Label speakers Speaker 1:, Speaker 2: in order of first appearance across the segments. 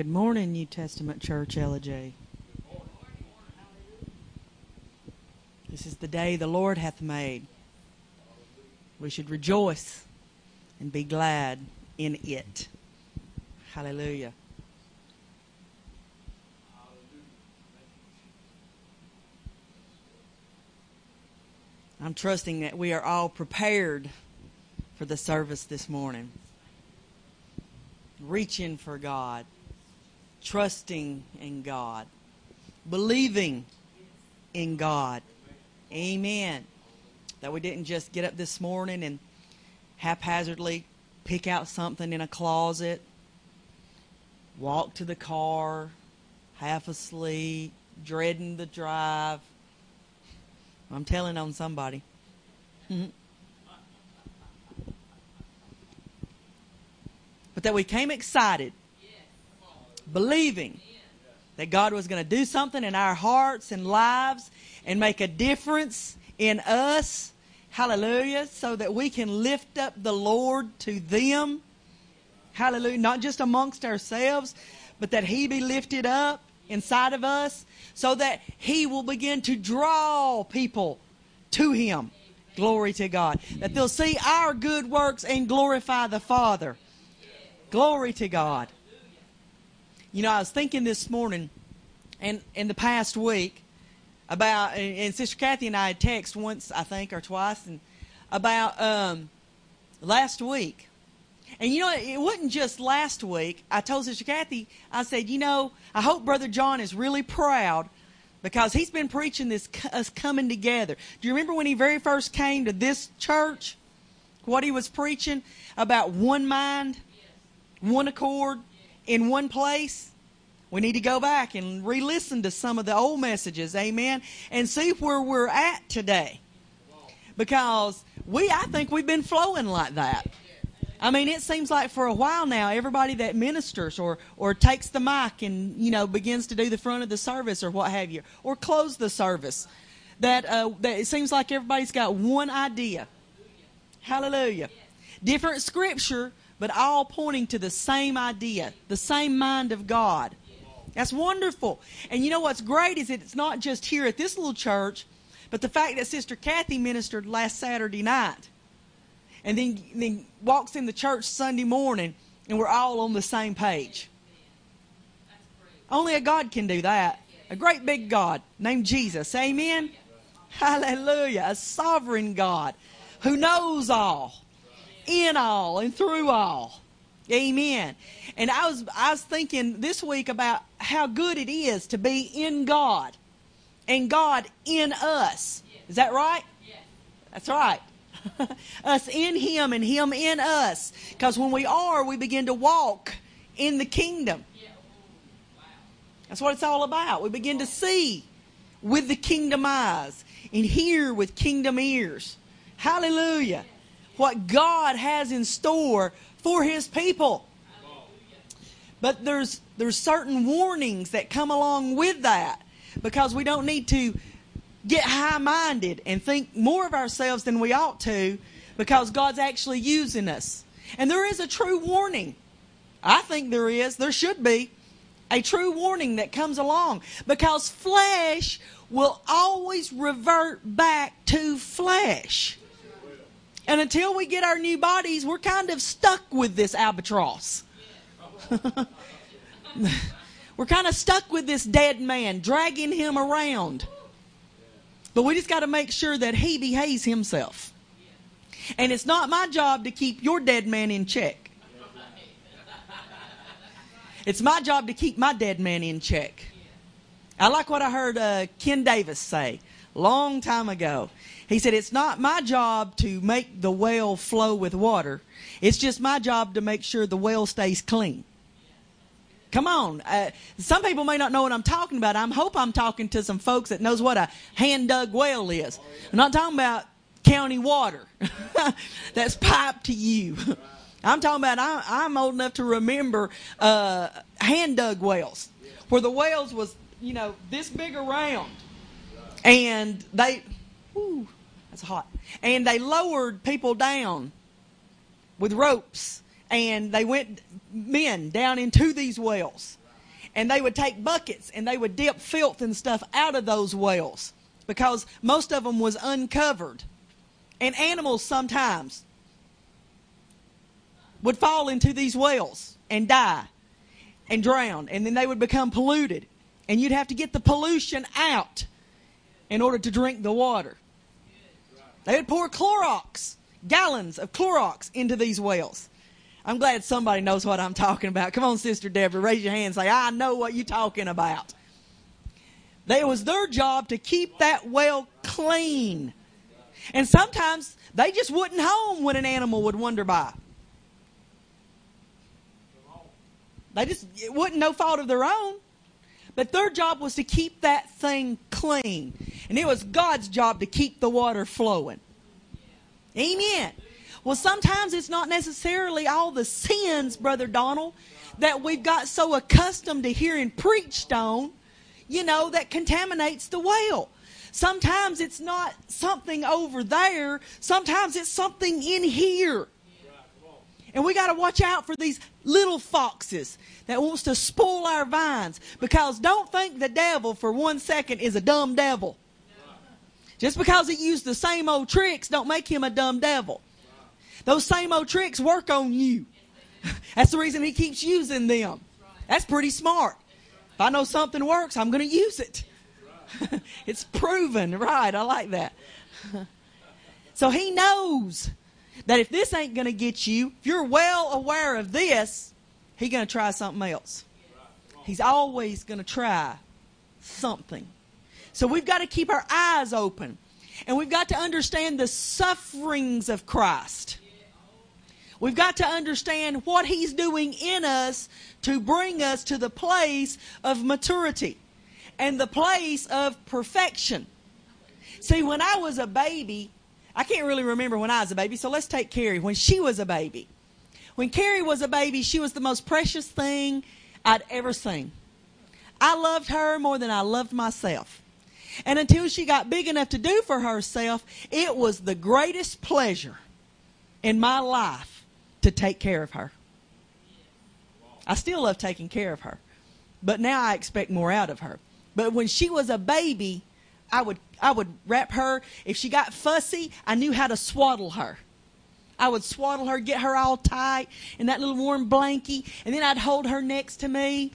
Speaker 1: Good morning, New Testament Church, LJ. This is the day the Lord hath made. We should rejoice and be glad in it. Hallelujah. I'm trusting that we are all prepared for the service this morning. Reaching for God, trusting in God, believing in God. Amen. That we didn't just get up this morning and haphazardly pick out something in a closet, walk to the car, half asleep, dreading the drive. I'm telling on somebody. but that we came excited, believing that God was going to do something in our hearts and lives and make a difference in us. Hallelujah. So that we can lift up the Lord to them. Hallelujah. Not just amongst ourselves, but that He be lifted up inside of us so that He will begin to draw people to Him. Glory to God. That they'll see our good works and glorify the Father. Glory to God. You know, I was thinking this morning and in the past week about, and Sister Kathy and I had text once, I think, or twice, and about um, last week. And you know, it wasn't just last week. I told Sister Kathy, I said, you know, I hope Brother John is really proud because he's been preaching this us coming together. Do you remember when he very first came to this church? What he was preaching about one mind, one accord, in one place? We need to go back and re listen to some of the old messages, amen, and see where we're at today. Because we, I think we've been flowing like that. I mean, it seems like for a while now, everybody that ministers or, or takes the mic and, you know, begins to do the front of the service or what have you, or close the service, that, uh, that it seems like everybody's got one idea. Hallelujah. Different scripture, but all pointing to the same idea, the same mind of God. That's wonderful. And you know what's great is that it's not just here at this little church, but the fact that Sister Kathy ministered last Saturday night and then, then walks in the church Sunday morning and we're all on the same page. Only a God can do that. A great big God named Jesus. Amen. Hallelujah. A sovereign God who knows all, in all, and through all. Amen. And I was I was thinking this week about how good it is to be in God and God in us. Is that right? That's right. us in Him and Him in us. Because when we are, we begin to walk in the kingdom. That's what it's all about. We begin to see with the kingdom eyes and hear with kingdom ears. Hallelujah. What God has in store for his people. But there's there's certain warnings that come along with that because we don't need to get high-minded and think more of ourselves than we ought to because God's actually using us. And there is a true warning. I think there is. There should be a true warning that comes along because flesh will always revert back to flesh. And until we get our new bodies, we're kind of stuck with this albatross. we're kind of stuck with this dead man, dragging him around. But we just got to make sure that he behaves himself. And it's not my job to keep your dead man in check. It's my job to keep my dead man in check. I like what I heard uh, Ken Davis say long time ago. He said, It's not my job to make the well flow with water. It's just my job to make sure the well stays clean. Come on. Uh, some people may not know what I'm talking about. I hope I'm talking to some folks that knows what a hand dug well is. I'm not talking about county water that's piped to you. I'm talking about I, am old enough to remember uh, hand dug wells where the wells was you know this big around, and they, that's hot, and they lowered people down with ropes and they went men down into these wells. and they would take buckets and they would dip filth and stuff out of those wells because most of them was uncovered. And animals sometimes would fall into these wells and die and drown, and then they would become polluted. And you'd have to get the pollution out in order to drink the water. They would pour Clorox, gallons of Clorox into these wells. I'm glad somebody knows what I'm talking about. Come on, Sister Deborah, raise your hand and say, I know what you're talking about. It was their job to keep that well clean. And sometimes they just wouldn't home when an animal would wander by. They just, it wasn't no fault of their own. But their job was to keep that thing clean. And it was God's job to keep the water flowing. Amen. Well, sometimes it's not necessarily all the sins, Brother Donald, that we've got so accustomed to hearing preached on, you know, that contaminates the well. Sometimes it's not something over there. Sometimes it's something in here. And we got to watch out for these little foxes that wants to spoil our vines. Because don't think the devil for one second is a dumb devil. Just because he used the same old tricks don't make him a dumb devil. Those same old tricks work on you. That's the reason he keeps using them. That's pretty smart. If I know something works, I'm going to use it. it's proven, right? I like that. so he knows that if this ain't going to get you, if you're well aware of this, he's going to try something else. He's always going to try something. So we've got to keep our eyes open. And we've got to understand the sufferings of Christ. We've got to understand what He's doing in us to bring us to the place of maturity and the place of perfection. See, when I was a baby, I can't really remember when I was a baby, so let's take Carrie. When she was a baby, when Carrie was a baby, she was the most precious thing I'd ever seen. I loved her more than I loved myself. And until she got big enough to do for herself, it was the greatest pleasure in my life to take care of her. I still love taking care of her, but now I expect more out of her. But when she was a baby, I would I would wrap her. If she got fussy, I knew how to swaddle her. I would swaddle her, get her all tight in that little warm blankie, and then I'd hold her next to me.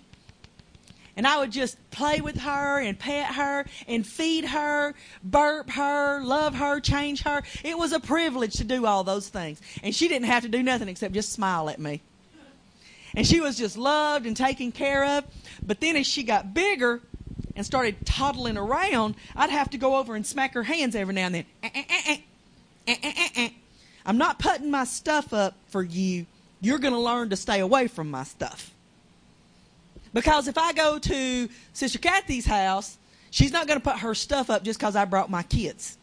Speaker 1: And I would just play with her and pet her and feed her, burp her, love her, change her. It was a privilege to do all those things. And she didn't have to do nothing except just smile at me. And she was just loved and taken care of. But then as she got bigger, and started toddling around, I'd have to go over and smack her hands every now and then. Eh, eh, eh, I'm not putting my stuff up for you. You're going to learn to stay away from my stuff. Because if I go to Sister Kathy's house, she's not going to put her stuff up just because I brought my kids.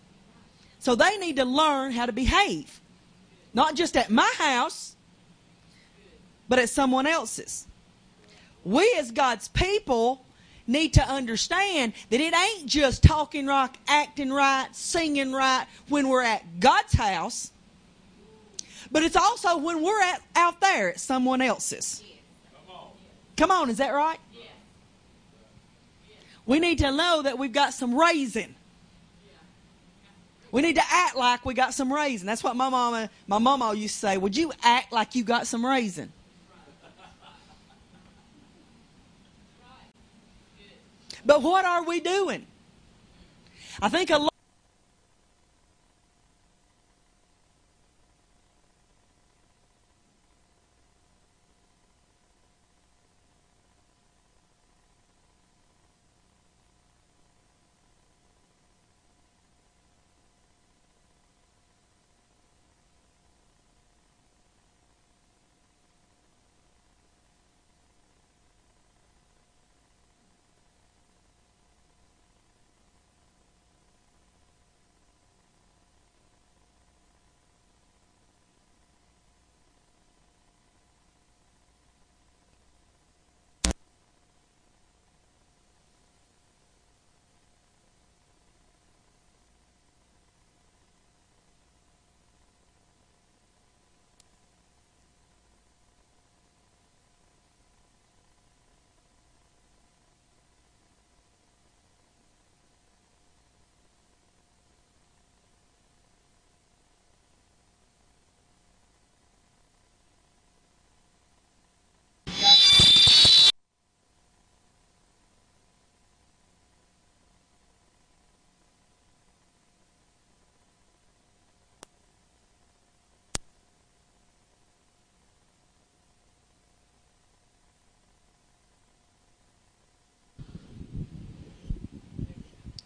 Speaker 1: So they need to learn how to behave. Not just at my house, but at someone else's. We as God's people need to understand that it ain't just talking right, acting right, singing right when we're at God's house, but it's also when we're at, out there at someone else's. Come on, is that right? We need to know that we've got some raising. We need to act like we got some raising. That's what my mama, my mama used to say. Would you act like you got some raising? But what are we doing? I think a lot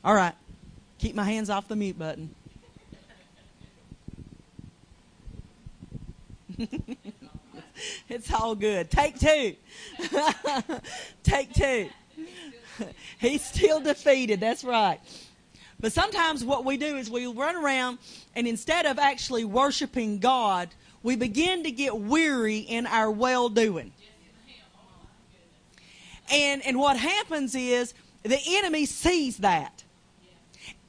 Speaker 1: All right. Keep my hands off the mute button. it's all good. Take two. Take two. He's still defeated. That's right. But sometimes what we do is we run around and instead of actually worshiping God, we begin to get weary in our well doing. And, and what happens is the enemy sees that.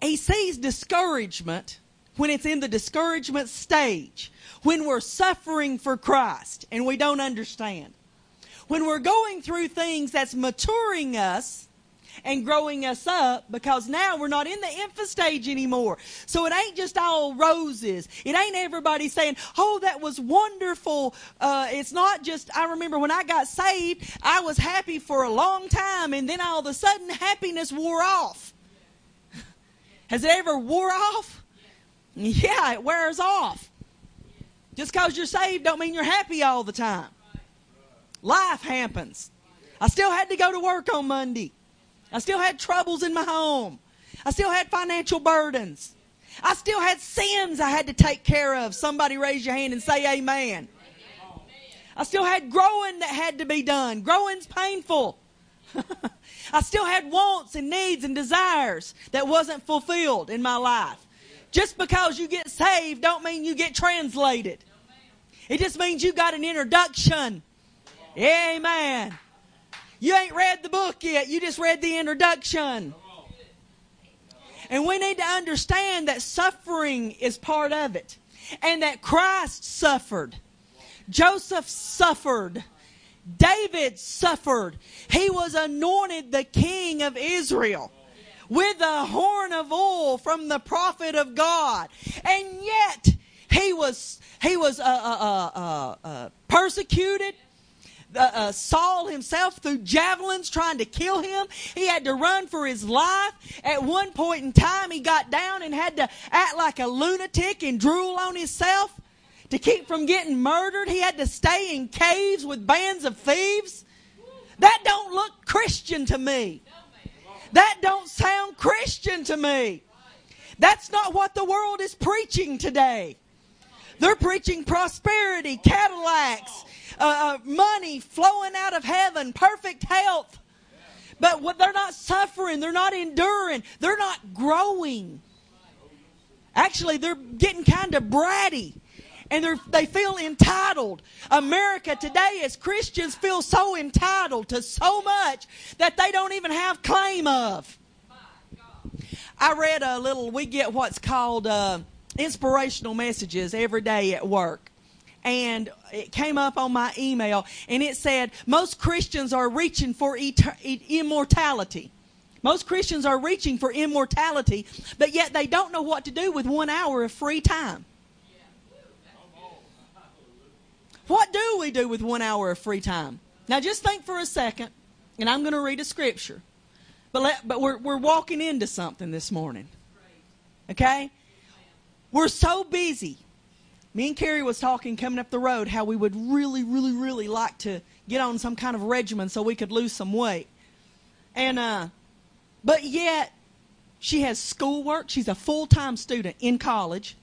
Speaker 1: He sees discouragement when it's in the discouragement stage, when we're suffering for Christ and we don't understand. When we're going through things that's maturing us and growing us up because now we're not in the infant stage anymore. So it ain't just all roses. It ain't everybody saying, oh, that was wonderful. Uh, it's not just, I remember when I got saved, I was happy for a long time and then all of a sudden happiness wore off. Has it ever wore off? Yeah, it wears off. Just because you're saved don't mean you're happy all the time. Life happens. I still had to go to work on Monday. I still had troubles in my home. I still had financial burdens. I still had sins I had to take care of. Somebody raise your hand and say amen. I still had growing that had to be done. Growing's painful. I still had wants and needs and desires that wasn't fulfilled in my life. Just because you get saved don't mean you get translated. It just means you got an introduction. Amen. You ain't read the book yet. You just read the introduction. And we need to understand that suffering is part of it. And that Christ suffered. Joseph suffered. David suffered. He was anointed the king of Israel with a horn of oil from the prophet of God. And yet he was he was uh, uh, uh, uh persecuted. Uh, Saul himself threw javelins trying to kill him. He had to run for his life. At one point in time, he got down and had to act like a lunatic and drool on himself to keep from getting murdered. He had to stay in caves with bands of thieves. That don't look Christian to me. That don't sound Christian to me. That's not what the world is preaching today. They're preaching prosperity, Cadillacs, uh, uh money flowing out of heaven, perfect health. But what, they're not suffering, they're not enduring, they're not growing. Actually, they're getting kind of bratty and they feel entitled. America today, as Christians, feel so entitled to so much that they don't even have claim of. I read a little, we get what's called uh, inspirational messages every day at work. And it came up on my email, and it said, Most Christians are reaching for immortality. Most Christians are reaching for immortality, but yet they don't know what to do with one hour of free time. What do we do with one hour of free time? Now, just think for a second, and I'm going to read a scripture. But, let, but we're, we're walking into something this morning. Okay? We're so busy. Me and Carrie was talking coming up the road how we would really, really, really like to get on some kind of regimen so we could lose some weight. And, uh, but yet, she has schoolwork. She's a full time student in college.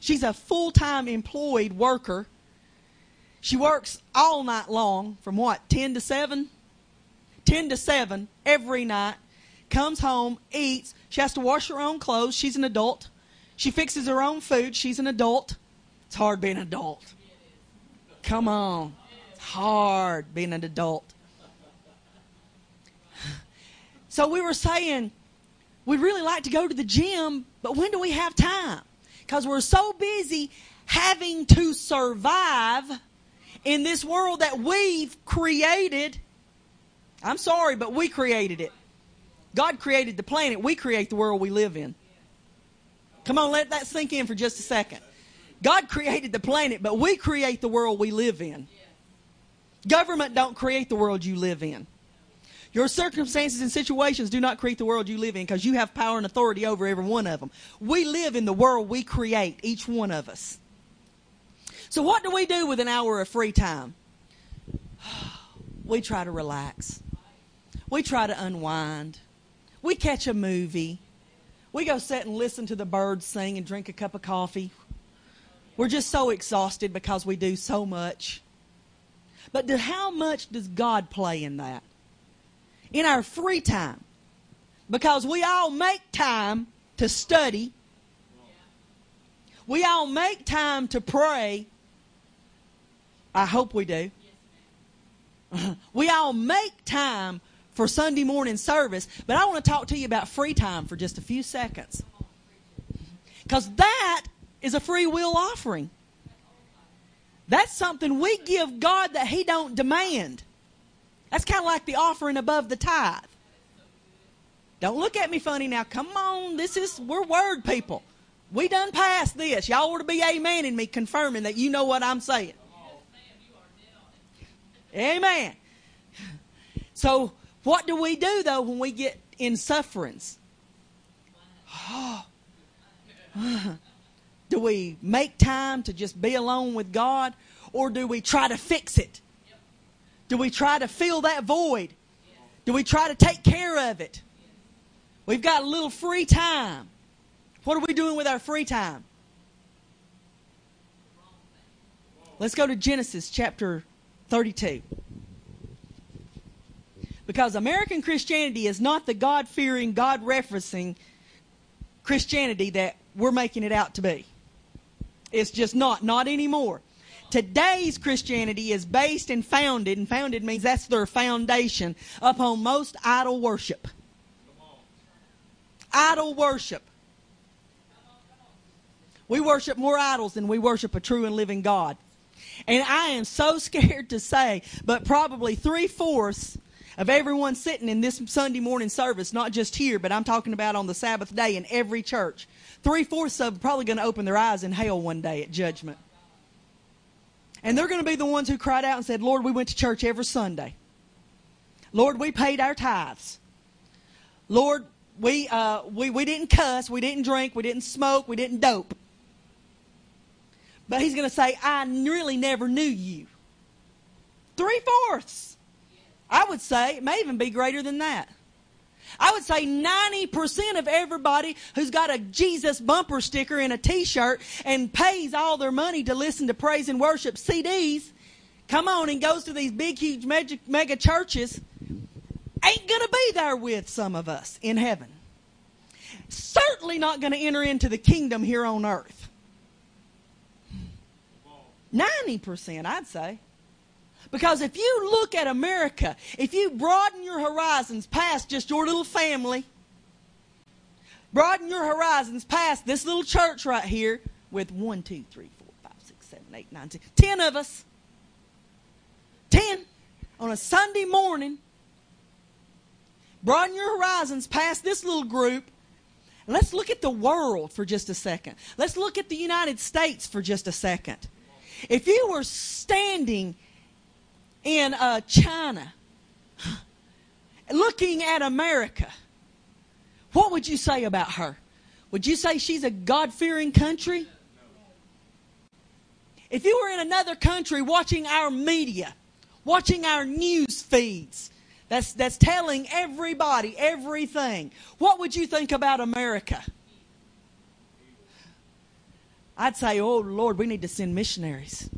Speaker 1: She's a full time employed worker. She works all night long from what, 10 to 7? 10 to 7 every night. Comes home, eats. She has to wash her own clothes. She's an adult. She fixes her own food. She's an adult. It's hard being an adult. Come on. It's hard being an adult. So we were saying, we'd really like to go to the gym, but when do we have time? Because we're so busy having to survive in this world that we've created. I'm sorry, but we created it. God created the planet. We create the world we live in. Come on, let that sink in for just a second. God created the planet, but we create the world we live in. Government don't create the world you live in. Your circumstances and situations do not create the world you live in because you have power and authority over every one of them. We live in the world we create, each one of us. So, what do we do with an hour of free time? We try to relax. We try to unwind. We catch a movie. We go sit and listen to the birds sing and drink a cup of coffee. We're just so exhausted because we do so much. But how much does God play in that? In our free time. Because we all make time to study. We all make time to pray. I hope we do. We all make time for Sunday morning service, but I want to talk to you about free time for just a few seconds. Because that is a free will offering. That's something we give God that He don't demand. That's kind of like the offering above the tithe. Don't look at me funny now. Come on, this is we're word people. We done passed this. Y'all ought to be amening me, confirming that you know what I'm saying. Amen. So, what do we do though when we get in sufferings? Oh. Do we make time to just be alone with God? Or do we try to fix it? Do we try to fill that void? Do we try to take care of it? We've got a little free time. What are we doing with our free time? Let's go to Genesis chapter 32. Because American Christianity is not the God fearing, God referencing Christianity that we're making it out to be. It's just not, not anymore. Today's Christianity is based and founded, and founded means that's their foundation, upon most idol worship. Idol worship. We worship more idols than we worship a true and living God. And I am so scared to say, but probably three fourths of everyone sitting in this Sunday morning service, not just here, but I'm talking about on the Sabbath day in every church, three fourths of probably going to open their eyes in hell one day at judgment. And they're going to be the ones who cried out and said, Lord, we went to church every Sunday. Lord, we paid our tithes. Lord, we, uh, we, we didn't cuss, we didn't drink, we didn't smoke, we didn't dope. But he's going to say, I really never knew you. Three fourths. I would say it may even be greater than that. I would say 90% of everybody who's got a Jesus bumper sticker and a t-shirt and pays all their money to listen to praise and worship CDs, come on and goes to these big, huge mega, mega churches, ain't going to be there with some of us in heaven. Certainly not going to enter into the kingdom here on earth. 90%, I'd say. Because if you look at America, if you broaden your horizons past just your little family, broaden your horizons past this little church right here with one, two, three, four, five, six, seven, eight, nine, ten, ten of us. Ten on a Sunday morning. Broaden your horizons past this little group. Let's look at the world for just a second. Let's look at the United States for just a second. If you were standing in uh, China looking at America, what would you say about her? Would you say she's a God fearing country? If you were in another country watching our media, watching our news feeds, that's, that's telling everybody everything, what would you think about America? I'd say, oh Lord, we need to send missionaries.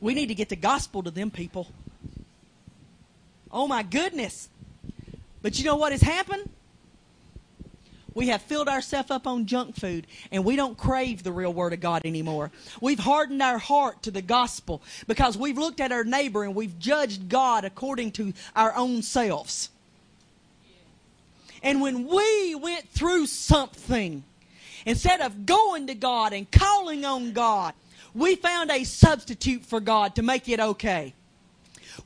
Speaker 1: We need to get the gospel to them people. Oh my goodness. But you know what has happened? We have filled ourselves up on junk food and we don't crave the real word of God anymore. We've hardened our heart to the gospel because we've looked at our neighbor and we've judged God according to our own selves. And when we went through something, instead of going to God and calling on God, we found a substitute for God to make it okay.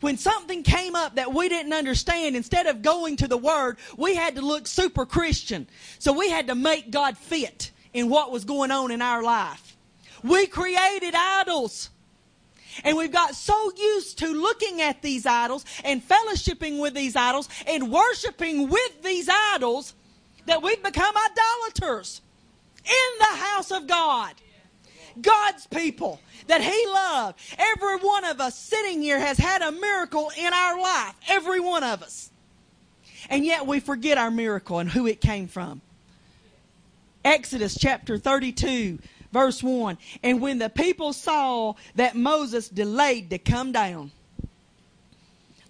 Speaker 1: When something came up that we didn't understand, instead of going to the Word, we had to look super Christian. So we had to make God fit in what was going on in our life. We created idols. And we've got so used to looking at these idols and fellowshipping with these idols and worshiping with these idols that we've become idolaters in the house of God. God's people that He loved. Every one of us sitting here has had a miracle in our life. Every one of us. And yet we forget our miracle and who it came from. Exodus chapter 32, verse 1. And when the people saw that Moses delayed to come down,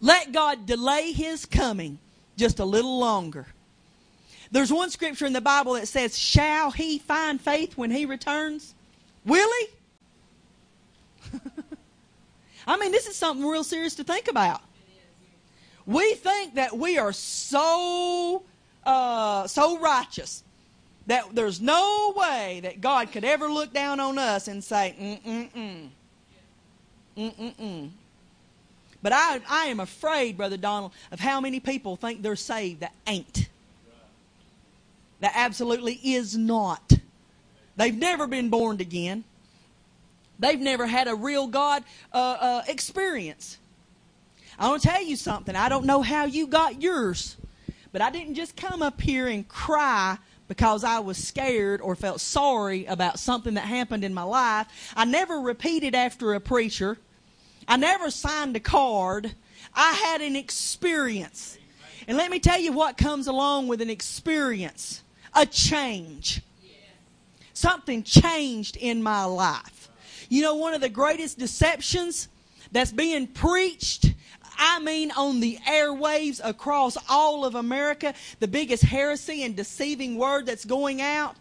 Speaker 1: let God delay his coming just a little longer. There's one scripture in the Bible that says, Shall he find faith when he returns? Will he? I mean, this is something real serious to think about. We think that we are so uh, so righteous that there's no way that God could ever look down on us and say, mm-mm-mm. Mm-mm-mm. But I, I am afraid, Brother Donald, of how many people think they're saved that ain't. That absolutely is not. They've never been born again. They've never had a real God uh, uh, experience. I want to tell you something. I don't know how you got yours, but I didn't just come up here and cry because I was scared or felt sorry about something that happened in my life. I never repeated after a preacher. I never signed a card. I had an experience. And let me tell you what comes along with an experience a change. Something changed in my life. You know, one of the greatest deceptions that's being preached I mean on the airwaves across all of America, the biggest heresy and deceiving word that's going out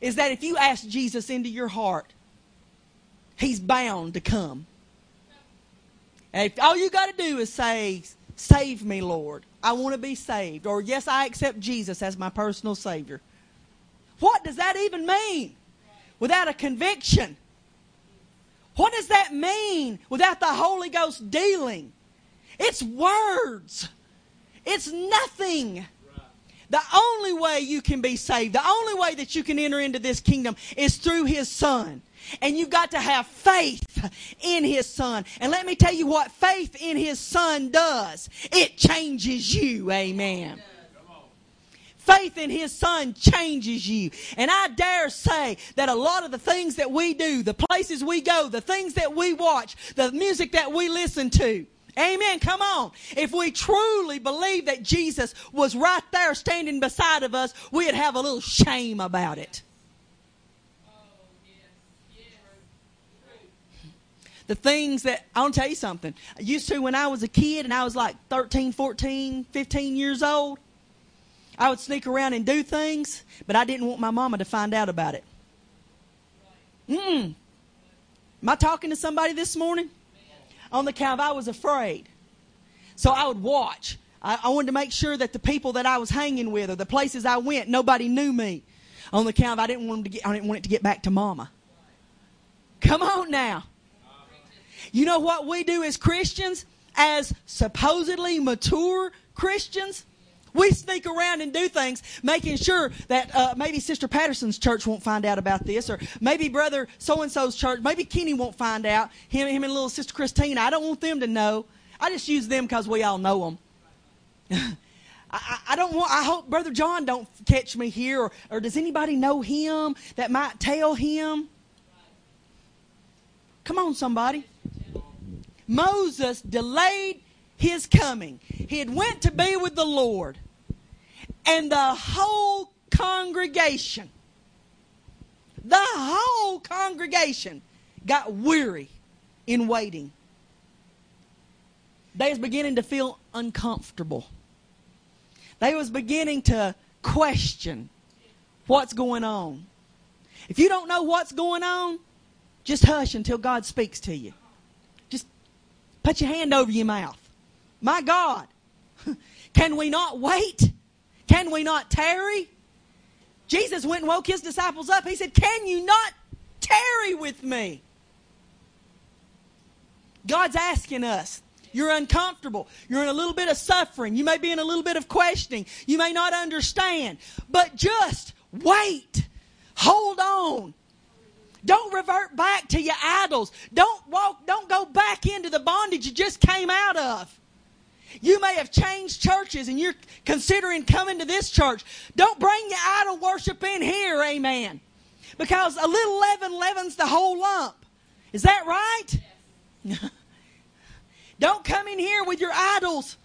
Speaker 1: is that if you ask Jesus into your heart, he's bound to come. And if all you got to do is say, Save me, Lord. I want to be saved. Or, Yes, I accept Jesus as my personal Savior. What does that even mean? Without a conviction. What does that mean without the Holy Ghost dealing? It's words. It's nothing. The only way you can be saved, the only way that you can enter into this kingdom is through His Son. And you've got to have faith in His Son. And let me tell you what faith in His Son does. It changes you. Amen. Faith in His Son changes you. And I dare say that a lot of the things that we do, the places we go, the things that we watch, the music that we listen to, Amen. Come on. If we truly believe that Jesus was right there standing beside of us, we'd have a little shame about it. The things that, I'll tell you something. I used to when I was a kid and I was like 13, 14, 15 years old, I would sneak around and do things, but I didn't want my mama to find out about it. Mm. Am I talking to somebody this morning? on the of I was afraid. So I would watch. I, I, wanted to make sure that the people that I was hanging with or the places I went, nobody knew me. On the count I didn't want to get, I didn't want it to get back to mama. Come on now. You know what we do as Christians, as supposedly mature Christians? We sneak around and do things, making sure that uh, maybe Sister Patterson's church won't find out about this, or maybe Brother so and so's church, maybe Kenny won't find out. Him, him and little Sister Christina. I don't want them to know. I just use them because we all know them. I, I, don't want. I hope Brother John don't catch me here, or, or does anybody know him that might tell him? Come on, somebody. Moses delayed his coming. He had went to be with the Lord. And the whole congregation, the whole congregation got weary in waiting. They was beginning to feel uncomfortable. They was beginning to question what's going on. If you don't know what's going on, just hush until God speaks to you. Put your hand over your mouth. My God, can we not wait? Can we not tarry? Jesus went and woke his disciples up. He said, Can you not tarry with me? God's asking us. You're uncomfortable. You're in a little bit of suffering. You may be in a little bit of questioning. You may not understand. But just wait. Hold on. Don't revert back to your idols. Don't walk, don't go back into the bondage you just came out of. You may have changed churches and you're considering coming to this church. Don't bring your idol worship in here, amen. Because a little leaven leavens the whole lump. Is that right? Don't come in here with your idols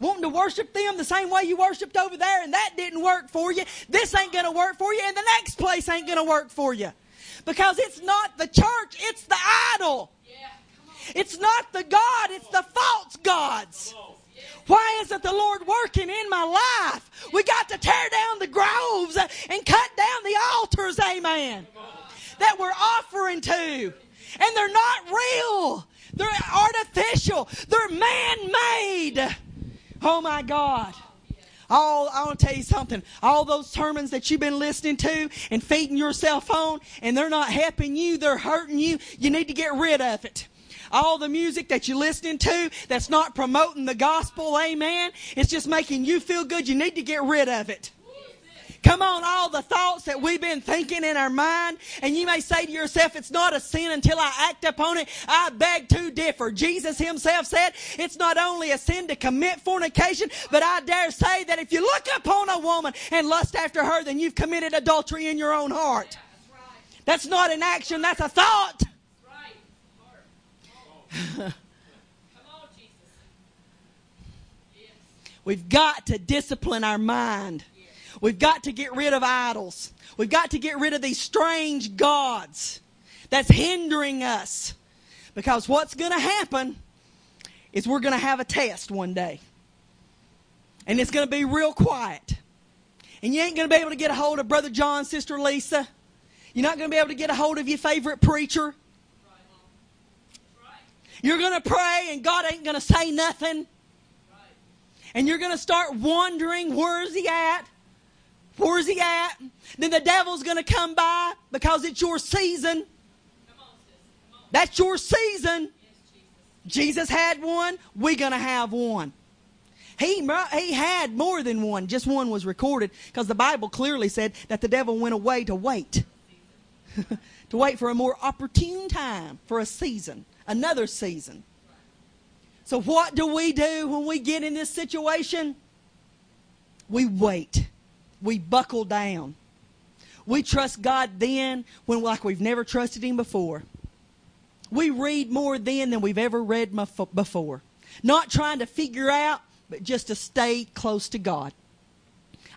Speaker 1: wanting to worship them the same way you worshiped over there, and that didn't work for you. This ain't going to work for you, and the next place ain't going to work for you. Because it's not the church, it's the idol. It's not the God, it's the false gods. Why isn't the Lord working in my life? We got to tear down the groves and cut down the altars, amen, that we're offering to. And they're not real. They're artificial. They're man-made. Oh my God. All, I want to tell you something. All those sermons that you've been listening to and feeding yourself on, and they're not helping you, they're hurting you, you need to get rid of it. All the music that you're listening to that's not promoting the gospel, amen, it's just making you feel good, you need to get rid of it. Come on, all the thoughts that we've been thinking in our mind, and you may say to yourself, it's not a sin until I act upon it. I beg to differ. Jesus himself said it's not only a sin to commit fornication, but I dare say that if you look upon a woman and lust after her, then you've committed adultery in your own heart. That's not an action, that's a thought. Come on, Jesus. We've got to discipline our mind. We've got to get rid of idols. We've got to get rid of these strange gods that's hindering us. Because what's going to happen is we're going to have a test one day. And it's going to be real quiet. And you ain't going to be able to get a hold of Brother John, Sister Lisa. You're not going to be able to get a hold of your favorite preacher. You're going to pray and God ain't going to say nothing. And you're going to start wondering, where's he at? Where's he at? Then the devil's going to come by because it's your season. That's your season. Jesus had one. We're going to have one. He, he had more than one. Just one was recorded because the Bible clearly said that the devil went away to wait. to wait for a more opportune time, for a season, another season. So, what do we do when we get in this situation? We wait we buckle down. We trust God then when like we've never trusted Him before. We read more then than we've ever read before. Not trying to figure out, but just to stay close to God.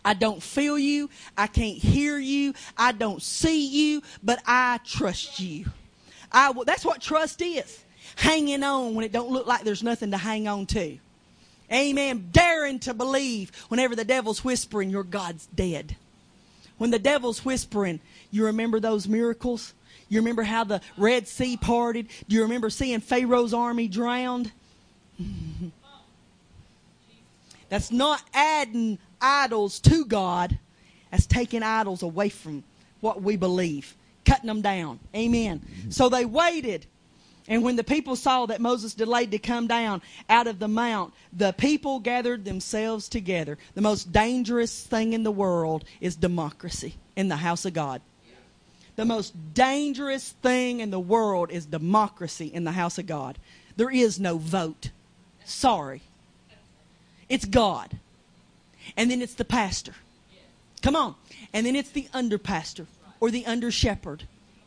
Speaker 1: I don't feel you. I can't hear you. I don't see you, but I trust you. I, that's what trust is. Hanging on when it don't look like there's nothing to hang on to. Amen. Daring to believe whenever the devil's whispering, your God's dead. When the devil's whispering, you remember those miracles? You remember how the Red Sea parted? Do you remember seeing Pharaoh's army drowned? That's not adding idols to God. That's taking idols away from what we believe, cutting them down. Amen. So they waited and when the people saw that Moses delayed to come down out of the mount, the people gathered themselves together. The most dangerous thing in the world is democracy in the house of God. The most dangerous thing in the world is democracy in the house of God. There is no vote. Sorry. It's God. And then it's the pastor. Come on. And then it's the under pastor or the under shepherd.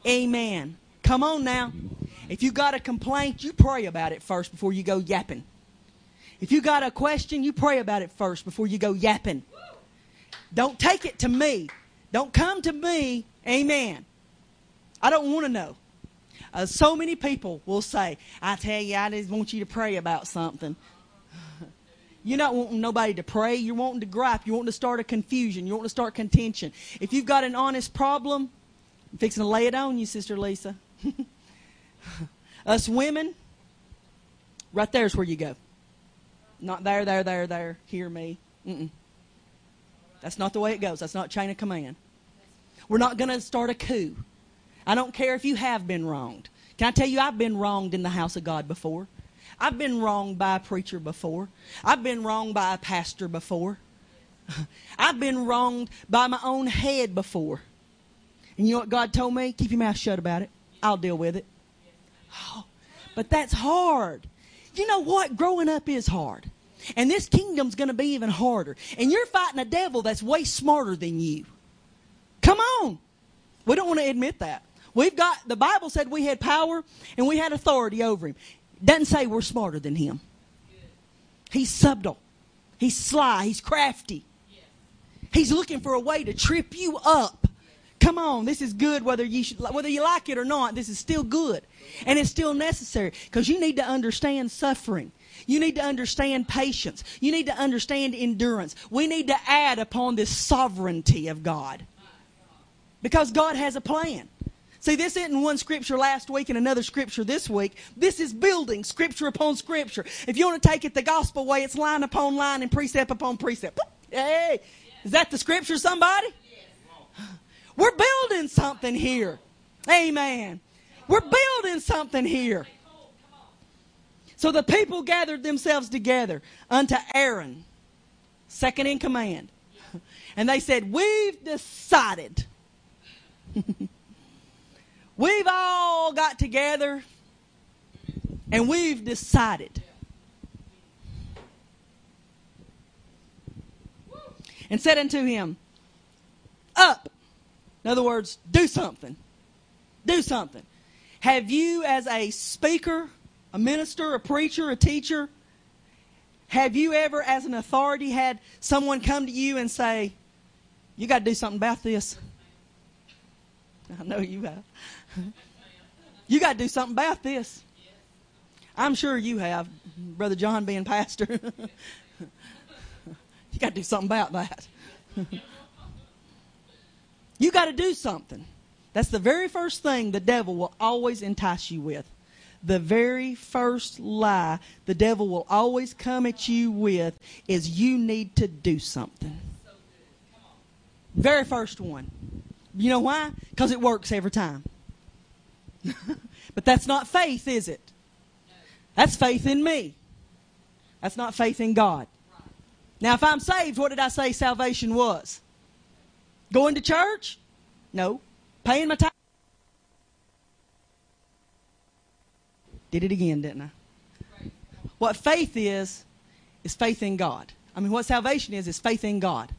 Speaker 1: Amen. Come on now. If you got a complaint, you pray about it first before you go yapping. If you got a question, you pray about it first before you go yapping. Don't take it to me. Don't come to me. Amen. I don't want to know. Uh, so many people will say, I tell you, I just want you to pray about something. You're not wanting nobody to pray. You're wanting to gripe. You're wanting to start a confusion. You're wanting to start contention. If you've got an honest problem, I'm fixing to lay it on you, Sister Lisa. Us women, right there's where you go. Not there, there, there, there. Hear me. Mm-mm. That's not the way it goes. That's not chain of command. We're not going to start a coup. I don't care if you have been wronged. Can I tell you, I've been wronged in the house of God before. I've been wronged by a preacher before. I've been wronged by a pastor before. I've been wronged by my own head before. And you know what God told me? Keep your mouth shut about it. I'll deal with it. Oh, but that's hard. You know what? Growing up is hard. And this kingdom's going to be even harder. And you're fighting a devil that's way smarter than you. Come on. We don't want to admit that. We've got, the Bible said we had power and we had authority over him. Doesn't say we're smarter than him. He's subtle. He's sly. He's crafty. He's looking for a way to trip you up. Come on, this is good whether you should, whether you like it or not. This is still good, and it's still necessary because you need to understand suffering. You need to understand patience. You need to understand endurance. We need to add upon this sovereignty of God because God has a plan. See, this isn't one scripture last week and another scripture this week. This is building scripture upon scripture. If you want to take it the gospel way, it's line upon line and precept upon precept. Hey, is that the scripture, somebody? We're building something here. Amen. We're building something here. So the people gathered themselves together unto Aaron, second in command. And they said, We've decided. we've all got together and we've decided. And said unto him, Up in other words, do something. Do something. Have you, as a speaker, a minister, a preacher, a teacher, have you ever, as an authority, had someone come to you and say, You got to do something about this? I know you have. you got to do something about this. I'm sure you have, Brother John being pastor. you got to do something about that. You got to do something. That's the very first thing the devil will always entice you with. The very first lie the devil will always come at you with is you need to do something. Very first one. You know why? Because it works every time. but that's not faith, is it? That's faith in me. That's not faith in God. Now, if I'm saved, what did I say salvation was? Going to church? No. Paying my time? Did it again, didn't I? What faith is, is faith in God. I mean, what salvation is, is faith in God.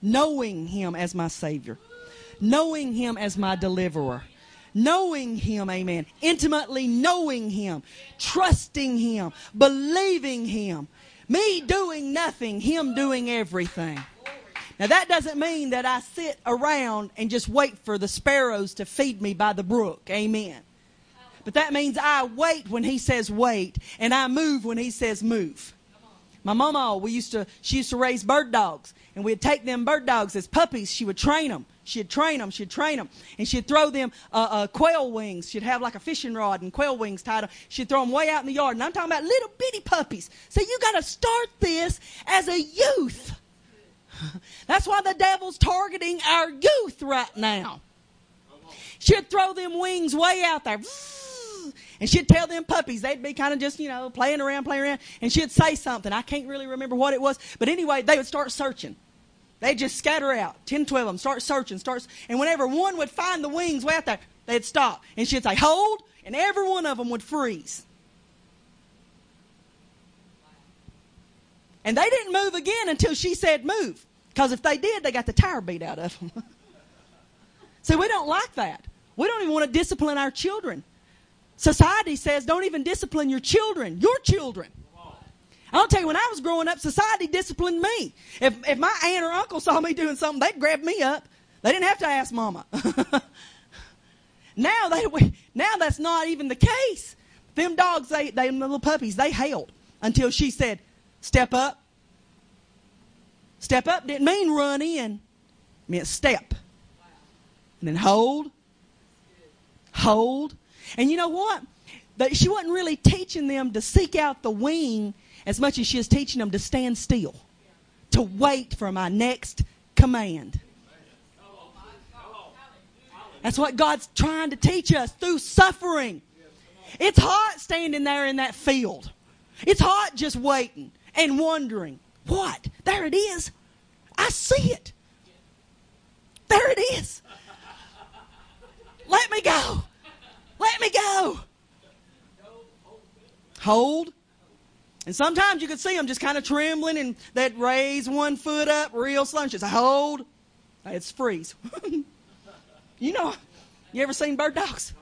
Speaker 1: Knowing Him as my Savior. Knowing Him as my deliverer. Knowing Him, amen. Intimately knowing Him. Trusting Him. Believing Him. Me doing nothing, Him doing everything. Now, that doesn't mean that I sit around and just wait for the sparrows to feed me by the brook. Amen. But that means I wait when he says wait, and I move when he says move. My mama, we used to, she used to raise bird dogs, and we'd take them bird dogs as puppies. She would train them. She'd train them. She'd train them, and she'd throw them uh, uh, quail wings. She'd have like a fishing rod and quail wings tied up. She'd throw them way out in the yard, and I'm talking about little bitty puppies. So you got to start this as a youth. That's why the devil's targeting our youth right now. She'd throw them wings way out there. And she'd tell them puppies, they'd be kind of just, you know, playing around, playing around. And she'd say something. I can't really remember what it was. But anyway, they would start searching. They'd just scatter out. 10, 12 of them start searching. Starts, and whenever one would find the wings way out there, they'd stop. And she'd say, hold. And every one of them would freeze. And they didn't move again until she said move. Because if they did, they got the tire beat out of them. See, we don't like that. We don't even want to discipline our children. Society says don't even discipline your children, your children. I'll tell you, when I was growing up, society disciplined me. If, if my aunt or uncle saw me doing something, they'd grab me up. They didn't have to ask mama. now they, now that's not even the case. Them dogs, they, they little puppies, they held until she said, step up, Step up didn't mean run in, it meant step. And then hold, hold. And you know what? She wasn't really teaching them to seek out the wing as much as she was teaching them to stand still, to wait for my next command. That's what God's trying to teach us through suffering. It's hot standing there in that field. It's hot just waiting and wondering. What? There it is. I see it. There it is. Let me go. Let me go. Hold. And sometimes you could see them just kind of trembling and they'd raise one foot up real slow and just hold. It's freeze. you know, you ever seen bird dogs?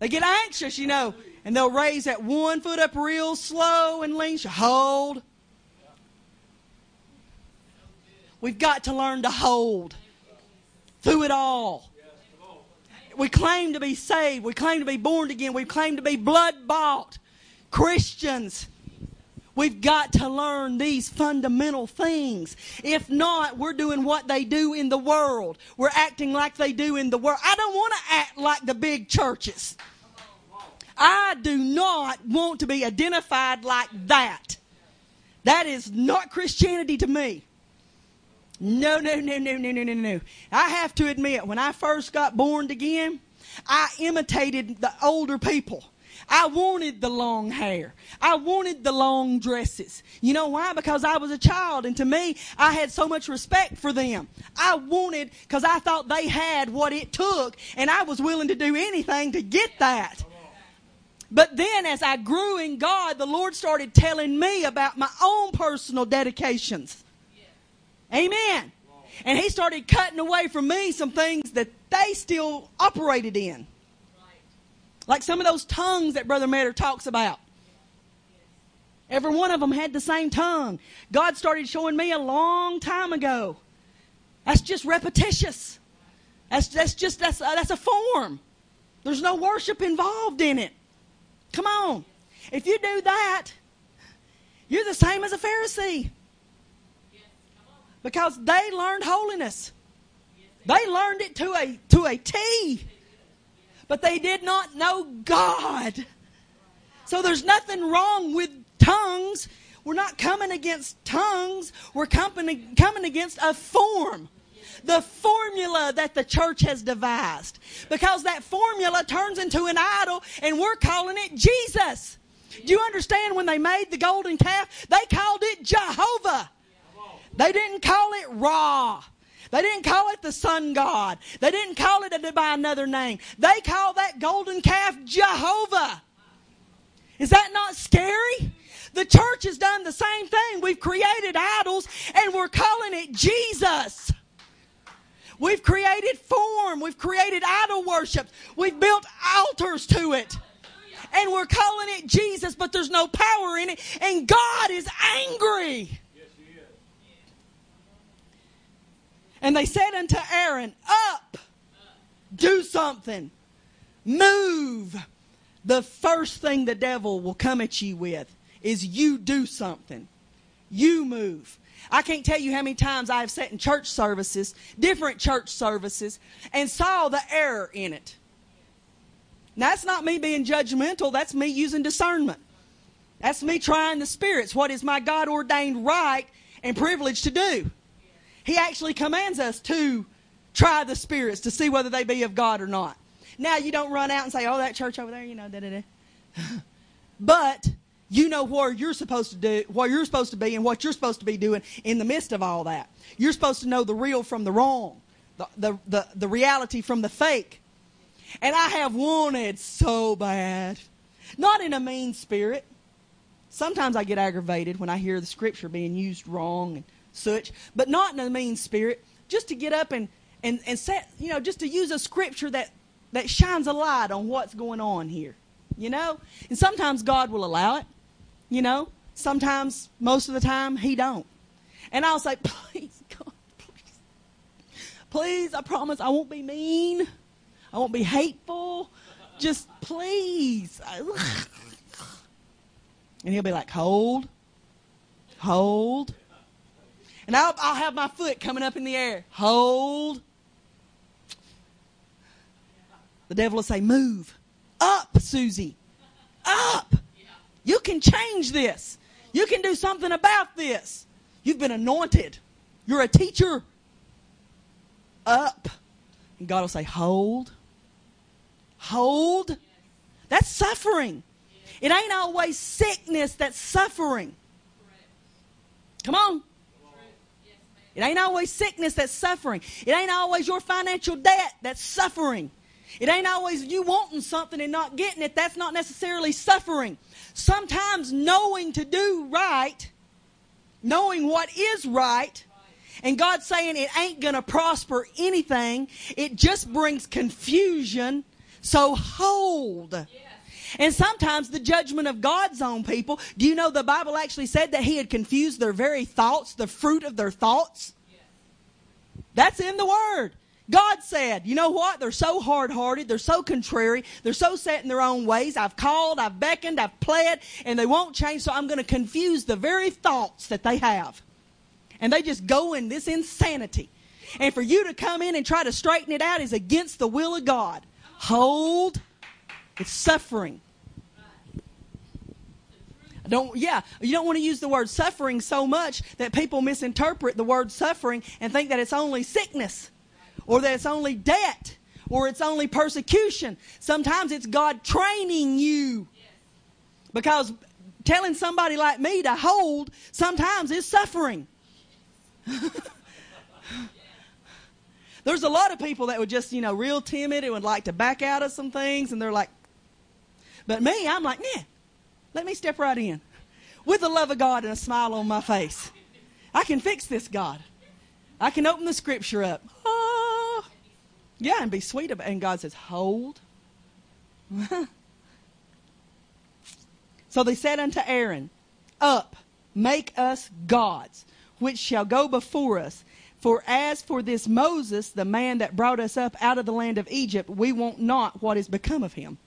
Speaker 1: They get anxious, you know, and they'll raise that one foot up real slow and lean. Hold. We've got to learn to hold through it all. We claim to be saved. We claim to be born again. We claim to be blood bought Christians. We've got to learn these fundamental things. If not, we're doing what they do in the world. We're acting like they do in the world. I don't want to act like the big churches. I do not want to be identified like that. That is not Christianity to me. No, no, no, no, no, no, no, no. I have to admit, when I first got born again, I imitated the older people. I wanted the long hair. I wanted the long dresses. You know why? Because I was a child, and to me, I had so much respect for them. I wanted, because I thought they had what it took, and I was willing to do anything to get that. But then, as I grew in God, the Lord started telling me about my own personal dedications. Amen. And He started cutting away from me some things that they still operated in. Like some of those tongues that Brother Metter talks about. Every one of them had the same tongue. God started showing me a long time ago. That's just repetitious. That's, that's just that's, uh, that's a form. There's no worship involved in it. Come on. If you do that, you're the same as a Pharisee. Because they learned holiness. They learned it to a to a T but they did not know God. So there's nothing wrong with tongues. We're not coming against tongues. We're coming, coming against a form. The formula that the church has devised. Because that formula turns into an idol and we're calling it Jesus. Do you understand when they made the golden calf? They called it Jehovah. They didn't call it Ra. They didn't call it the sun god. They didn't call it by another name. They called that golden calf Jehovah. Is that not scary? The church has done the same thing. We've created idols and we're calling it Jesus. We've created form. We've created idol worship. We've built altars to it. And we're calling it Jesus, but there's no power in it. And God is angry. And they said unto Aaron, Up, do something, move. The first thing the devil will come at you with is you do something. You move. I can't tell you how many times I have sat in church services, different church services, and saw the error in it. Now, that's not me being judgmental, that's me using discernment. That's me trying the spirits. What is my God ordained right and privilege to do? He actually commands us to try the spirits to see whether they be of God or not. Now you don't run out and say, "Oh, that church over there, you know, da da da." but you know where you're supposed to do, where you're supposed to be, and what you're supposed to be doing in the midst of all that. You're supposed to know the real from the wrong, the the the, the reality from the fake. And I have wanted so bad, not in a mean spirit. Sometimes I get aggravated when I hear the scripture being used wrong and such, but not in a mean spirit, just to get up and, and, and set, you know, just to use a scripture that, that shines a light on what's going on here, you know? And sometimes God will allow it, you know? Sometimes, most of the time, He don't. And I'll say, please, God, please. Please, I promise I won't be mean. I won't be hateful. Just please. And he'll be like, hold, hold, and I'll, I'll have my foot coming up in the air. Hold. The devil will say, Move. Up, Susie. Up. You can change this. You can do something about this. You've been anointed. You're a teacher. Up. And God will say, Hold. Hold. That's suffering. It ain't always sickness that's suffering. Come on. It ain't always sickness that's suffering. It ain't always your financial debt that's suffering. It ain't always you wanting something and not getting it. That's not necessarily suffering. Sometimes knowing to do right, knowing what is right, and God saying it ain't going to prosper anything, it just brings confusion. So hold. Yeah. And sometimes the judgment of God's own people. Do you know the Bible actually said that He had confused their very thoughts, the fruit of their thoughts? That's in the Word. God said, you know what? They're so hard hearted. They're so contrary. They're so set in their own ways. I've called, I've beckoned, I've pled, and they won't change, so I'm going to confuse the very thoughts that they have. And they just go in this insanity. And for you to come in and try to straighten it out is against the will of God. Hold. It's suffering. Don't yeah, you don't want to use the word suffering so much that people misinterpret the word suffering and think that it's only sickness or that it's only debt or it's only persecution. Sometimes it's God training you. Because telling somebody like me to hold sometimes is suffering. There's a lot of people that would just, you know, real timid and would like to back out of some things, and they're like, but me, I'm like, nah, let me step right in with the love of God and a smile on my face. I can fix this, God. I can open the scripture up. Oh. Yeah, and be sweet about it. And God says, Hold. so they said unto Aaron, Up, make us gods, which shall go before us. For as for this Moses, the man that brought us up out of the land of Egypt, we want not what is become of him.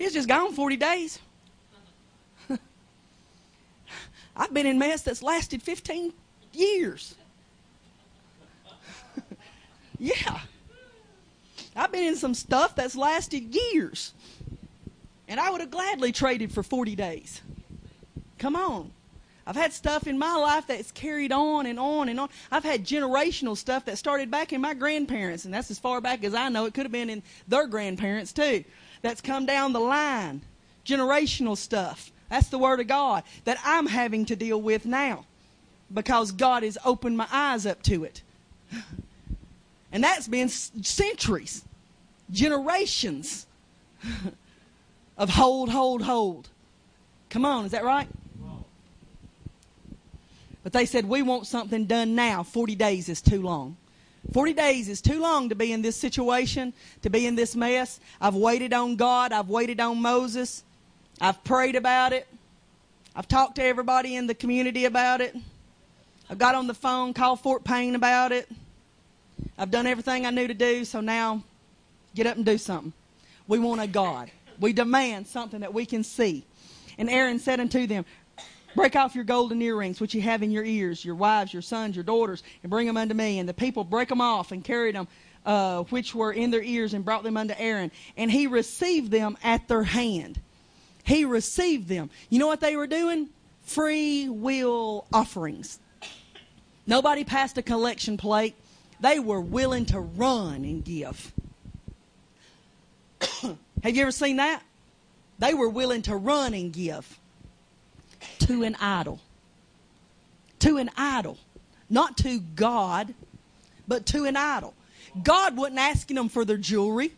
Speaker 1: He's just gone 40 days. I've been in mess that's lasted 15 years. yeah. I've been in some stuff that's lasted years. And I would have gladly traded for 40 days. Come on. I've had stuff in my life that's carried on and on and on. I've had generational stuff that started back in my grandparents, and that's as far back as I know. It could have been in their grandparents too that's come down the line, generational stuff. That's the Word of God that I'm having to deal with now because God has opened my eyes up to it. And that's been centuries, generations of hold, hold, hold. Come on, is that right? But they said, we want something done now. 40 days is too long. 40 days is too long to be in this situation, to be in this mess. I've waited on God. I've waited on Moses. I've prayed about it. I've talked to everybody in the community about it. I've got on the phone, called Fort Payne about it. I've done everything I knew to do, so now get up and do something. We want a God. We demand something that we can see. And Aaron said unto them, Break off your golden earrings which you have in your ears, your wives, your sons, your daughters, and bring them unto me. And the people break them off and carried them, uh, which were in their ears, and brought them unto Aaron. And he received them at their hand. He received them. You know what they were doing? Free will offerings. Nobody passed a collection plate. They were willing to run and give. have you ever seen that? They were willing to run and give to an idol. To an idol. Not to God, but to an idol. God wasn't asking them for their jewelry.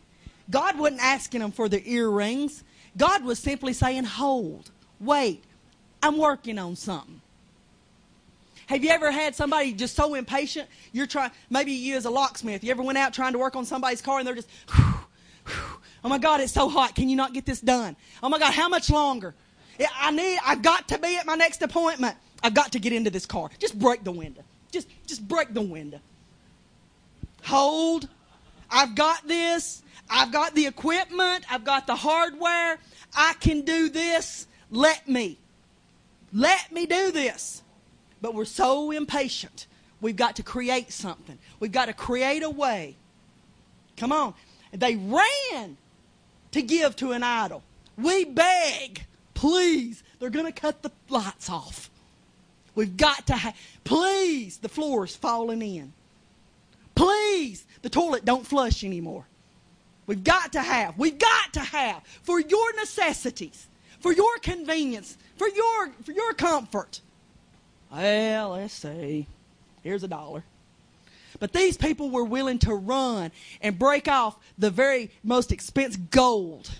Speaker 1: God wasn't asking them for their earrings. God was simply saying, hold, wait, I'm working on something. Have you ever had somebody just so impatient? You're trying, maybe you as a locksmith, you ever went out trying to work on somebody's car and they're just, whew, whew, oh my God, it's so hot. Can you not get this done? Oh my God, how much longer? I need, I've got to be at my next appointment. I've got to get into this car. Just break the window. Just, just break the window. Hold. I've got this. I've got the equipment. I've got the hardware. I can do this. Let me. Let me do this. But we're so impatient. We've got to create something. We've got to create a way. Come on. They ran to give to an idol. We beg Please, they're going to cut the lights off. We've got to have, please, the floor is falling in. Please, the toilet don't flush anymore. We've got to have, we've got to have for your necessities, for your convenience, for your, for your comfort. Well, let's see. Here's a dollar. But these people were willing to run and break off the very most expensive gold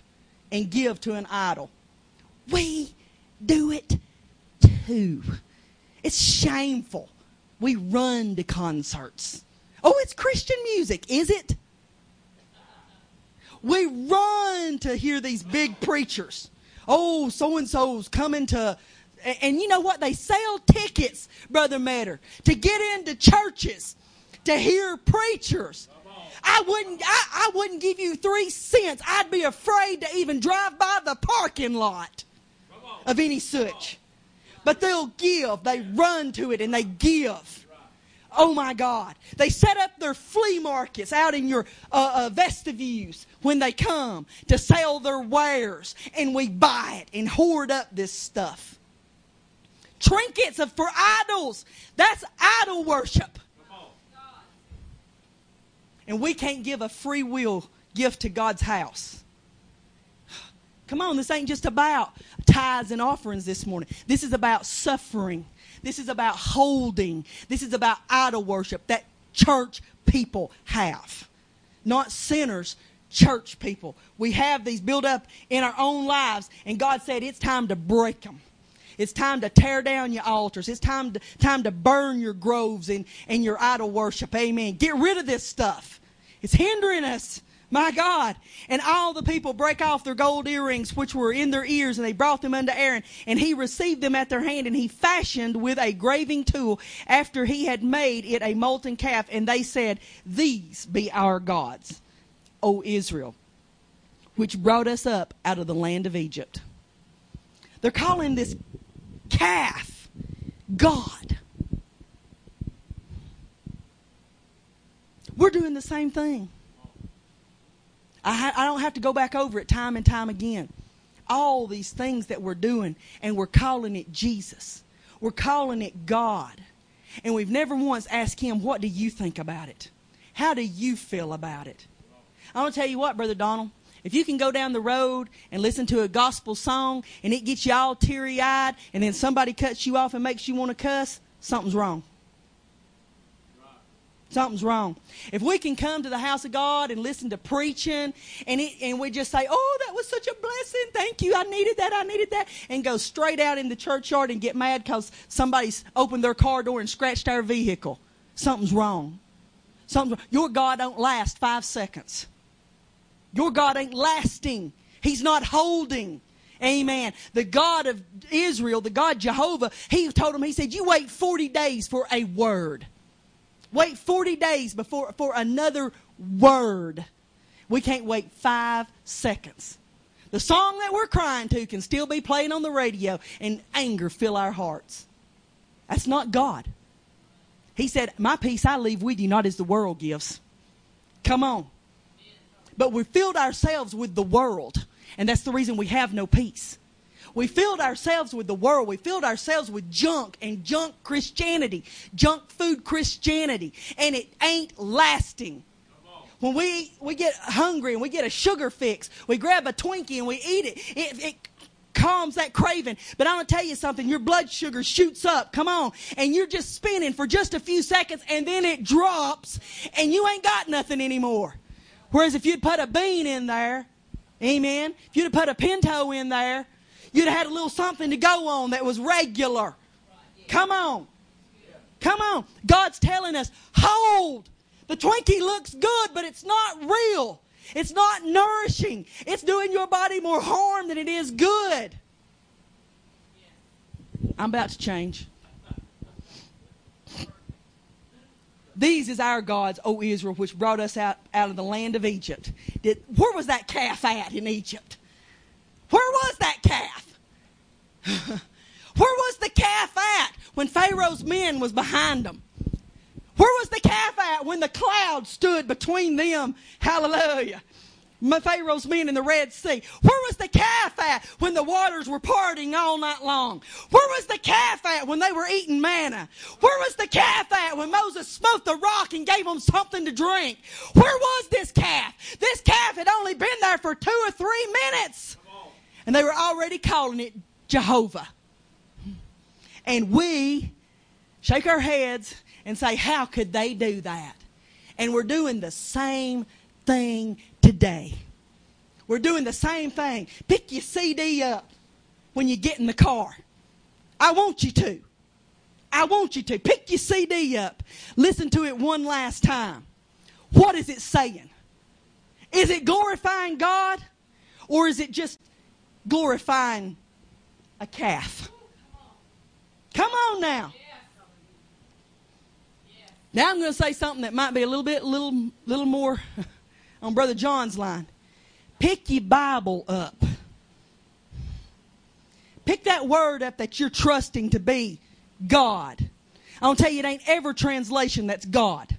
Speaker 1: and give to an idol. We do it too. It's shameful. We run to concerts. Oh, it's Christian music, is it? We run to hear these big preachers. Oh, so and so's coming to and you know what? They sell tickets, Brother Metter, to get into churches, to hear preachers. I wouldn't, I, I wouldn't give you three cents. I'd be afraid to even drive by the parking lot of any such. But they'll give. They run to it and they give. Oh my God. They set up their flea markets out in your uh, uh, vestibules when they come to sell their wares and we buy it and hoard up this stuff. Trinkets of, for idols. That's idol worship. And we can't give a free will gift to God's house. Come on, this ain't just about tithes and offerings this morning. This is about suffering. This is about holding. This is about idol worship that church people have. Not sinners, church people. We have these built up in our own lives, and God said it's time to break them. It's time to tear down your altars. It's time to, time to burn your groves and, and your idol worship. Amen. Get rid of this stuff. It's hindering us. My God. And all the people break off their gold earrings which were in their ears, and they brought them unto Aaron. And he received them at their hand, and he fashioned with a graving tool after he had made it a molten calf. And they said, These be our gods, O Israel, which brought us up out of the land of Egypt. They're calling this calf God. We're doing the same thing. I, ha- I don't have to go back over it time and time again. All these things that we're doing, and we're calling it Jesus. We're calling it God. And we've never once asked Him, What do you think about it? How do you feel about it? I want to tell you what, Brother Donald. If you can go down the road and listen to a gospel song and it gets you all teary eyed and then somebody cuts you off and makes you want to cuss, something's wrong. Something's wrong. If we can come to the house of God and listen to preaching and it, and we just say, "Oh, that was such a blessing. Thank you. I needed that. I needed that." And go straight out in the churchyard and get mad cuz somebody's opened their car door and scratched our vehicle. Something's wrong. Something your God don't last 5 seconds. Your God ain't lasting. He's not holding. Amen. The God of Israel, the God Jehovah, he told him, he said, You wait 40 days for a word. Wait 40 days before for another word. We can't wait five seconds. The song that we're crying to can still be playing on the radio and anger fill our hearts. That's not God. He said, My peace I leave with you, not as the world gives. Come on. But we filled ourselves with the world, and that's the reason we have no peace. We filled ourselves with the world. We filled ourselves with junk and junk Christianity, junk food Christianity, and it ain't lasting. When we, we get hungry and we get a sugar fix, we grab a Twinkie and we eat it. It, it calms that craving. But I'm going to tell you something. Your blood sugar shoots up. Come on. And you're just spinning for just a few seconds and then it drops and you ain't got nothing anymore. Whereas if you'd put a bean in there, amen, if you'd have put a pinto in there, You'd have had a little something to go on that was regular. Come on. Come on. God's telling us, hold. The Twinkie looks good, but it's not real. It's not nourishing. It's doing your body more harm than it is good. I'm about to change. These is our gods, O Israel, which brought us out, out of the land of Egypt. Did, where was that calf at in Egypt? Where was that calf? Where was the calf at when Pharaoh's men was behind them? Where was the calf at when the cloud stood between them? Hallelujah. My Pharaoh's men in the Red Sea. Where was the calf at when the waters were parting all night long? Where was the calf at when they were eating manna? Where was the calf at when Moses smote the rock and gave them something to drink? Where was this calf? This calf had only been there for two or three minutes. And they were already calling it Jehovah. And we shake our heads and say, How could they do that? And we're doing the same thing today. We're doing the same thing. Pick your CD up when you get in the car. I want you to. I want you to. Pick your CD up. Listen to it one last time. What is it saying? Is it glorifying God? Or is it just glorifying a calf? Come on now. Now I'm going to say something that might be a little bit, little, little more on Brother John's line. Pick your Bible up. Pick that word up that you're trusting to be God. I'll tell you, it ain't every translation that's God.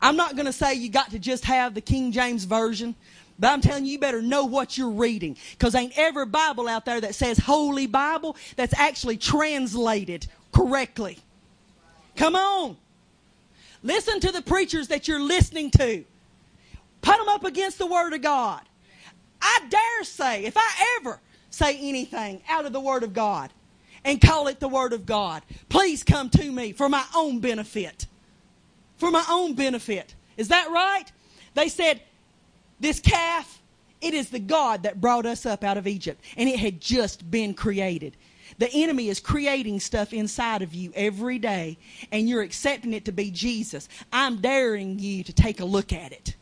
Speaker 1: I'm not going to say you got to just have the King James Version, but I'm telling you, you better know what you're reading. Because ain't every Bible out there that says Holy Bible that's actually translated correctly. Come on. Listen to the preachers that you're listening to. Put them up against the Word of God. I dare say, if I ever say anything out of the Word of God and call it the Word of God, please come to me for my own benefit. For my own benefit. Is that right? They said, this calf, it is the God that brought us up out of Egypt, and it had just been created. The enemy is creating stuff inside of you every day, and you're accepting it to be Jesus. I'm daring you to take a look at it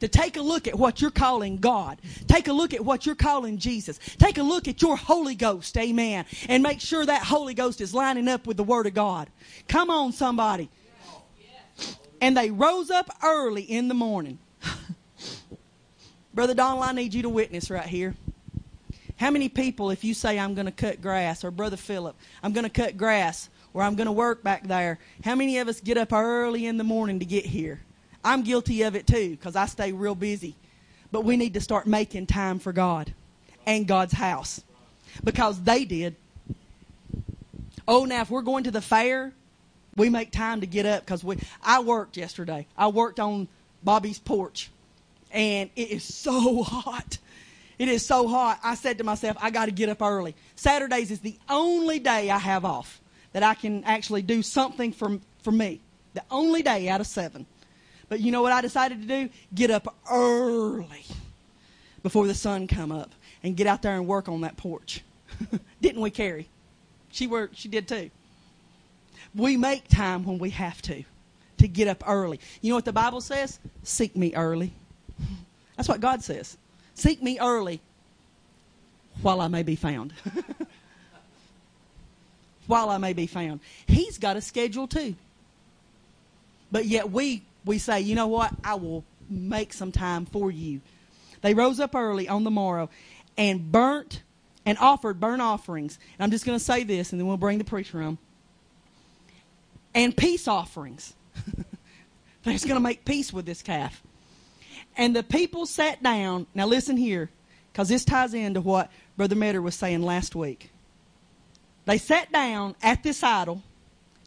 Speaker 1: to take a look at what you're calling God. Take a look at what you're calling Jesus. Take a look at your Holy Ghost, amen, and make sure that Holy Ghost is lining up with the Word of God. Come on, somebody. And they rose up early in the morning. Brother Donald, I need you to witness right here. How many people, if you say, I'm going to cut grass, or Brother Philip, I'm going to cut grass, or I'm going to work back there, how many of us get up early in the morning to get here? I'm guilty of it too because I stay real busy. But we need to start making time for God and God's house because they did. Oh, now if we're going to the fair, we make time to get up because we. I worked yesterday. I worked on Bobby's porch, and it is so hot. It is so hot. I said to myself, I got to get up early. Saturdays is the only day I have off that I can actually do something for for me. The only day out of seven. But you know what I decided to do? Get up early before the sun come up and get out there and work on that porch. Didn't we, Carrie? She worked. She did too. We make time when we have to to get up early. You know what the Bible says? Seek me early. That's what God says. Seek me early while I may be found. while I may be found. He's got a schedule too. But yet we we say, you know what? I will make some time for you. They rose up early on the morrow and burnt and offered burnt offerings. And I'm just going to say this, and then we'll bring the preacher on. And peace offerings. They're going to make peace with this calf. And the people sat down. Now listen here, because this ties into what Brother Metter was saying last week. They sat down at this idol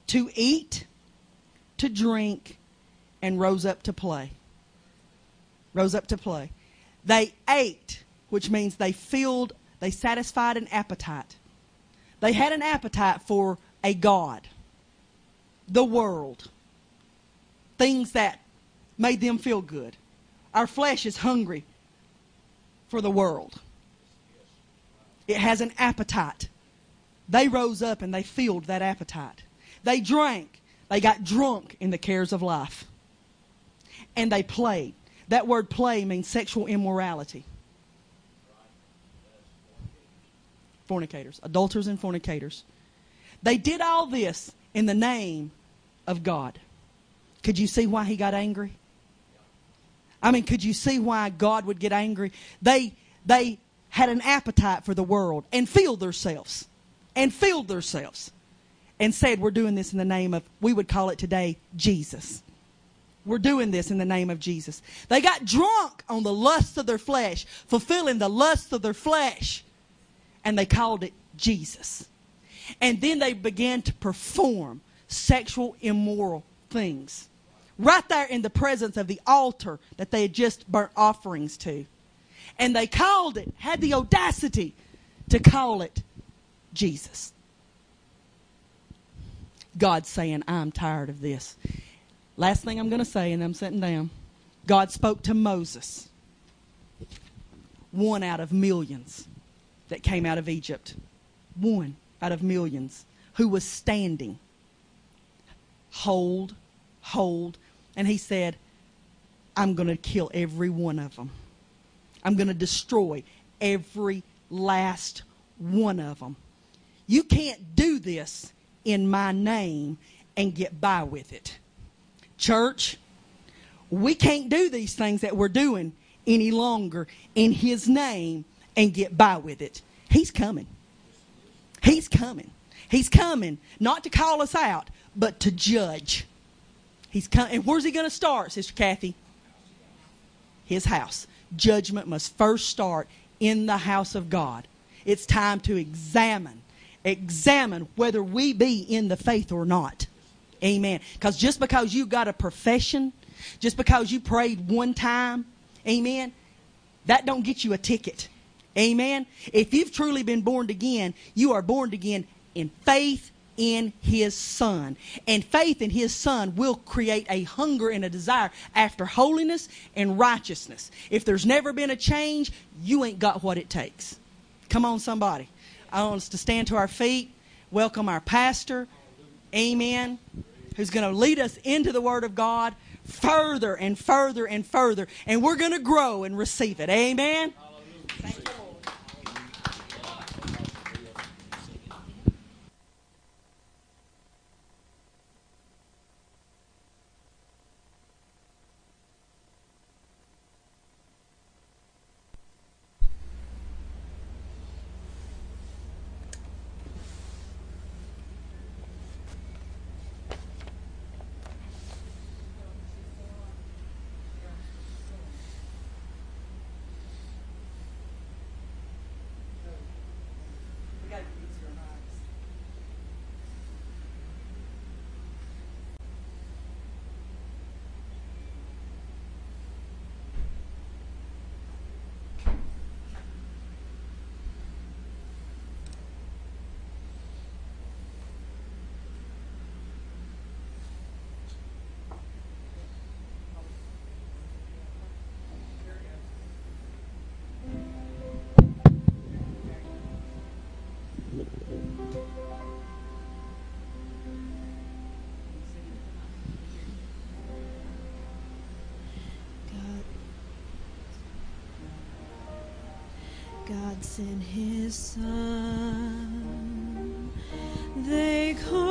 Speaker 1: to eat, to drink, and rose up to play. Rose up to play. They ate, which means they filled, they satisfied an appetite. They had an appetite for a God, the world, things that made them feel good. Our flesh is hungry for the world. It has an appetite. They rose up and they filled that appetite. They drank. They got drunk in the cares of life and they played. That word play means sexual immorality. Fornicators, adulterers and fornicators. They did all this in the name of God. Could you see why he got angry? I mean, could you see why God would get angry? They they had an appetite for the world and filled themselves and filled themselves and said, We're doing this in the name of, we would call it today, Jesus. We're doing this in the name of Jesus. They got drunk on the lusts of their flesh, fulfilling the lusts of their flesh, and they called it Jesus. And then they began to perform sexual immoral things right there in the presence of the altar that they had just burnt offerings to. And they called it, had the audacity to call it Jesus. God's saying, I'm tired of this. Last thing I'm going to say, and I'm sitting down. God spoke to Moses, one out of millions that came out of Egypt. One out of millions who was standing. Hold, hold. And he said, I'm going to kill every one of them. I'm going to destroy every last one of them. You can't do this in my name and get by with it. Church, we can't do these things that we're doing any longer in His name and get by with it. He's coming. He's coming. He's coming not to call us out, but to judge. He's coming. And where's he going to start, Sister Kathy? His house. Judgment must first start in the house of God. It's time to examine, examine whether we be in the faith or not. Amen. Because just because you got a profession, just because you prayed one time, amen, that don't get you a ticket. Amen. If you've truly been born again, you are born again in faith in his son. And faith in his son will create a hunger and a desire after holiness and righteousness. If there's never been a change, you ain't got what it takes. Come on, somebody. I want us to stand to our feet, welcome our pastor. Amen. Who's going to lead us into the Word of God further and further and further. And we're going to grow and receive it. Amen.
Speaker 2: God sent his son. They called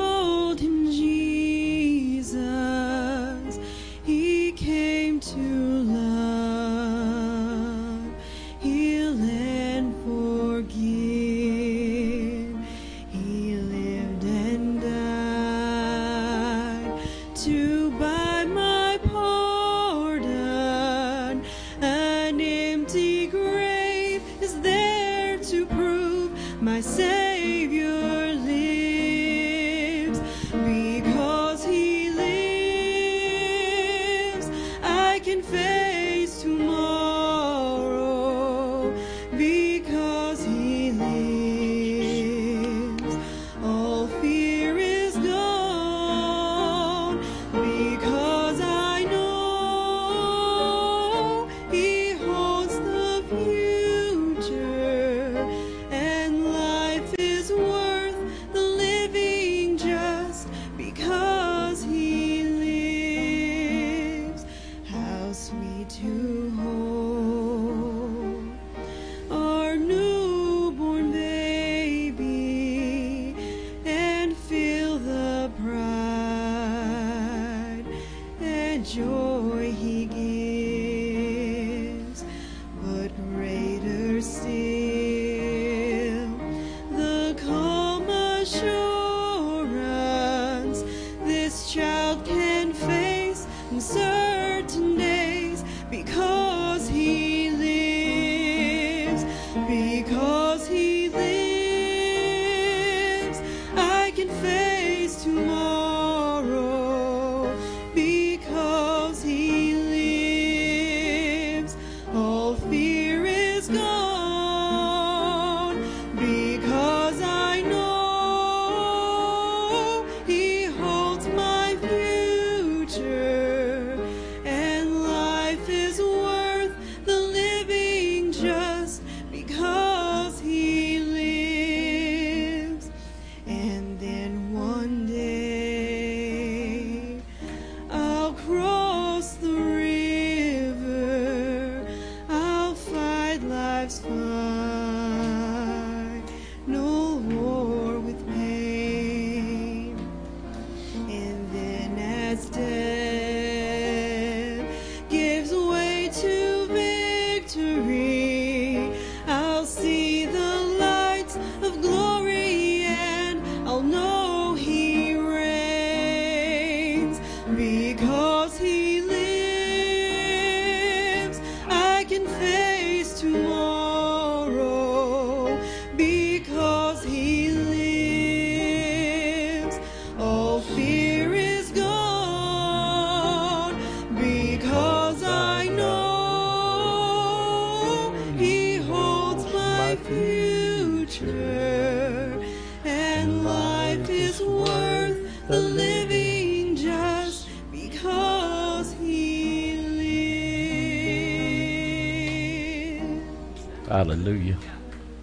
Speaker 3: Hallelujah.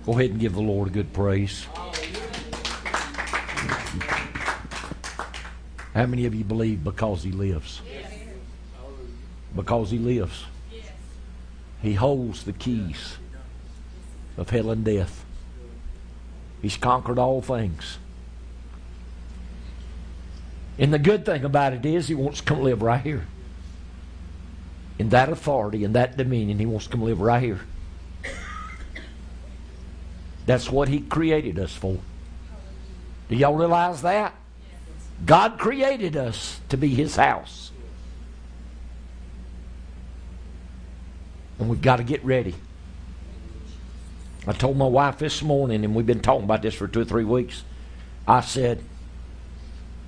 Speaker 3: Go ahead and give the Lord a good praise. How many of you believe because He lives? Because He lives. He holds the keys of hell and death. He's conquered all things. And the good thing about it is, He wants to come live right here. In that authority, in that dominion, He wants to come live right here. That's what He created us for. Do y'all realize that? God created us to be His house. And we've got to get ready. I told my wife this morning, and we've been talking about this for two or three weeks. I said,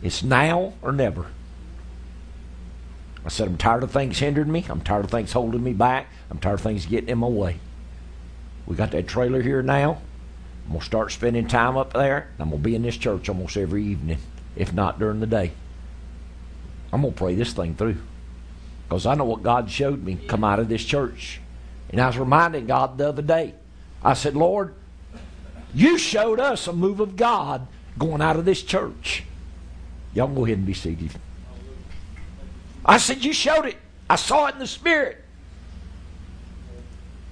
Speaker 3: it's now or never. I said, I'm tired of things hindering me. I'm tired of things holding me back. I'm tired of things getting in my way. We got that trailer here now. I'm going to start spending time up there. I'm going to be in this church almost every evening, if not during the day. I'm going to pray this thing through. Because I know what God showed me come out of this church. And I was reminding God the other day. I said, Lord, you showed us a move of God going out of this church. Y'all go ahead and be seated. I said, You showed it. I saw it in the spirit.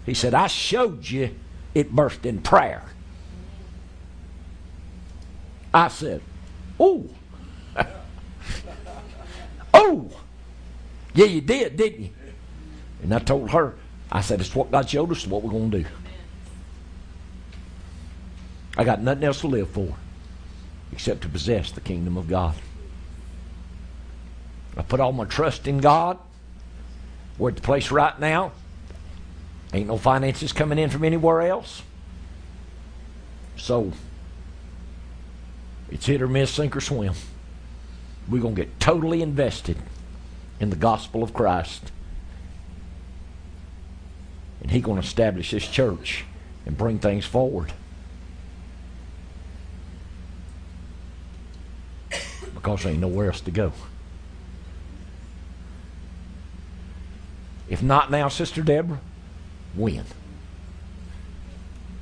Speaker 3: He said, I showed you it burst in prayer. I said, Oh. oh. Yeah, you did, didn't you? And I told her, I said, It's what God showed us, what we're going to do. I got nothing else to live for except to possess the kingdom of God. I put all my trust in God. We're at the place right now. Ain't no finances coming in from anywhere else. So it's hit or miss, sink or swim. We're going to get totally invested in the gospel of Christ. And He's going to establish this church and bring things forward. Because there ain't nowhere else to go. If not now, Sister Deborah, when?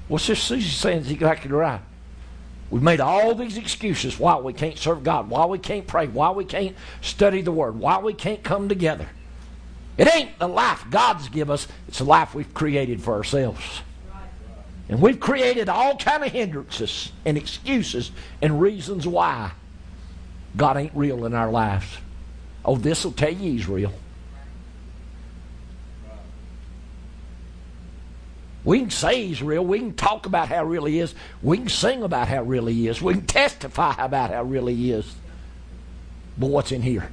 Speaker 3: Well, Sister Susie saying is exactly right. We've made all these excuses why we can't serve God, why we can't pray, why we can't study the Word, why we can't come together. It ain't the life God's give us, it's the life we've created for ourselves. And we've created all kind of hindrances and excuses and reasons why God ain't real in our lives. Oh, this will tell you he's real. We can say he's real. We can talk about how real he is. We can sing about how real he is. We can testify about how real he is. But what's in here?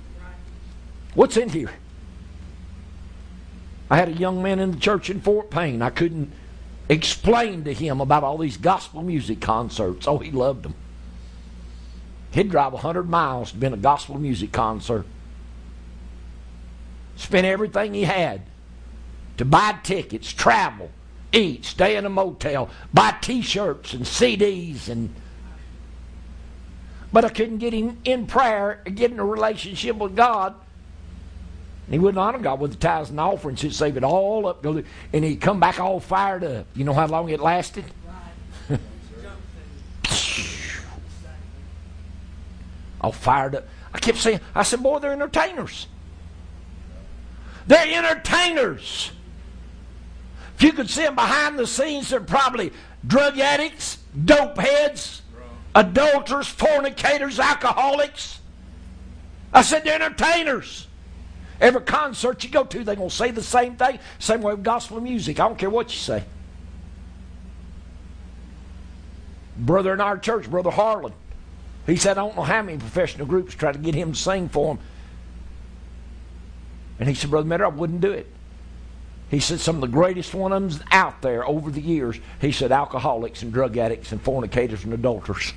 Speaker 3: What's in here? I had a young man in the church in Fort Payne. I couldn't explain to him about all these gospel music concerts. Oh, he loved them. He'd drive 100 miles to be in a gospel music concert. Spent everything he had to buy tickets, travel, eat, stay in a motel, buy T-shirts and CDs, and but I couldn't get him in prayer, get in a relationship with God. He wouldn't honor God with the tithes and offerings. He'd save it all up, and he'd come back all fired up. You know how long it lasted? all fired up. I kept saying, I said, boy, they're entertainers. They're entertainers. You could see them behind the scenes, they're probably drug addicts, dope heads, adulterers, fornicators, alcoholics. I said they're entertainers. Every concert you go to, they're going to say the same thing. Same way with gospel music. I don't care what you say. Brother in our church, Brother Harlan, he said, I don't know how many professional groups tried to get him to sing for him. And he said, Brother Metter, I wouldn't do it. He said some of the greatest one of them out there over the years, he said alcoholics and drug addicts and fornicators and adulterers.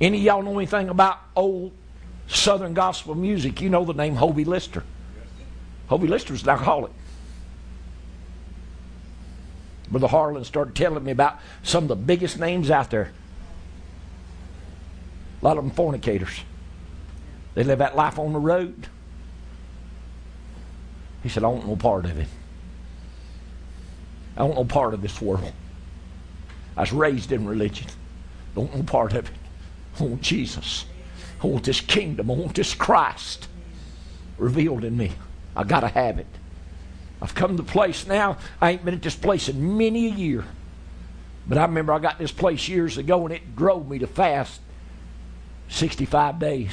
Speaker 3: Any y'all know anything about old Southern gospel music? You know the name Hovie Lister. Hovie Lister was an alcoholic. Brother Harlan started telling me about some of the biggest names out there. A lot of them fornicators. They live that life on the road. He said, I want no part of it. I don't know part of this world. I was raised in religion. Don't know part of it. I want Jesus. I want this kingdom. I want this Christ revealed in me. I got to have it. I've come to place now. I ain't been at this place in many a year. But I remember I got this place years ago and it drove me to fast 65 days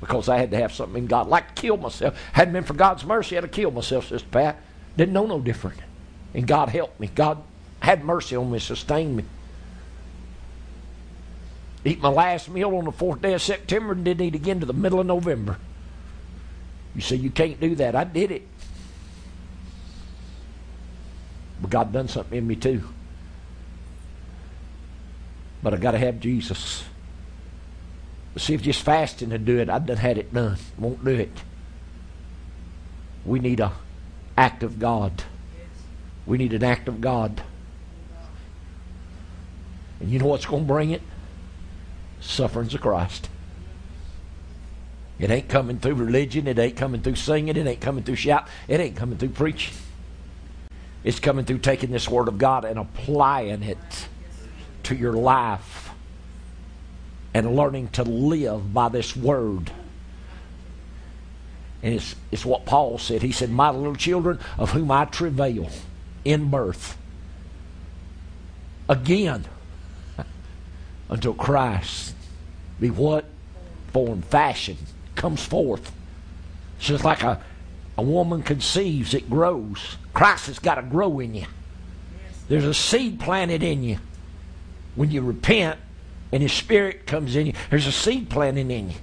Speaker 3: because I had to have something in God. Like to kill myself. Hadn't been for God's mercy, I had to kill myself, Sister Pat. Didn't know no different. And God helped me. God had mercy on me, sustained me. Eat my last meal on the fourth day of September and didn't eat again to the middle of November. You say you can't do that. I did it. But God done something in me too. But I got to have Jesus. See if just fasting to do it, I've done had it done. Won't do it. We need a act of God. We need an act of God. And you know what's going to bring it? Sufferings of Christ. It ain't coming through religion. It ain't coming through singing. It ain't coming through shout. It ain't coming through preaching. It's coming through taking this Word of God and applying it to your life and learning to live by this Word. And it's, it's what Paul said. He said, My little children, of whom I travail in birth, again, until Christ be what? Formed, fashion, comes forth. It's just like a, a woman conceives, it grows. Christ has got to grow in you. There's a seed planted in you. When you repent and His Spirit comes in you, there's a seed planting in you.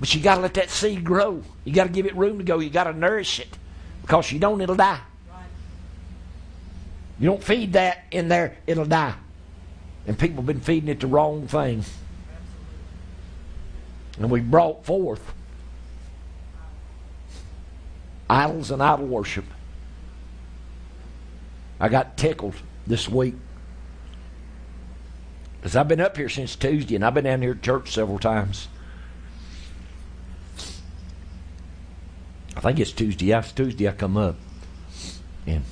Speaker 3: But you got to let that seed grow. You got to give it room to go. You got to nourish it. Because you don't, it'll die. You don't feed that in there, it'll die. And people have been feeding it the wrong thing. And we brought forth idols and idol worship. I got tickled this week. Because I've been up here since Tuesday and I've been down here to church several times. I think it's Tuesday. It's Tuesday I come up. And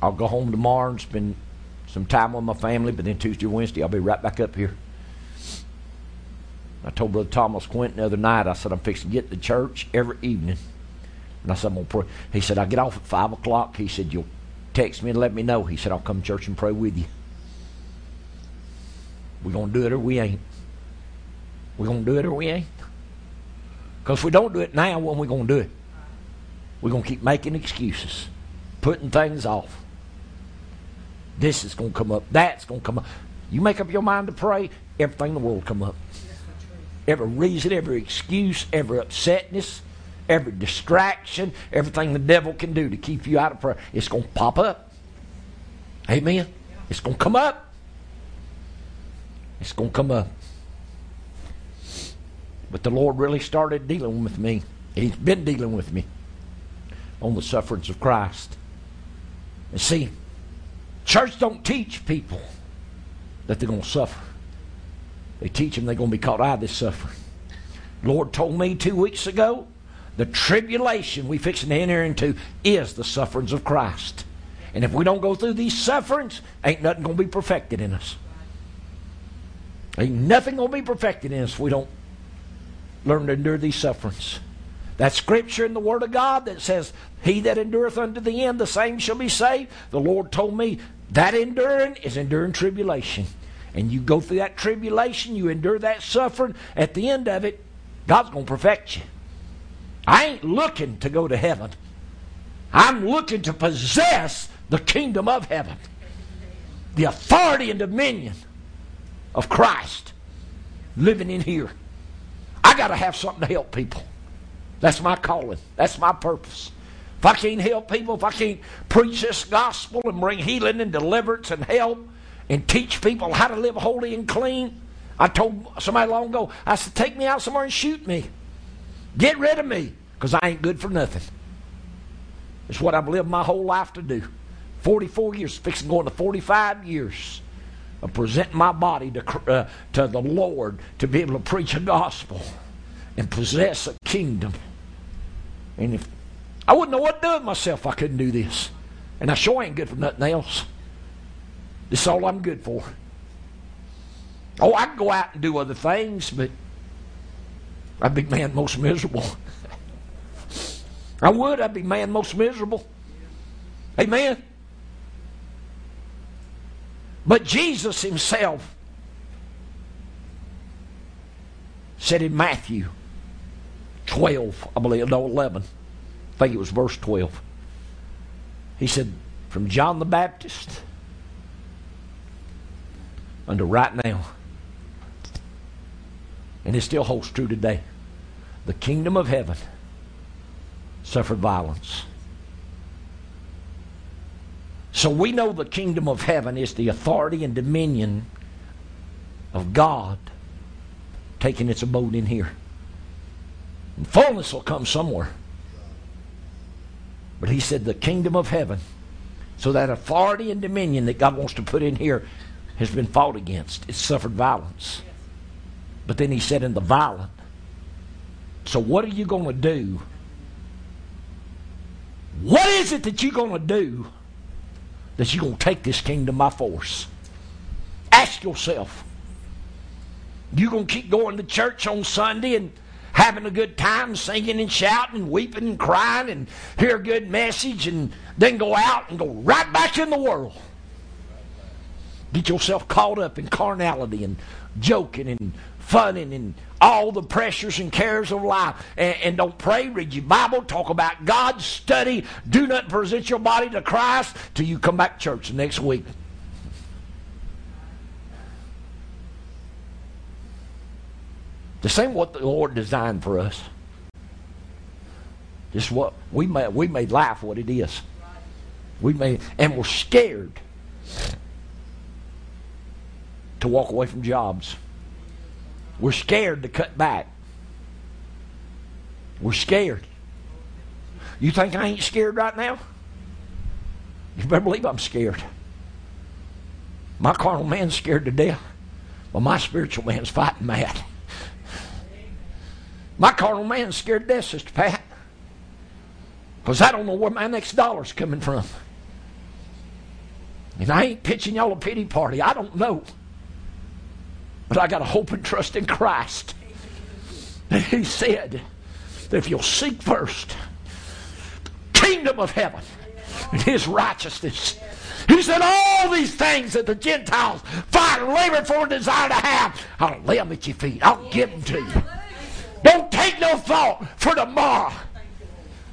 Speaker 3: I'll go home tomorrow and spend some time with my family, but then Tuesday or Wednesday I'll be right back up here. I told Brother Thomas Quentin the other night, I said, I'm fixing to get to church every evening. And I said, I'm going to pray. He said, I get off at 5 o'clock. He said, You'll text me and let me know. He said, I'll come to church and pray with you. We're going to do it or we ain't. We're going to do it or we ain't. Because if we don't do it now, when we going to do it? We're going to keep making excuses, putting things off. This is going to come up. That's going to come up. You make up your mind to pray, everything in the world come up. Every reason, every excuse, every upsetness, every distraction, everything the devil can do to keep you out of prayer, it's going to pop up. Amen. It's going to come up. It's going to come up. But the Lord really started dealing with me. He's been dealing with me on the sufferings of Christ. And see, church don't teach people that they're going to suffer. They teach them they're going to be caught out of this suffering. Lord told me two weeks ago, the tribulation we fixing to enter into is the sufferings of Christ. And if we don't go through these sufferings, ain't nothing going to be perfected in us. Ain't nothing going to be perfected in us if we don't learn to endure these sufferings. That scripture in the Word of God that says, He that endureth unto the end, the same shall be saved. The Lord told me that enduring is enduring tribulation. And you go through that tribulation, you endure that suffering. At the end of it, God's going to perfect you. I ain't looking to go to heaven. I'm looking to possess the kingdom of heaven, the authority and dominion of Christ living in here. I got to have something to help people. That's my calling. That's my purpose. If I can't help people, if I can't preach this gospel and bring healing and deliverance and help and teach people how to live holy and clean, I told somebody long ago, I said, take me out somewhere and shoot me. Get rid of me because I ain't good for nothing. It's what I've lived my whole life to do. 44 years, fixing going to 45 years of presenting my body to, uh, to the Lord to be able to preach a gospel and possess a kingdom. And if I wouldn't know what to do with myself I couldn't do this. And I sure ain't good for nothing else. This is all I'm good for. Oh, I can go out and do other things, but I'd be man most miserable. I would. I'd be man most miserable. Amen. But Jesus himself said in Matthew 12, I believe, no, 11, I think it was verse 12. He said, From John the Baptist unto right now, and it still holds true today, the kingdom of heaven suffered violence. So we know the kingdom of heaven is the authority and dominion of God taking its abode in here. And fullness will come somewhere. But he said the kingdom of heaven. So that authority and dominion that God wants to put in here has been fought against. It's suffered violence. But then he said in the violent. So what are you going to do? What is it that you're going to do that you're going to take this kingdom by force? Ask yourself. You going to keep going to church on Sunday and having a good time, singing and shouting, and weeping and crying, and hear a good message, and then go out and go right back in the world? Get yourself caught up in carnality and joking and funning and all the pressures and cares of life. And, and, don't pray, read your Bible, talk about God, study, do not present your body to Christ till you come back to church next week. The same what the Lord designed for us. Just what we may we may laugh what it is. We may and we're scared to walk away from jobs. We're scared to cut back. We're scared. You think I ain't scared right now? You better believe I'm scared. My carnal man's scared to death. Well, my spiritual man's fighting mad. My carnal man's scared to death, Sister Pat. Because I don't know where my next dollar's coming from. And I ain't pitching y'all a pity party. I don't know. But I got to hope and trust in Christ. And he said that if you'll seek first kingdom of heaven and his righteousness, he said all these things that the Gentiles fight and labor for and desire to have, I'll lay them at your feet. I'll give them to you. Don't take no thought for tomorrow.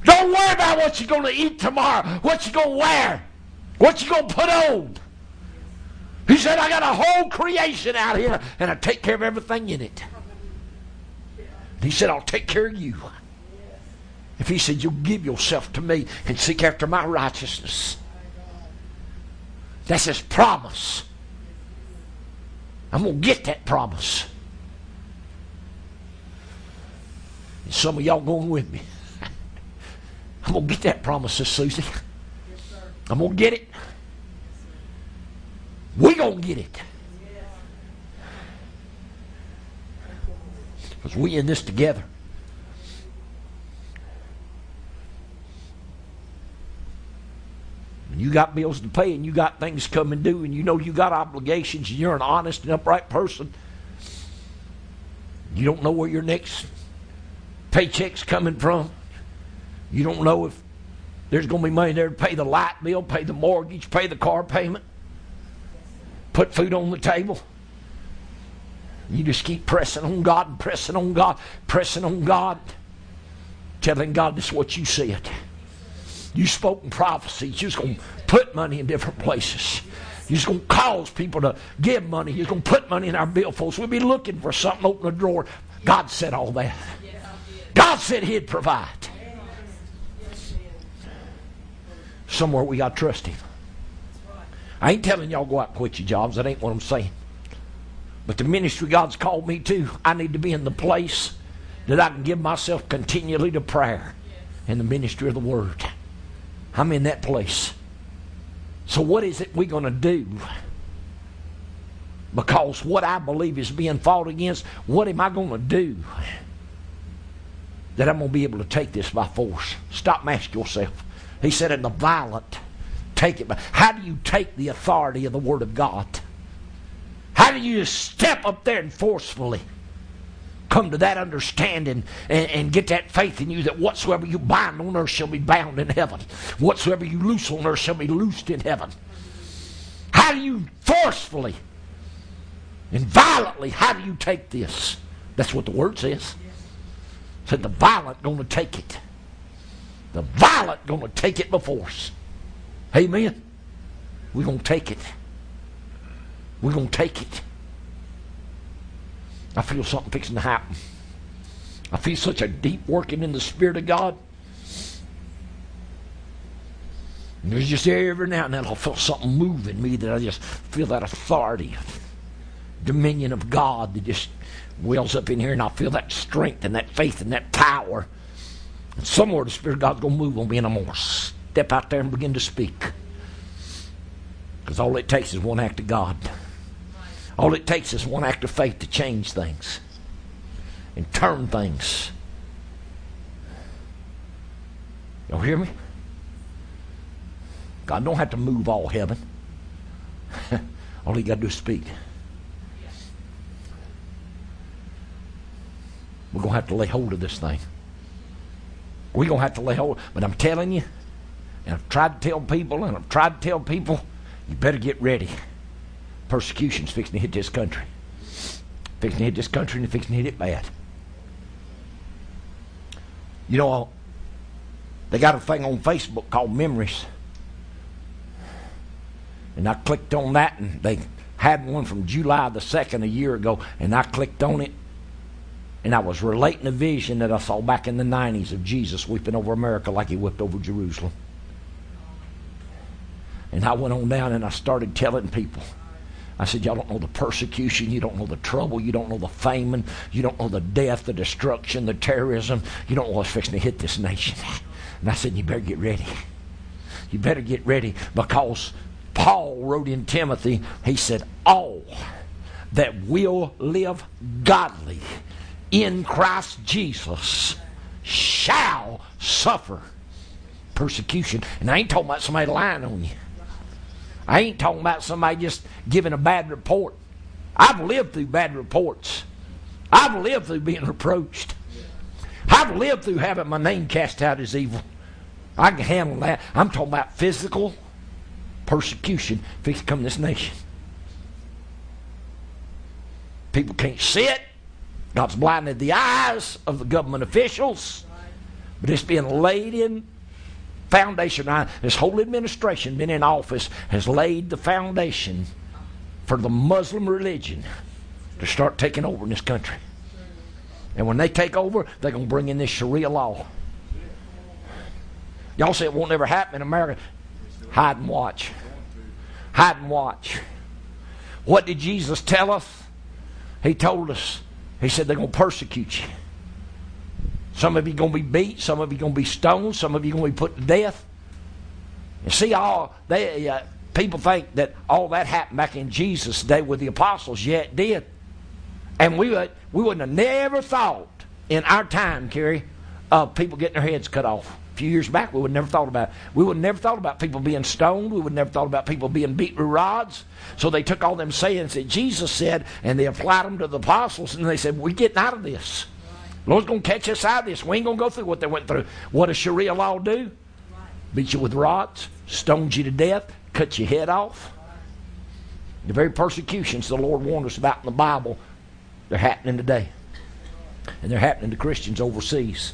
Speaker 3: Don't worry about what you're going to eat tomorrow, what you're going to wear, what you're going to put on. He said, I got a whole creation out here, and I take care of everything in it. He said, I'll take care of you. If he said, You'll give yourself to me and seek after my righteousness. That's his promise. I'm going to get that promise. And some of y'all going with me. I'm going to get that promise, Susie. I'm going to get it. We going to get it. Because we in this together. You got bills to pay and you got things coming due and you know you got obligations and you're an honest and upright person, you don't know where your next paycheck's coming from. You don't know if there's going to be money there to pay the light bill, pay the mortgage, pay the car payment, put food on the table. You just keep pressing on God and pressing on God, pressing on God, telling God this is what you said. You spoke in prophecies. You're just going to put money in different places. You're just going to cause people to give money. You're going to put money in our billfolds. We'll be looking for something, open a drawer. God said all that. God said He'd provide. Somewhere we got to trust Him. I ain't telling y'all go out and quit your jobs. That ain't what I'm saying. But the ministry God's called me to, I need to be in the place that I can give myself continually to prayer and the ministry of the Word. I'm in that place. So, what is it we're going to do? Because what I believe is being fought against, what am I going to do that I'm going to be able to take this by force? Stop ask yourself. He said, in the violent, take it? But how do you take the authority of the Word of God? How do you step up there and forcefully come to that understanding and, and, get that faith in you that whatsoever you bind on earth shall be bound in heaven? Whatsoever you loose on earth shall be loosed in heaven. How do you forcefully and violently, how do you take this? That's what the word says. Said the violent going to take it. The violent going to take it by us. Amen. We're going to take it. We're going to take it. I feel something fixing to happen. I feel such a deep working in the Spirit of God. And there's just every now and then I'll feel something moving me that I just feel that authority, dominion of God that just wells up in here, and I'll feel that strength and that faith and that power. And somewhere the Spirit of God's going to move on me, and I'm going to step out there and begin to speak. Because all it takes is one act of God. All it takes is one act of faith to change things and turn things. Y'all hear me? God don't have to move all heaven. all he got to do is speak. We're going to have to lay hold of this thing. We're going to have to lay hold. But I'm telling you, and I've tried to tell people, and I've tried to tell people, you better get ready. Persecution's fixing to hit this country. Fixing to hit this country and fixing to hit it bad. You know, they got a thing on Facebook called Memories. And I clicked on that, and they had one from July the 2nd a year ago, and I clicked on it, and I was relating a vision that I saw back in the 90s of Jesus weeping over America like he wept over Jerusalem. And I went on down and I started telling people. I said, Y'all don't know the persecution, you don't know the trouble, you don't know the famine, you don't know the death, the destruction, the terrorism, you don't know what's fixing to hit this nation. And I said, You better get ready. You better get ready because Paul wrote in Timothy, he said, All that will live godly in Christ Jesus shall suffer persecution. And I ain't talking about somebody lying on you. I ain't talking about somebody just giving a bad report. I've lived through bad reports. I've lived through being reproached. I've lived through having my name cast out as evil. I can handle that. I'm talking about physical persecution to come this nation. People can't see it. God's blinded the eyes of the government officials. But it's being laid in foundation. This whole administration been in office has laid the foundation for the Muslim religion to start taking over in this country. And when they take over, they're going to bring in this Sharia law. Y'all say it won't ever happen in America. Hide and watch. Hide and watch. What did Jesus tell us? He told us he said they're going to persecute you. Some of you going to be beat. Some of you going to be stoned. Some of you going to be put to death. And see, all they uh, people think that all that happened back in Jesus' day with the apostles. Yeah, it did. And we would we wouldn't have never thought in our time, Kerry, of people getting their heads cut off. A few years back, we would never thought about. It. We would never thought about people being stoned. We would never thought about people being beat with rods. So they took all them sayings that Jesus said and they applied them to the apostles, and they said, "We're getting out of this. Lord's going to catch us out of this. We ain't going to go through what they went through. What does Sharia law do? Beat you with rods, stones you to death, cut your head off. The very persecutions the Lord warned us about in the Bible, they're happening today, and they're happening to Christians overseas."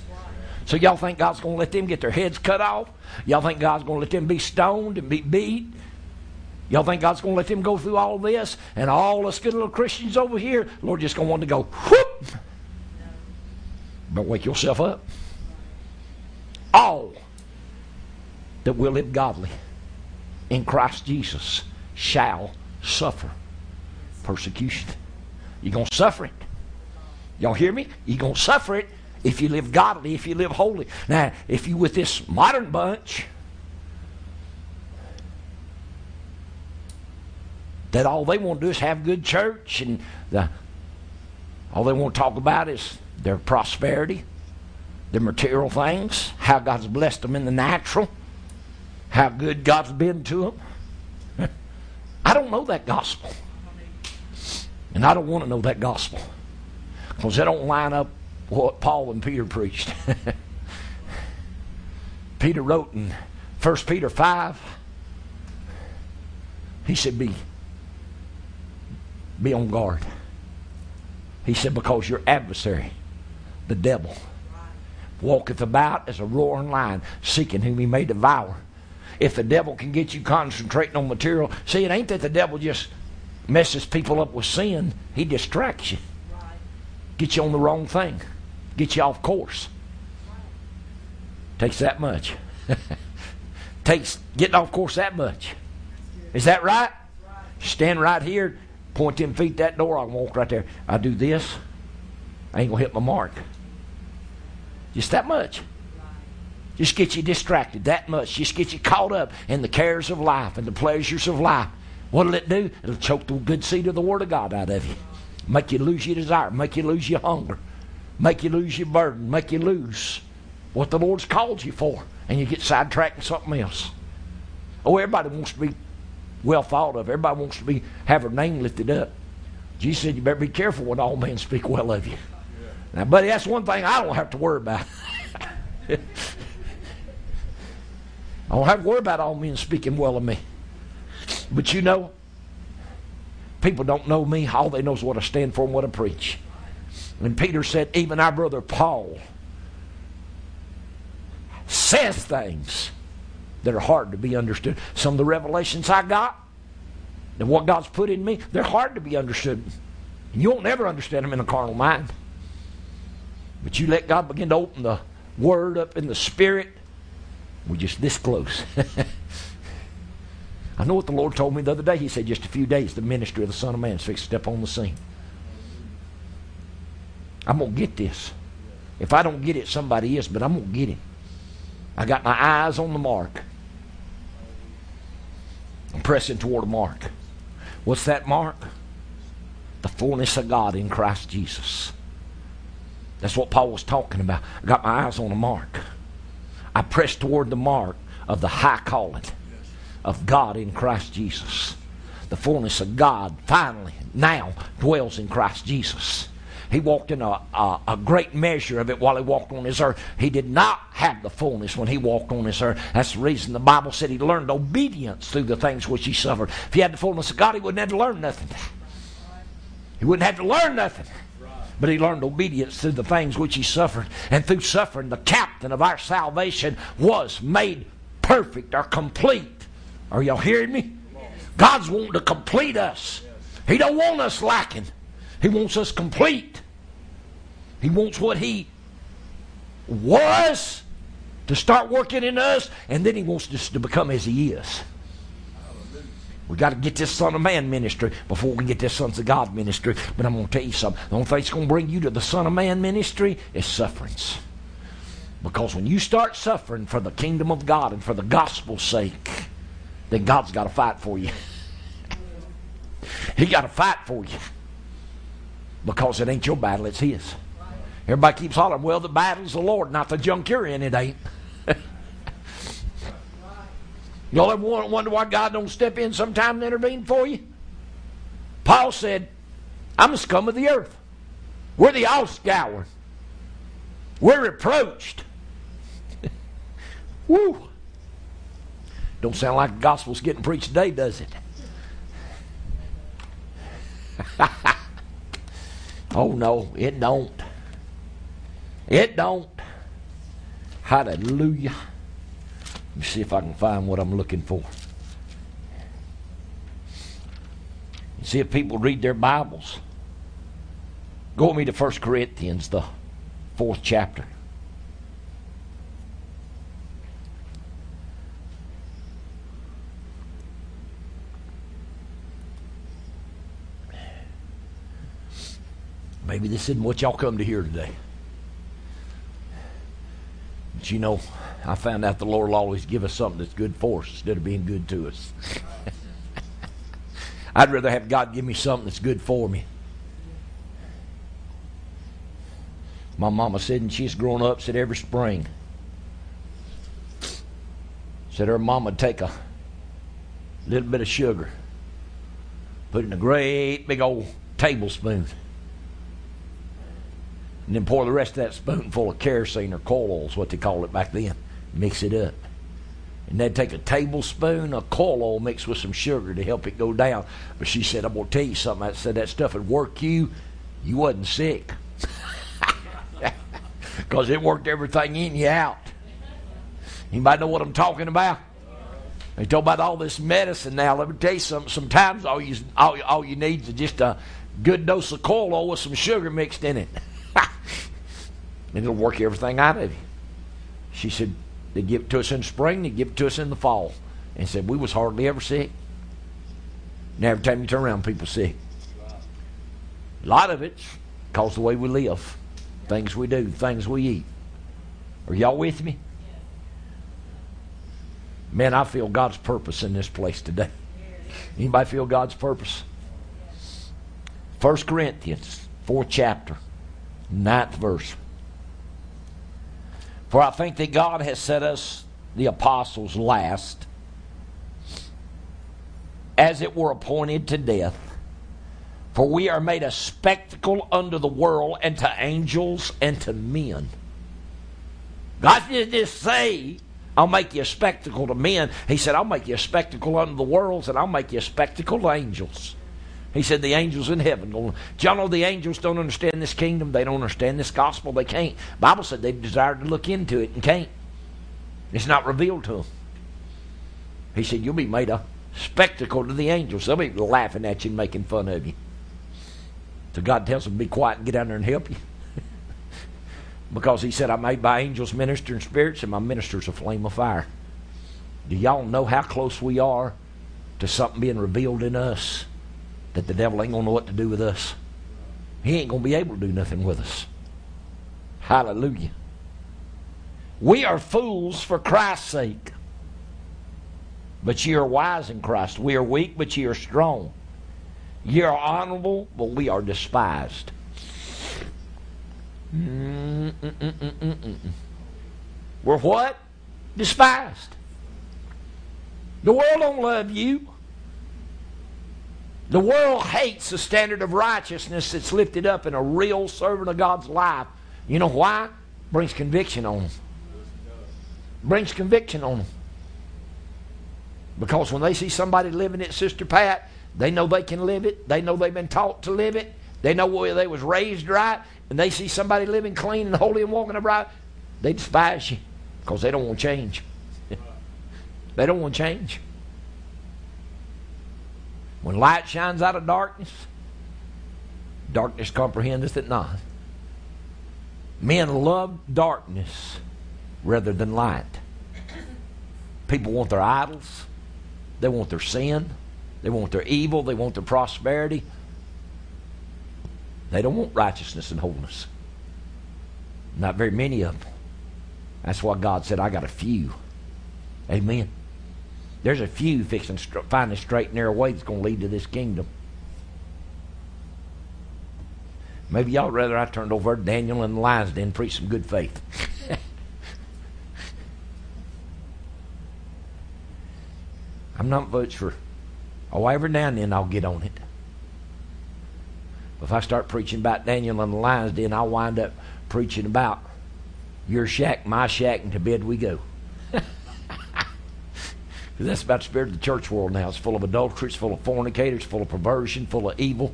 Speaker 3: So y'all think God's going to let them get their heads cut off? Y'all think God's going to let them be stoned and be beat? Y'all think God's going to let them go through all this? And all us good little Christians over here, Lord just going to want to go, whoop! But wake yourself up. All that will live godly in Christ Jesus shall suffer persecution. You're going to suffer it. Y'all hear me? You're going to suffer it if you live godly, if you live holy. Now, if you with this modern bunch that all they want to do is have good church and the, all they want to talk about is their prosperity, their material things, how God's blessed them in the natural. how good God's been to them. I don't know that gospel. And I don't want to know that gospel. Because they don't line up what Paul and Peter preached. Peter wrote in 1 Peter 5, he said, Be, be on guard. He said, Because your adversary, the devil, walketh about as a roaring lion, seeking whom he may devour. If the devil can get you concentrating on material, see, it ain't that the devil just messes people up with sin, he distracts you. Get you on the wrong thing, get you off course. Takes that much. Takes getting off course that much. Is that right? Stand right here, point them feet that door, I can walk right there. I do this, I ain't gonna hit my mark. Just that much. Just get you distracted that much. Just get you caught up in the cares of life and the pleasures of life. What'll it do? It'll choke the good seed of the Word of God out of you. Make you lose your desire. Make you lose your hunger. Make you lose your burden. Make you lose what the Lord's called you for. And you get sidetracked in something else. Oh, everybody wants to be well thought of. Everybody wants to be have their name lifted up. Jesus said you better be careful when all men speak well of you. Now, buddy, that's one thing I don't have to worry about. I don't have to worry about all men speaking well of me. But you know, people don't know me. All they know is what I stand for and what I preach. And Peter said, even our brother Paul says things that are hard to be understood. Some of the revelations I got and what God's put in me, they're hard to be understood. You won't never understand them in a carnal mind. But you let God begin to open the Word up in the Spirit, we're just this close. I know what the Lord told me the other day. He said, just a few days, the ministry of the Son of Man is fixed to step on the scene. I'm going to get this. If I don't get it, somebody is, but I'm going to get it. I got my eyes on the mark. I'm pressing toward a mark. What's that mark? The fullness of God in Christ Jesus. That's what Paul was talking about. I got my eyes on the mark. I press toward the mark of the high calling of God in Christ Jesus. The fullness of God finally now dwells in Christ Jesus. He walked in a, a, a, great measure of it while he walked on this earth. He did not have the fullness when he walked on this earth. That's the reason the Bible said he learned obedience through the things which he suffered. If he had the fullness of God, he wouldn't have to learn nothing. He wouldn't have to learn nothing. But he learned obedience through the things which he suffered. And through suffering, the captain of our salvation was made perfect or complete. Are y'all hearing me? God's wanting to complete us. He don't want us lacking. He wants us complete. He wants what he was to start working in us, and then he wants us to become as he is. We got to get this Son of Man ministry before we get this Sons of God ministry. But I'm going to tell you something. The only thing that's going to bring you to the Son of Man ministry is sufferings. Because when you start suffering for the kingdom of God and for the gospel's sake, then God's got to fight for you. he got to fight for you. Because it ain't your battle, it's His. Everybody keeps hollering, well, the battle's the Lord, not the junk you're in, it ain't. Y'all ever wonder why God don't step in sometime and intervene for you? Paul said, I'm the scum of the earth. We're the offscoured. We're reproached. Woo! Don't sound like the gospel's getting preached today, does it? oh no, it don't. It don't. Hallelujah. Me see if I can find what I'm looking for. See if people read their Bibles. Go with me to 1 Corinthians, the fourth chapter. Maybe this isn't what y'all come to hear today. But you know, I found out the Lord will always give us something that's good for us instead of being good to us. I'd rather have God give me something that's good for me. My mama said, and she's grown up, said every spring, Said her mom would take a little bit of sugar, put in a great big old tablespoon, and then pour the rest of that spoonful of kerosene or coal oil is what they called it back then. Mix it up. And they'd take a tablespoon of coal oil mixed with some sugar to help it go down. But she said, I'm going to tell you something. I said, that stuff would work you. You wasn't sick. Because it worked everything in you out. Anybody know what I'm talking about? They talk about all this medicine now. Let me tell you something. Sometimes all you all, all you need is just a good dose of coal oil with some sugar mixed in it. and it'll work everything out of you. She said, they give it to us in the spring, they give it to us in the fall. And said, we was hardly ever sick. Now every time you turn around, people sick. A lot of it's because the way we live, things we do, things we eat. Are y'all with me? Man, I feel God's purpose in this place today. Anybody feel God's purpose? First Corinthians, fourth chapter, ninth verse. For I think that God has set us, the apostles, last, as it were appointed to death. For we are made a spectacle unto the world and to angels and to men. God didn't just say, I'll make you a spectacle to men. He said, I'll make you a spectacle unto the worlds and I'll make you a spectacle to angels. He said, the angels in heaven. Do y'all know the angels don't understand this kingdom? They don't understand this gospel. They can't. Bible said they desired to look into it and can't. It's not revealed to them. He said, you'll be made a spectacle to the angels. They'll be laughing at you and making fun of you. So God tells them, be quiet and get down there and help you. because he said, I made my angels ministering spirits and my ministers a flame of fire. Do y'all know how close we are to something being revealed in us? That the devil ain't going to know what to do with us. He ain't going to be able to do nothing with us. Hallelujah. We are fools for Christ's sake, but ye are wise in Christ. We are weak, but ye are strong. Ye are honorable, but we are despised. We're what? Despised. The world don't love you. The world hates the standard of righteousness that's lifted up in a real servant of God's life. You know why? Brings conviction on them. Brings conviction on them. Because when they see somebody living it, Sister Pat, they know they can live it. They know they've been taught to live it. They know where they was raised right. And they see somebody living clean and holy and walking upright. They despise you because they don't want to change. they don't want to change. When light shines out of darkness, darkness comprehendeth it not. Men love darkness rather than light. People want their idols, they want their sin, they want their evil, they want their prosperity. They don't want righteousness and wholeness. Not very many of them. That's why God said, I got a few. Amen. There's a few fixing to find a straight and narrow way that's going to lead to this kingdom. Maybe y'all rather I turned over Daniel and the lions den and preach some good faith. I'm not much for. Oh, every now and then I'll get on it. If I start preaching about Daniel and the lions then I'll wind up preaching about your shack, my shack, and to bed we go. Because that's about the spirit of the church world now. It's full of adultery, it's full of fornicators, full of perversion, full of evil.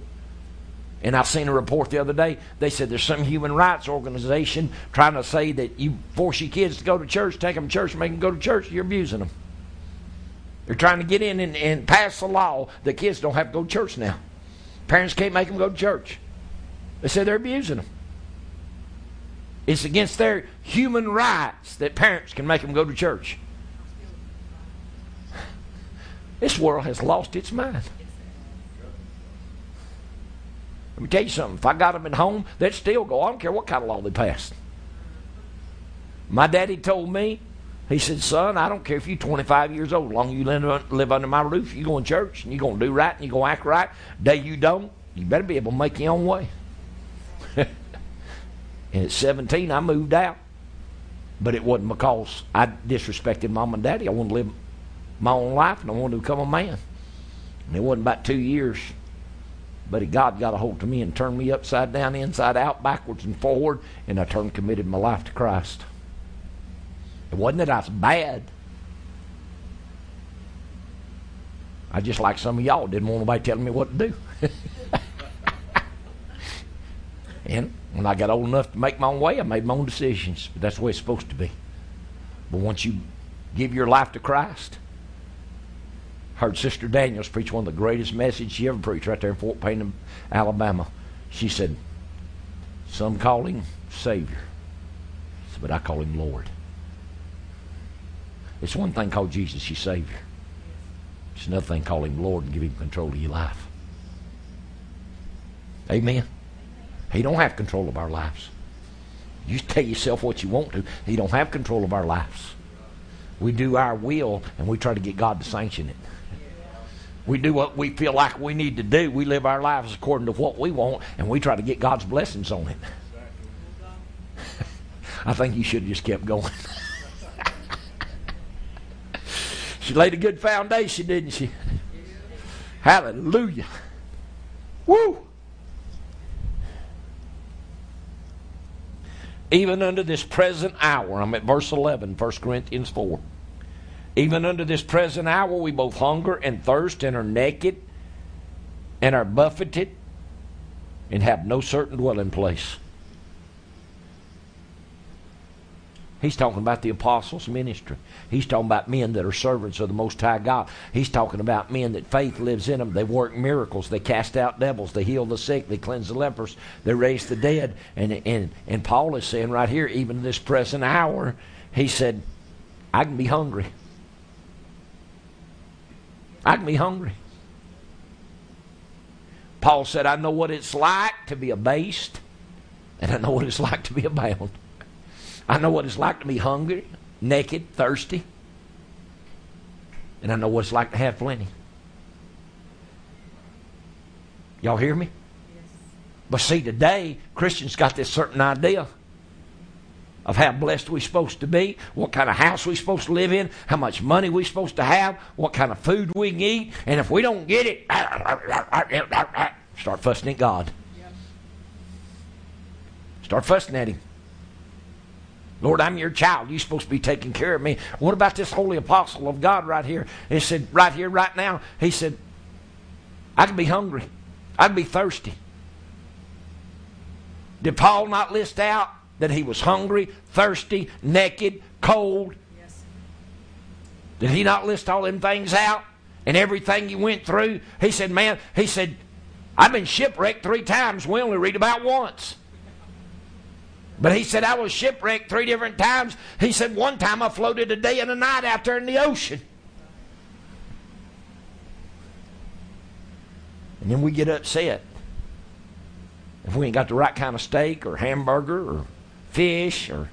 Speaker 3: And I've seen a report the other day. They said there's some human rights organization trying to say that you force your kids to go to church, take them to church, make them go to church, you're abusing them. They're trying to get in and, and pass the law that kids don't have to go to church now. Parents can't make them go to church. They say they're abusing them. It's against their human rights that parents can make them go to church. This world has lost its mind. Let me tell you something. If I got them at home, they'd still go. I don't care what kind of law they pass. My daddy told me, he said, son, I don't care if you're 25 years old, as long as you live under my roof, you go in church and you're going to do right and you're going to act right. Day you don't, you better be able to make your own way. and at 17, I moved out. But it wasn't because I disrespected mom and daddy. I wanted to live my own life and I wanted to become a man. And it wasn't about two years. But God got a hold of me and turned me upside down, inside out, backwards and forward, and I turned committed my life to Christ. It wasn't that I was bad. I just like some of y'all didn't want nobody telling me what to do. and when I got old enough to make my own way, I made my own decisions. But that's the way it's supposed to be. But once you give your life to Christ, heard Sister Daniels preach one of the greatest messages she ever preached right there in Fort Payne, Alabama. She said, Some call him Savior, but I call him Lord. It's one thing called Jesus your Savior. It's another thing call him Lord and give him control of your life. Amen. He don't have control of our lives. You tell yourself what you want to. He don't have control of our lives. We do our will and we try to get God to sanction it. We do what we feel like we need to do. We live our lives according to what we want and we try to get God's blessings on it. I think you should have just kept going. she laid a good foundation, didn't she? Hallelujah. Woo! even under this present hour. I'm at verse 11, 1 Corinthians 4. Even unto this present hour, we both hunger and thirst and are naked and are buffeted and have no certain dwelling place. He's talking about the apostles' ministry. He's talking about men that are servants of the Most High God. He's talking about men that faith lives in them. They work miracles. They cast out devils. They heal the sick. They cleanse the lepers. They raise the dead. And, and, and Paul is saying right here, even this present hour, he said, I can be hungry. I can be hungry. Paul said, I know what it's like to be abased, and I know what it's like to be abound. I know what it's like to be hungry, naked, thirsty. And I know what it's like to have plenty. Y'all hear me? But see, today, Christians got this certain idea of how blessed we're supposed to be, what kind of house we're supposed to live in, how much money we're supposed to have, what kind of food we can eat, and if we don't get it, start fussing at God. Start fussing at Him. Lord, I'm your child. You're supposed to be taking care of me. What about this holy apostle of God right here? He said, right here, right now, he said, I could be hungry. I'd be thirsty. Did Paul not list out that he was hungry, thirsty, naked, cold? Yes. Did he not list all them things out? And everything he went through? He said, man, he said, I've been shipwrecked three times. We only read about once. But he said, I was shipwrecked three different times. He said, one time I floated a day and a night out there in the ocean. And then we get upset. If we ain't got the right kind of steak or hamburger or fish or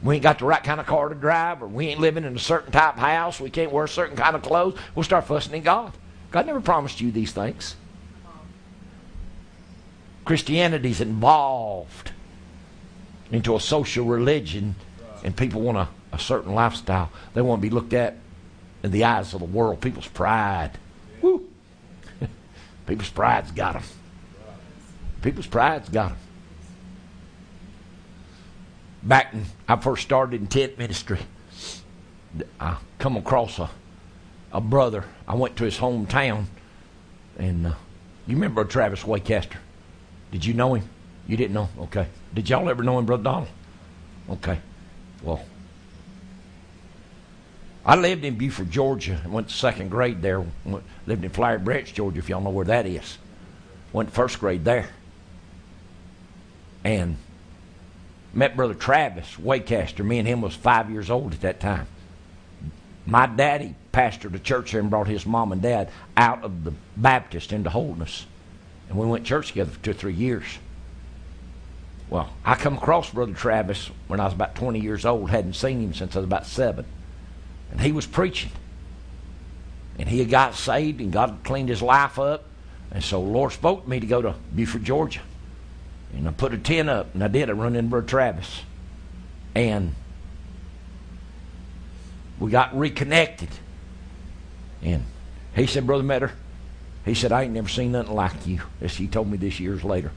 Speaker 3: we ain't got the right kind of car to drive or we ain't living in a certain type of house, we can't wear a certain kind of clothes, we'll start fussing at God. God never promised you these things. Christianity's involved into a social religion, and people want a, a certain lifestyle. They want to be looked at in the eyes of the world. People's pride. Woo. People's pride's got them. People's pride's got them. Back when I first started in tent ministry, I come across a, a brother. I went to his hometown, and uh, you remember Travis Waycaster? Did you know him? You didn't know? Okay. Did y'all ever know him, Brother Donald? Okay. Well, I lived in Buford, Georgia, and went to second grade there. Went, lived in Flowery Branch, Georgia, if y'all know where that is. Went first grade there. And met Brother Travis Waycaster. Me and him was five years old at that time. My daddy pastored a church there and brought his mom and dad out of the Baptist into holiness. And we went to church together for two or three years. Well, I come across Brother Travis when I was about 20 years old. Hadn't seen him since I was about seven. And he was preaching. And he had got saved and God cleaned his life up. And so the Lord spoke to me to go to Buford, Georgia. And I put a tent up, and I did. I run into Brother Travis. And we got reconnected. And he said, Brother Metter, he said, I ain't never seen nothing like you. As he told me this years later.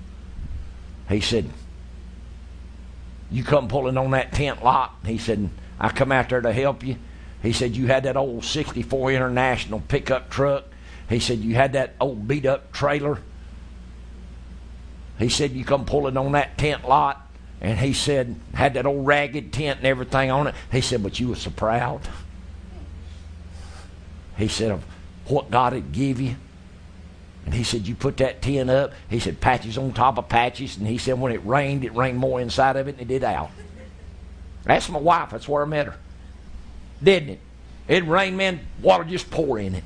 Speaker 3: He said, You come pulling on that tent lot. He said, I come out there to help you. He said, You had that old 64 International pickup truck. He said, You had that old beat up trailer. He said, You come pulling on that tent lot. And he said, had that old ragged tent and everything on it. He said, But you were so proud. He said, Of what God had give you. And he said, You put that tent up. He said, Patches on top of patches. And he said, When it rained, it rained more inside of it than it did out. That's my wife. That's where I met her. Didn't it? It rained, man, water just pour in it.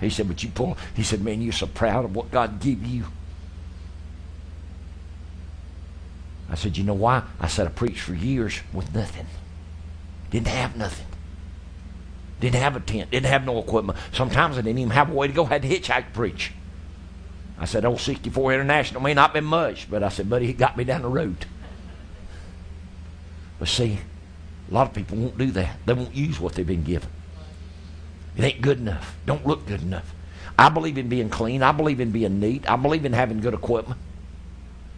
Speaker 3: He said, But you pull. He said, Man, you're so proud of what God give you. I said, You know why? I said, I preached for years with nothing. Didn't have nothing. Didn't have a tent. Didn't have no equipment. Sometimes I didn't even have a way to go. Had to hitchhike to preach. I said, Old 64 International may not been much, but I said, Buddy, he got me down the road. But see, a lot of people won't do that. They won't use what they've been given. It ain't good enough. Don't look good enough. I believe in being clean. I believe in being neat. I believe in having good equipment.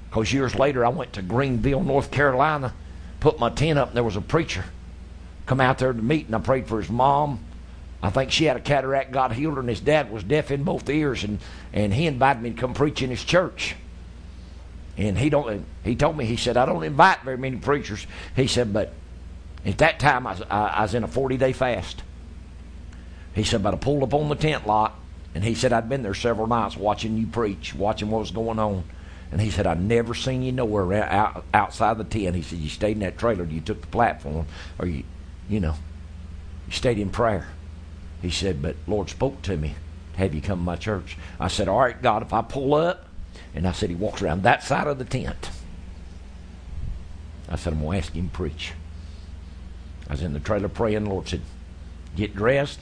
Speaker 3: Because years later, I went to Greenville, North Carolina, put my tent up, and there was a preacher come out there to meet, and I prayed for his mom. I think she had a cataract, God healed, her, and his dad was deaf in both ears, and, and he invited me to come preach in his church. And he don't. He told me. He said, "I don't invite very many preachers." He said, "But at that time, I was, I, I was in a forty-day fast." He said, "But I pulled up on the tent lot, and he said I'd been there several nights watching you preach, watching what was going on." And he said, I never seen you nowhere out, outside the tent. He said, You stayed in that trailer, you took the platform, or you, you know, you stayed in prayer. He said, But Lord spoke to me have you come to my church. I said, All right, God, if I pull up, and I said, He walks around that side of the tent. I said, I'm going to ask him to preach. I was in the trailer praying. The Lord said, Get dressed.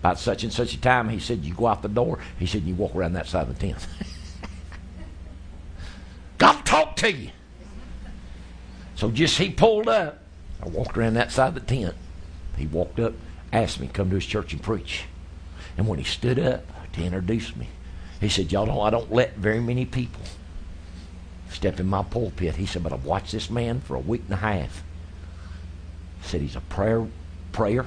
Speaker 3: About such and such a time, he said, You go out the door. He said, You walk around that side of the tent. God talk to you. So just he pulled up. I walked around that side of the tent. He walked up, asked me to come to his church and preach. And when he stood up to introduce me, he said, Y'all know I don't let very many people step in my pulpit. He said, But I've watched this man for a week and a half. Said he's a prayer prayer.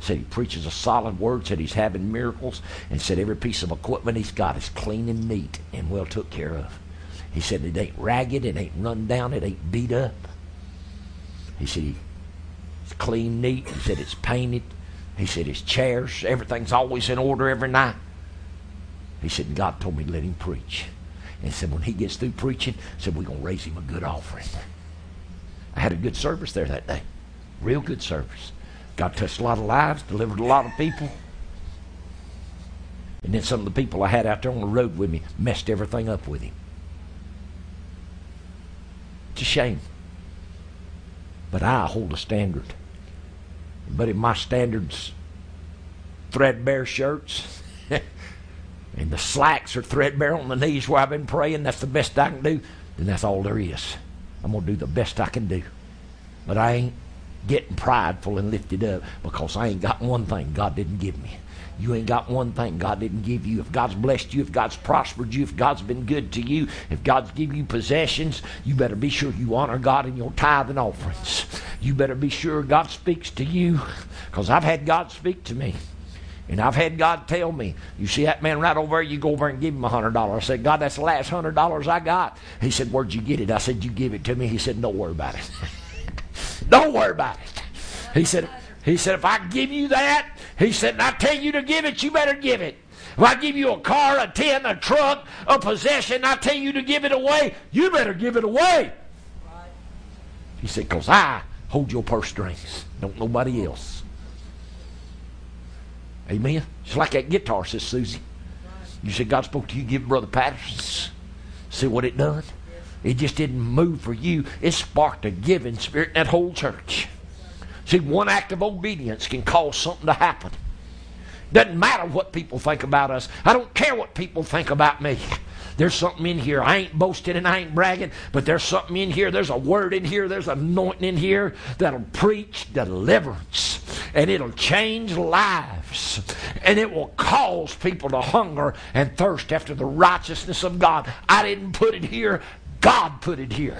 Speaker 3: Said he preaches a solid word. Said he's having miracles. And said every piece of equipment he's got is clean and neat and well took care of. He said it ain't ragged, it ain't run down, it ain't beat up. He said it's clean, neat. He said it's painted. He said his chairs, everything's always in order every night. He said, God told me to let him preach. And said, when he gets through preaching, said, we're going to raise him a good offering. I had a good service there that day. Real good service. God touched a lot of lives, delivered a lot of people. And then some of the people I had out there on the road with me messed everything up with him. It's a shame. But I hold a standard. But if my standards threadbare shirts and the slacks are threadbare on the knees where I've been praying, that's the best I can do, then that's all there is. I'm going to do the best I can do. But I ain't getting prideful and lifted up because I ain't got one thing God didn't give me. You ain't got one thing God didn't give you. If God's blessed you, if God's prospered you, if God's been good to you, if God's given you possessions, you better be sure you honor God in your tithe and offerings. You better be sure God speaks to you because I've had God speak to me. And I've had God tell me, you see that man right over there, you go over and give him a hundred dollars. I said, God, that's the last hundred dollars I got. He said, Where'd you get it? I said, You give it to me. He said, Don't worry about it. Don't worry about it. He said, he said, if I give you that, he said, and I tell you to give it, you better give it. If I give you a car, a tent, a truck, a possession, I tell you to give it away, you better give it away. He said, because I hold your purse strings, don't nobody else. Amen. Just like that guitar, says Susie. You said God spoke to you, give Brother Patterson. See what it done? It just didn't move for you. It sparked a giving spirit in that whole church. See, one act of obedience can cause something to happen. Doesn't matter what people think about us. I don't care what people think about me. There's something in here. I ain't boasting and I ain't bragging, but there's something in here. There's a word in here. There's anointing in here that'll preach deliverance and it'll change lives and it will cause people to hunger and thirst after the righteousness of God. I didn't put it here. God put it here.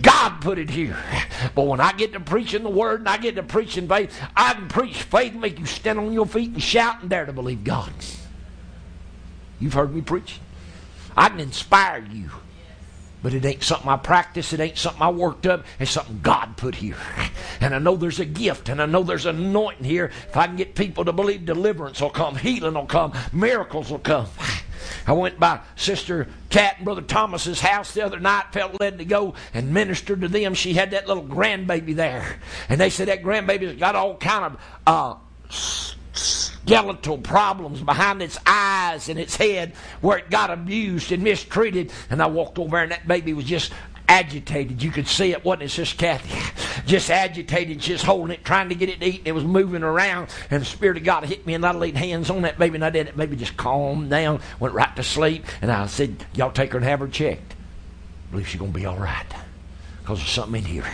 Speaker 3: God put it here. But when I get to preaching the word and I get to preaching faith, I can preach faith, and make you stand on your feet and shout and dare to believe God. You've heard me preach. I can inspire you. But it ain't something I practice. It ain't something I worked up. It's something God put here. And I know there's a gift and I know there's an anointing here. If I can get people to believe deliverance will come, healing will come, miracles will come. I went by Sister Cat and Brother Thomas's house the other night, felt led to go and minister to them. She had that little grandbaby there. And they said that grandbaby's got all kind of uh, skeletal problems behind its eyes and its head where it got abused and mistreated. And I walked over and that baby was just agitated. You could see it, wasn't it, Sister Kathy? Just agitated, just holding it, trying to get it to eat. And it was moving around, and the Spirit of God hit me, and I laid hands on that baby, and I did it. Baby just calmed down, went right to sleep, and I said, Y'all take her and have her checked. I believe she's going to be all right because there's something in here.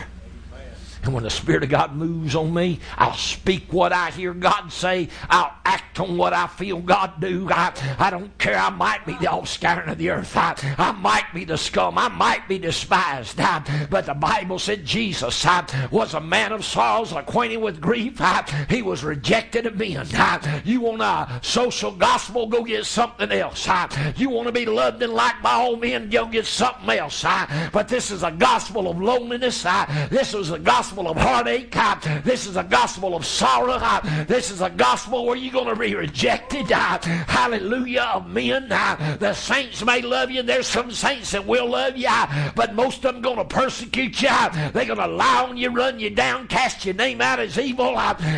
Speaker 3: And when the Spirit of God moves on me, I'll speak what I hear God say. I'll act on what I feel God do. I, I don't care. I might be the offscouring of the earth. I, I might be the scum. I might be despised. I, but the Bible said Jesus I, was a man of sorrows, acquainted with grief. I, he was rejected of men. I, you want a social gospel? Go get something else. I, you want to be loved and liked by all men? Go get something else. I, but this is a gospel of loneliness. I, this was a gospel gospel of heartache. Uh, this is a gospel of sorrow. Uh, this is a gospel where you're going to be rejected. Uh, hallelujah of men. The saints may love you. There's some saints that will love you, but most of them going to persecute you. They're going to lie on you, run you down, cast your name out as evil,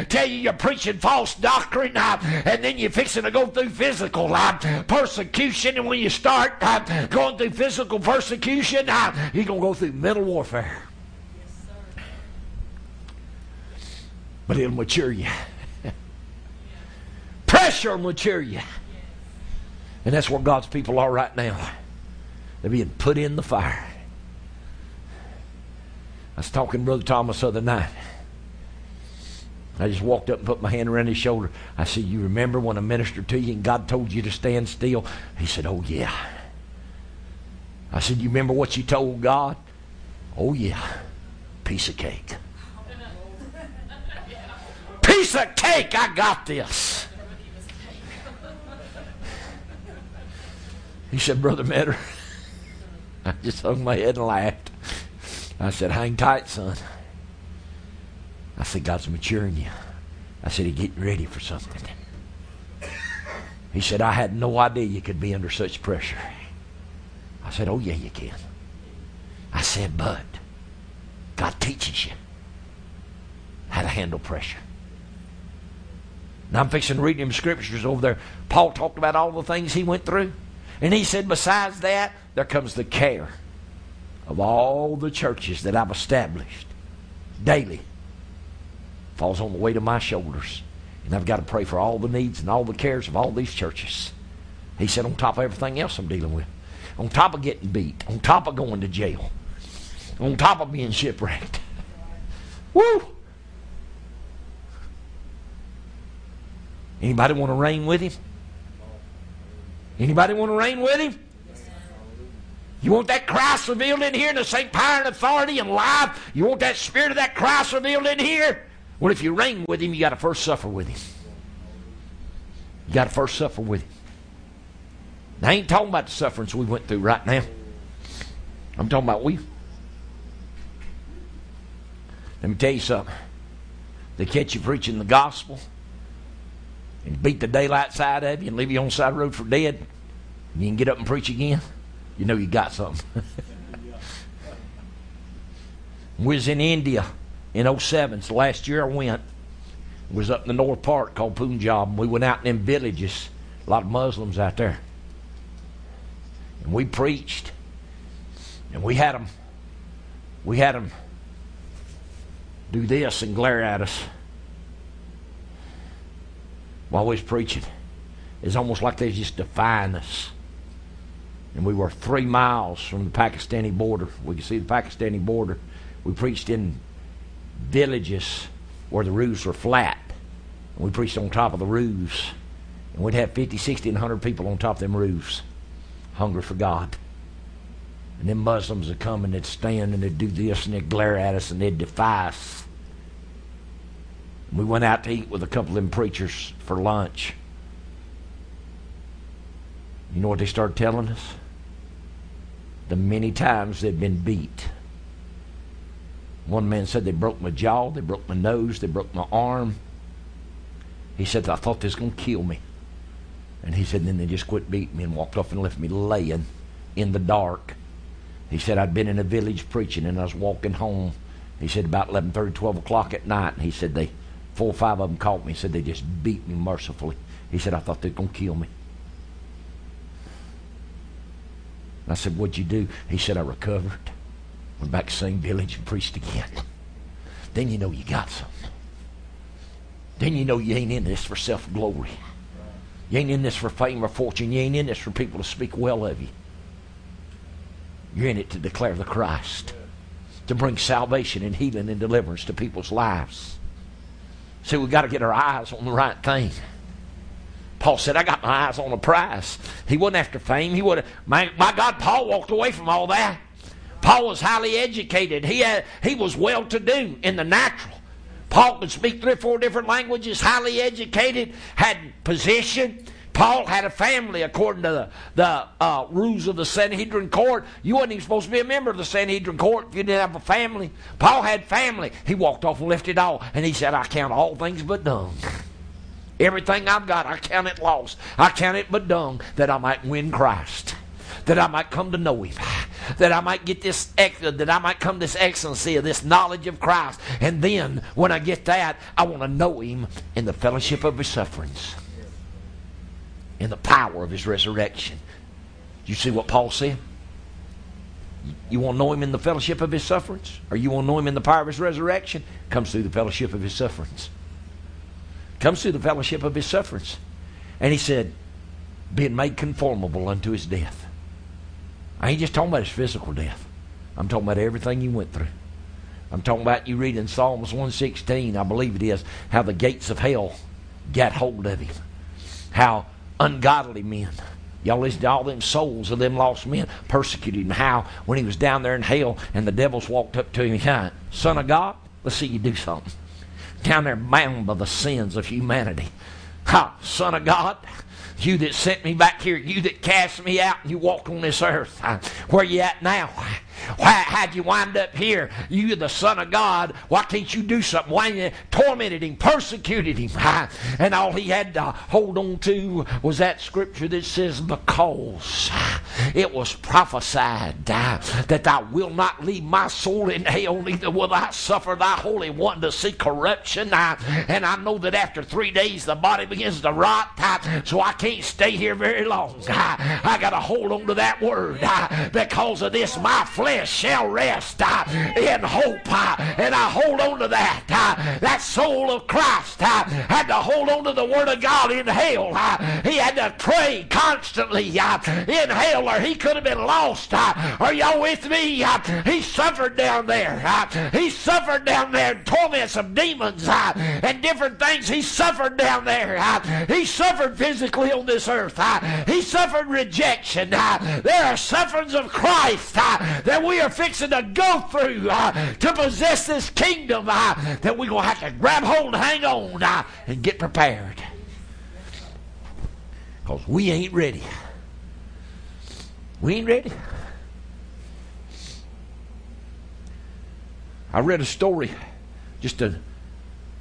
Speaker 3: tell you you're preaching false doctrine, and then you're fixing to go through physical persecution. And when you start going through physical persecution, you're going to go through mental warfare. But it'll mature you. Pressure will mature you. And that's where God's people are right now. They're being put in the fire. I was talking to Brother Thomas the other night. I just walked up and put my hand around his shoulder. I said, You remember when I ministered to you and God told you to stand still? He said, Oh, yeah. I said, You remember what you told God? Oh, yeah. Piece of cake piece of cake. I got this. He said, Brother Metter. I just hung my head and laughed. I said, Hang tight, son. I said, God's maturing you. I said, He's getting ready for something. He said, I had no idea you could be under such pressure. I said, Oh, yeah, you can. I said, But God teaches you how to handle pressure. And I'm fixing to read him scriptures over there. Paul talked about all the things he went through. And he said, besides that, there comes the care of all the churches that I've established daily. Falls on the weight of my shoulders. And I've got to pray for all the needs and all the cares of all these churches. He said, on top of everything else I'm dealing with, on top of getting beat, on top of going to jail, on top of being shipwrecked. Woo! Anybody want to reign with him? Anybody want to reign with him? You want that Christ revealed in here in the same power and authority and life? You want that spirit of that Christ revealed in here? Well, if you reign with him, you got to first suffer with him. You got to first suffer with him. Now, I ain't talking about the sufferings we went through right now. I'm talking about we. Let me tell you something. They catch you preaching the gospel and beat the daylight side of you and leave you on the side of the road for dead, you can get up and preach again, you know you got something. we was in India in 07. So last year I went. Was up in the north part called Punjab. And we went out in them villages. A lot of Muslims out there. And we preached. And we had them. We had them do this and glare at us was preaching. It's almost like they just defying us. And we were three miles from the Pakistani border. We could see the Pakistani border. We preached in villages where the roofs were flat. And we preached on top of the roofs. And we'd have 50, 60, and 100 people on top of them roofs, hungry for God. And then Muslims would come and they'd stand and they'd do this and they'd glare at us and they'd defy us. We went out to eat with a couple of them preachers for lunch. You know what they started telling us? The many times they'd been beat. One man said they broke my jaw, they broke my nose, they broke my arm. He said, I thought they was going to kill me. And he said, then they just quit beating me and walked off and left me laying in the dark. He said, I'd been in a village preaching and I was walking home. He said, about 11.30, 12 o'clock at night. And he said, they, four or five of them caught me. He said, they just beat me mercifully. He said, I thought they were going to kill me. I said, What'd you do? He said, I recovered. Went back to the same village and preached again. Then you know you got something. Then you know you ain't in this for self glory. You ain't in this for fame or fortune. You ain't in this for people to speak well of you. You're in it to declare the Christ, to bring salvation and healing and deliverance to people's lives. See, we've got to get our eyes on the right thing. Paul said, I got my eyes on a prize. He wasn't after fame. He would my, my God, Paul walked away from all that. Paul was highly educated. He had he was well to do in the natural. Paul could speak three or four different languages, highly educated, had position. Paul had a family according to the, the uh, rules of the Sanhedrin court. You wasn't even supposed to be a member of the Sanhedrin court if you didn't have a family. Paul had family. He walked off and left it all. And he said, I count all things but dung. Everything I've got, I count it lost. I count it but dung that I might win Christ. That I might come to know Him. That I might get this, that I might come this excellency of this knowledge of Christ. And then, when I get that, I want to know Him in the fellowship of His sufferings. In the power of His resurrection. You see what Paul said? You want to know Him in the fellowship of His sufferings? Or you want to know Him in the power of His resurrection? Comes through the fellowship of His sufferings comes through the fellowship of his sufferings. And he said, being made conformable unto his death. I ain't just talking about his physical death. I'm talking about everything he went through. I'm talking about you read in Psalms 116, I believe it is, how the gates of hell got hold of him. How ungodly men, y'all listen to all them souls of them lost men, persecuted him. How when he was down there in hell and the devils walked up to him, Son of God, let's see you do something down there bound by the sins of humanity. Ha, Son of God, you that sent me back here, you that cast me out you walked on this earth. Where you at now? Why, how'd you wind up here? You, the Son of God, why can't you do something? Why you tormented him, persecuted him? And all he had to hold on to was that scripture that says, Because it was prophesied uh, that thou wilt not leave my soul in hell, neither will I suffer thy Holy One to see corruption. Uh, and I know that after three days the body begins to rot, uh, so I can't stay here very long. I got to hold on to that word because of this, my flesh flesh shall rest uh, in hope. Uh, and I hold on to that. Uh, that soul of Christ uh, had to hold on to the Word of God in hell. Uh, he had to pray constantly uh, in hell or he could have been lost. are y'all with me? he suffered down there. he suffered down there in torments of demons and different things. He suffered down there. he suffered physically on this earth. he suffered rejection. there are sufferings of Christ that we are fixing to go through uh, to possess this kingdom uh, that we're going to have to grab hold, and hang on, uh, and get prepared. Because we ain't ready. We ain't ready. I read a story, just a,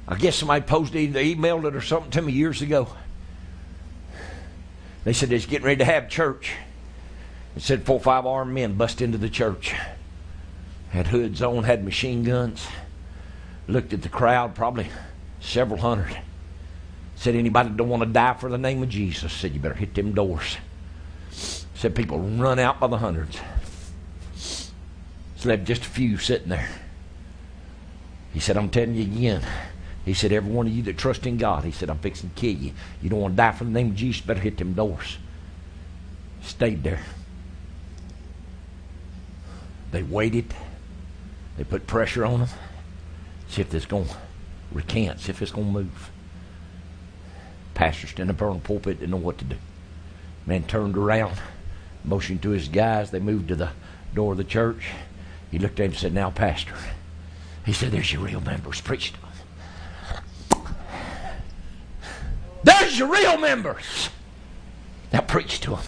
Speaker 3: I guess somebody posted it, emailed it or something to me years ago. They said they're getting ready to have church. It said four or five armed men bust into the church. Had hoods on, had machine guns. Looked at the crowd, probably several hundred. Said, anybody don't want to die for the name of Jesus? Said, you better hit them doors. Said, people run out by the hundreds. So left just a few sitting there. He said, I'm telling you again. He said, every one of you that trust in God, he said, I'm fixing to kill you. You don't want to die for the name of Jesus, better hit them doors. Stayed there. They waited. They put pressure on them. See if it's going to recant. See if it's going to move. Pastor standing up on the pulpit didn't know what to do. Man turned around, motioned to his guys. They moved to the door of the church. He looked at him and said, Now, Pastor. He said, There's your real members. Preach to them. There's your real members. Now, preach to them.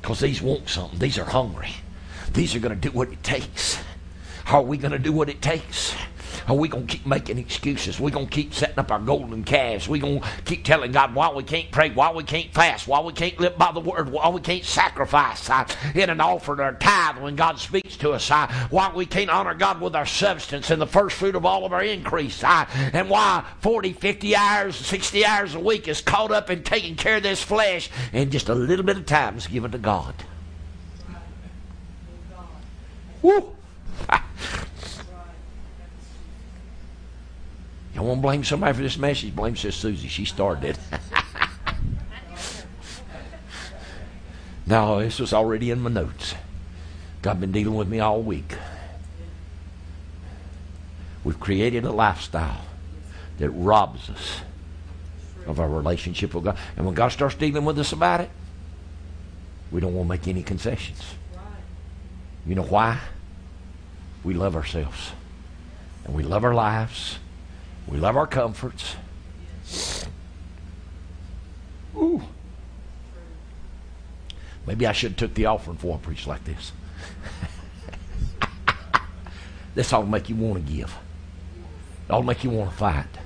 Speaker 3: Because these want something. These are hungry. These are going to do what it takes. Are we going to do what it takes? Are we going to keep making excuses? We're going to keep setting up our golden calves. We're going to keep telling God why we can't pray, why we can't fast, why we can't live by the word, why we can't sacrifice uh, in an offering or tithe when God speaks to us, uh, why we can't honor God with our substance and the first fruit of all of our increase, uh, and why 40, 50 hours, 60 hours a week is caught up in taking care of this flesh and just a little bit of time is given to God. Woo! Ah. Y'all want to blame somebody for this message? Blame Sister Susie. She started it. now, this was already in my notes. God been dealing with me all week. We've created a lifestyle that robs us of our relationship with God. And when God starts dealing with us about it, we don't want to make any concessions. You know why? We love ourselves. And we love our lives. We love our comforts. Ooh. Maybe I should have took the offering for a preach like this. this ought to make you want to give. It ought to make you want to fight. It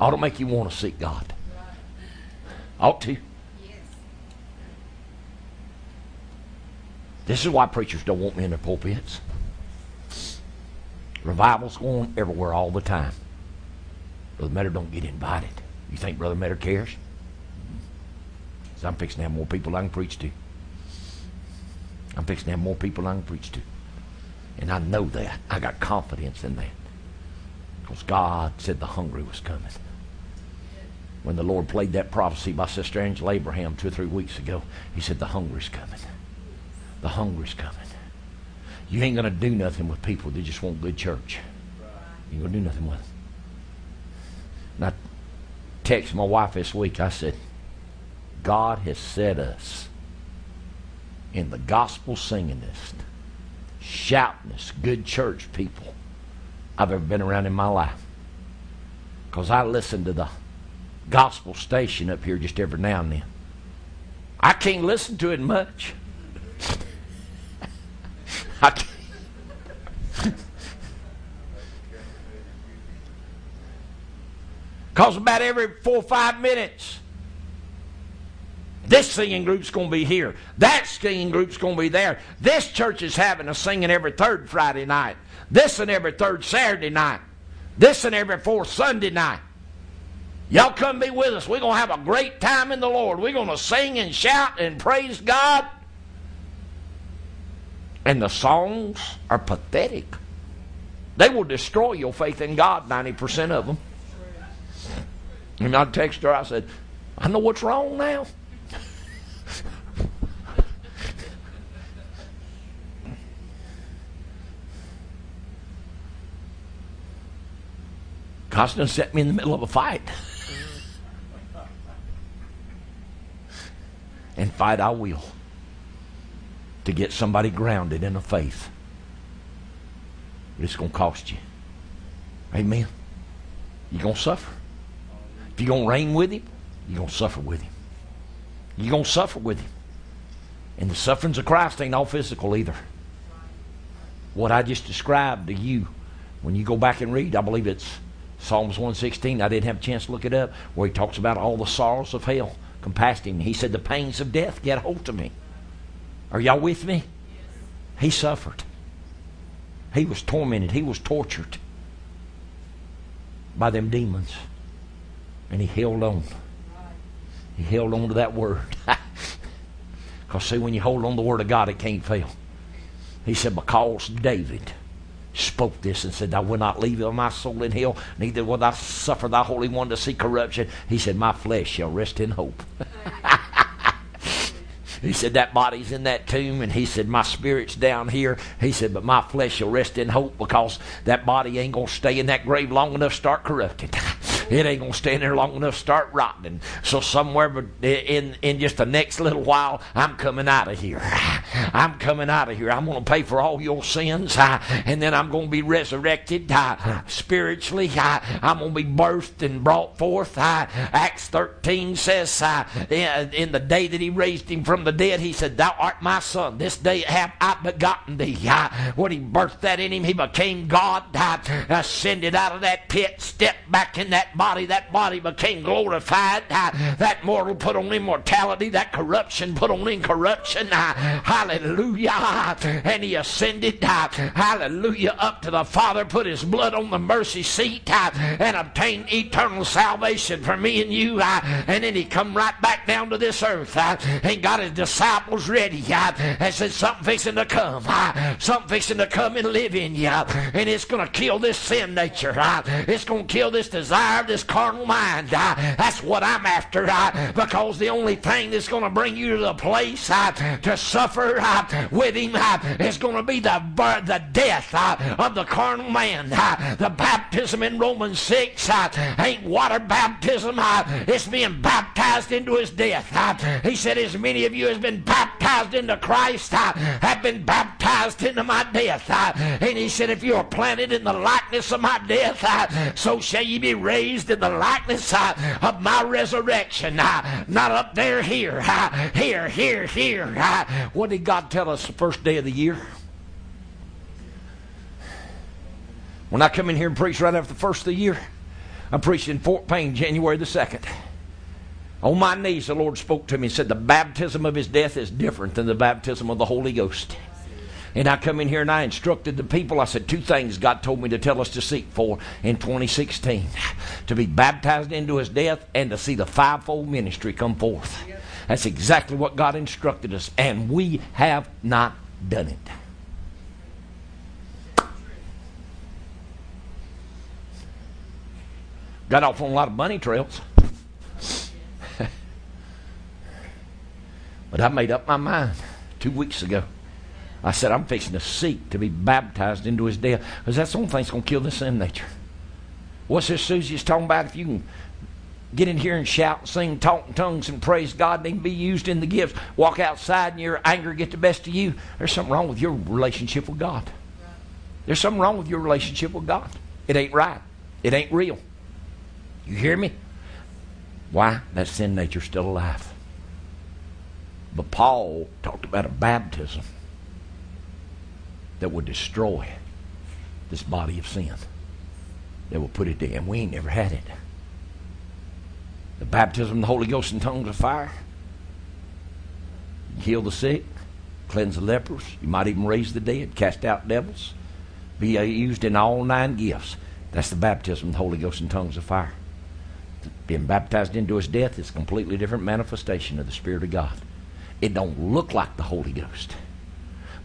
Speaker 3: ought to make you want to seek God. Ought to. This is why preachers don't want me in their pulpits. Revival's going everywhere all the time. Brother Metter don't get invited. You think Brother Metter cares? So I'm fixing to have more people I can preach to. I'm fixing to have more people I can preach to. And I know that. I got confidence in that. Because God said the hungry was coming. When the Lord played that prophecy by Sister Angela Abraham two or three weeks ago, he said the hungry's coming. The hungry's coming. You ain't going to do nothing with people that just want good church. You ain't going to do nothing with them. And I texted my wife this week. I said, God has set us in the gospel singingest, shoutingest, good church people I've ever been around in my life. Because I listen to the gospel station up here just every now and then. I can't listen to it much. Because about every four or five minutes, this singing group's going to be here. That singing group's going to be there. This church is having a singing every third Friday night. This and every third Saturday night. This and every fourth Sunday night. Y'all come be with us. We're going to have a great time in the Lord. We're going to sing and shout and praise God. And the songs are pathetic. They will destroy your faith in God, 90% of them. And I texted her, I said, I know what's wrong now. Done set me in the middle of a fight. and fight I will to get somebody grounded in a faith. But it's going to cost you. Amen. You're going to suffer. If you're going to reign with him, you're going to suffer with him. You're going to suffer with him. And the sufferings of Christ ain't all physical either. What I just described to you, when you go back and read, I believe it's Psalms 116. I didn't have a chance to look it up, where he talks about all the sorrows of hell compassed. He said, The pains of death get hold of me. Are y'all with me? He suffered. He was tormented. He was tortured by them demons. And he held on. He held on to that word. Because, see, when you hold on to the word of God, it can't fail. He said, Because David spoke this and said, I will not leave my soul in hell, neither will I suffer thy Holy One to see corruption. He said, My flesh shall rest in hope. He said, That body's in that tomb. And he said, My spirit's down here. He said, But my flesh shall rest in hope because that body ain't going to stay in that grave long enough to start corrupting. it ain't going to stay there long enough to start rotting. So somewhere in, in just the next little while, I'm coming out of here. I'm coming out of here. I'm going to pay for all your sins. And then I'm going to be resurrected spiritually. I'm going to be birthed and brought forth. Acts 13 says, in the day that he raised him from the dead, he said, Thou art my son. This day have I begotten thee. When he birthed that in him, he became God, ascended out of that pit, stepped back in that body. That body became glorified. That mortal put on immortality. That corruption put on incorruption. Hallelujah. And he ascended, hallelujah, up to the Father, put his blood on the mercy seat, and obtained eternal salvation for me and you. And then he come right back down to this earth and got his disciples ready and said, Something fixing to come. Something fixing to come and live in you. And it's going to kill this sin nature. It's going to kill this desire, this carnal mind. That's what I'm after. Because the only thing that's going to bring you to the place to suffer with him is going to be the, the death of the carnal man. The baptism in Romans 6 ain't water baptism. It's being baptized into his death. He said, as many of you has been baptized into Christ have been baptized into my death. And he said, if you are planted in the likeness of my death, so shall ye be raised in the likeness uh, of my resurrection. Uh, not up there, here, uh, here, here, here. What did God tell us the first day of the year? When I come in here and preach right after the first of the year, I'm preaching in Fort Payne, January the 2nd. On my knees, the Lord spoke to me and said, The baptism of his death is different than the baptism of the Holy Ghost. And I come in here and I instructed the people. I said, Two things God told me to tell us to seek for in 2016 to be baptized into his death and to see the fivefold ministry come forth. That's exactly what God instructed us, and we have not done it. Got off on a lot of bunny trails. but I made up my mind two weeks ago. I said, I'm fixing to seek to be baptized into his death because that's the only thing that's going to kill this sin nature. What's this Susie's talking about? If you can get in here and shout, and sing, talk in tongues, and praise God, and even be used in the gifts, walk outside and your anger get the best of you, there's something wrong with your relationship with God. There's something wrong with your relationship with God. It ain't right. It ain't real. You hear me? Why? That sin nature's still alive. But Paul talked about a baptism that would destroy this body of sin. That would put it to end. We ain't never had it. The baptism of the Holy Ghost in tongues of fire. Heal the sick, cleanse the lepers. You might even raise the dead, cast out devils. Be used in all nine gifts. That's the baptism of the Holy Ghost in tongues of fire. Being baptized into his death is a completely different manifestation of the Spirit of God. It don't look like the Holy Ghost.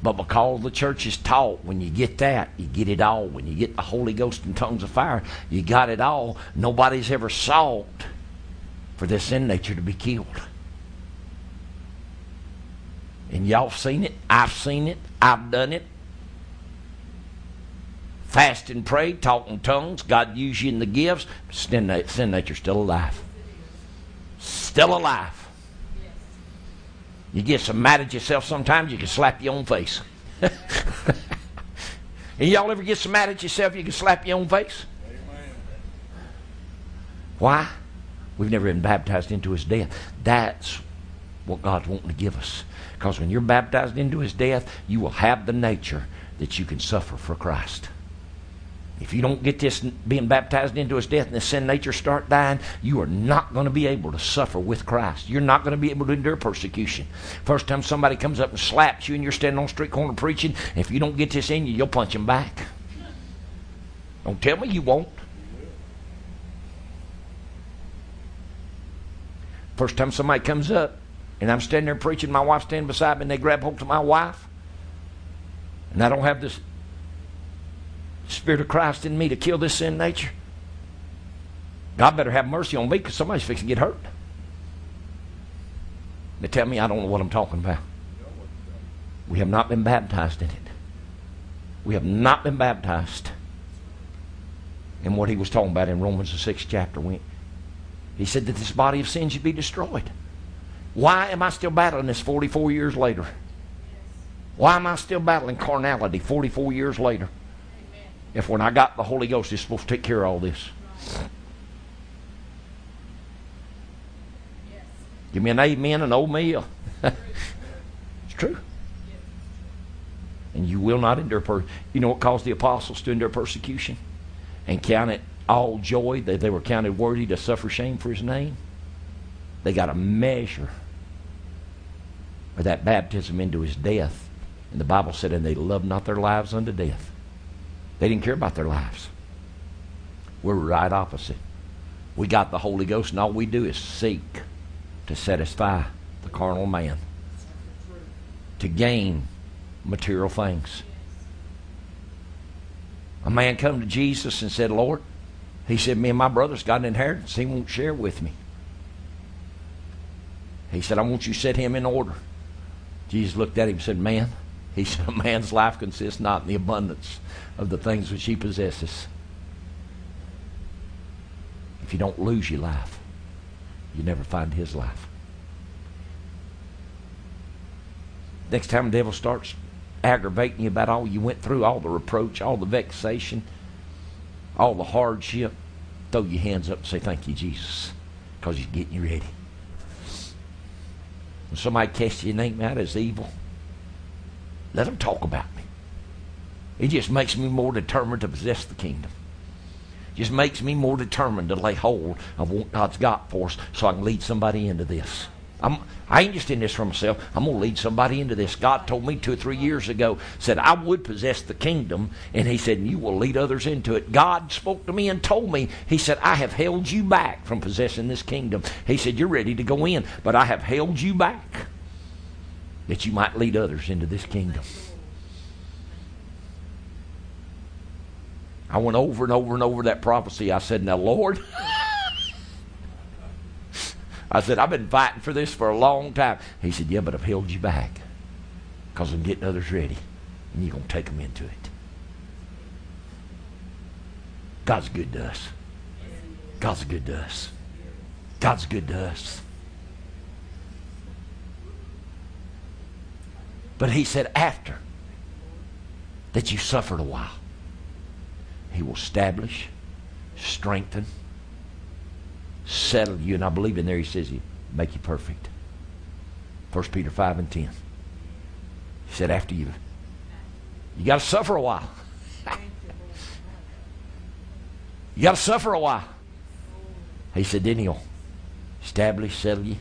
Speaker 3: But because the church is taught, when you get that, you get it all. When you get the Holy Ghost and tongues of fire, you got it all. Nobody's ever sought for this sin nature to be killed. And y'all seen it. I've seen it. I've done it. Fast and pray, talk in tongues. God use you in the gifts. Sin, nature still alive. Still alive. You get so mad at yourself sometimes you can slap your own face. and y'all ever get so mad at yourself you can slap your own face? Amen. Why? We've never been baptized into his death. That's what God's wanting to give us. Because when you're baptized into his death, you will have the nature that you can suffer for Christ. If you don't get this being baptized into his death and the sin nature start dying, you are not going to be able to suffer with Christ. You're not going to be able to endure persecution. First time somebody comes up and slaps you and you're standing on a street corner preaching, if you don't get this in you, you'll punch him back. Don't tell me you won't. First time somebody comes up and I'm standing there preaching, my wife standing beside me and they grab hold of my wife. And I don't have this Spirit of Christ in me to kill this sin nature? God better have mercy on me because somebody's fixing to get hurt. They tell me I don't know what I'm talking about. We have not been baptized in it. We have not been baptized in what he was talking about in Romans the sixth chapter. We, he said that this body of sin should be destroyed. Why am I still battling this 44 years later? Why am I still battling carnality 44 years later? If when I got the Holy Ghost, it's supposed to take care of all this. Give me an amen and old meal. it's true. And you will not endure you know what caused the apostles to endure persecution? And count it all joy that they were counted worthy to suffer shame for his name. They got a measure of that baptism into his death. And the Bible said, and they loved not their lives unto death. They didn't care about their lives. We're right opposite. We got the Holy Ghost, and all we do is seek to satisfy the carnal man, to gain material things. A man come to Jesus and said, Lord, he said, me and my brother's got an inheritance he won't share with me. He said, I want you to set him in order. Jesus looked at him and said, Man, he said, a man's life consists not in the abundance of the things which he possesses. If you don't lose your life, you never find his life. Next time the devil starts aggravating you about all you went through, all the reproach, all the vexation, all the hardship, throw your hands up and say, Thank you, Jesus, because he's getting you ready. When somebody casts your name out as evil, let them talk about me. It just makes me more determined to possess the kingdom. Just makes me more determined to lay hold of what God's got for us so I can lead somebody into this. I'm, I ain't just in this for myself. I'm going to lead somebody into this. God told me two or three years ago, said I would possess the kingdom, and He said, You will lead others into it. God spoke to me and told me, He said, I have held you back from possessing this kingdom. He said, You're ready to go in, but I have held you back that you might lead others into this kingdom. I went over and over and over that prophecy. I said, Now, Lord, I said, I've been fighting for this for a long time. He said, Yeah, but I've held you back because I'm getting others ready, and you're going to take them into it. God's good to us. God's good to us. God's good to us. But he said, after that you suffered a while, he will establish, strengthen, settle you. And I believe in there he says he make you perfect. 1 Peter 5 and 10. He said, after you've, you got to suffer a while. you got to suffer a while. He said, then he'll establish, settle you,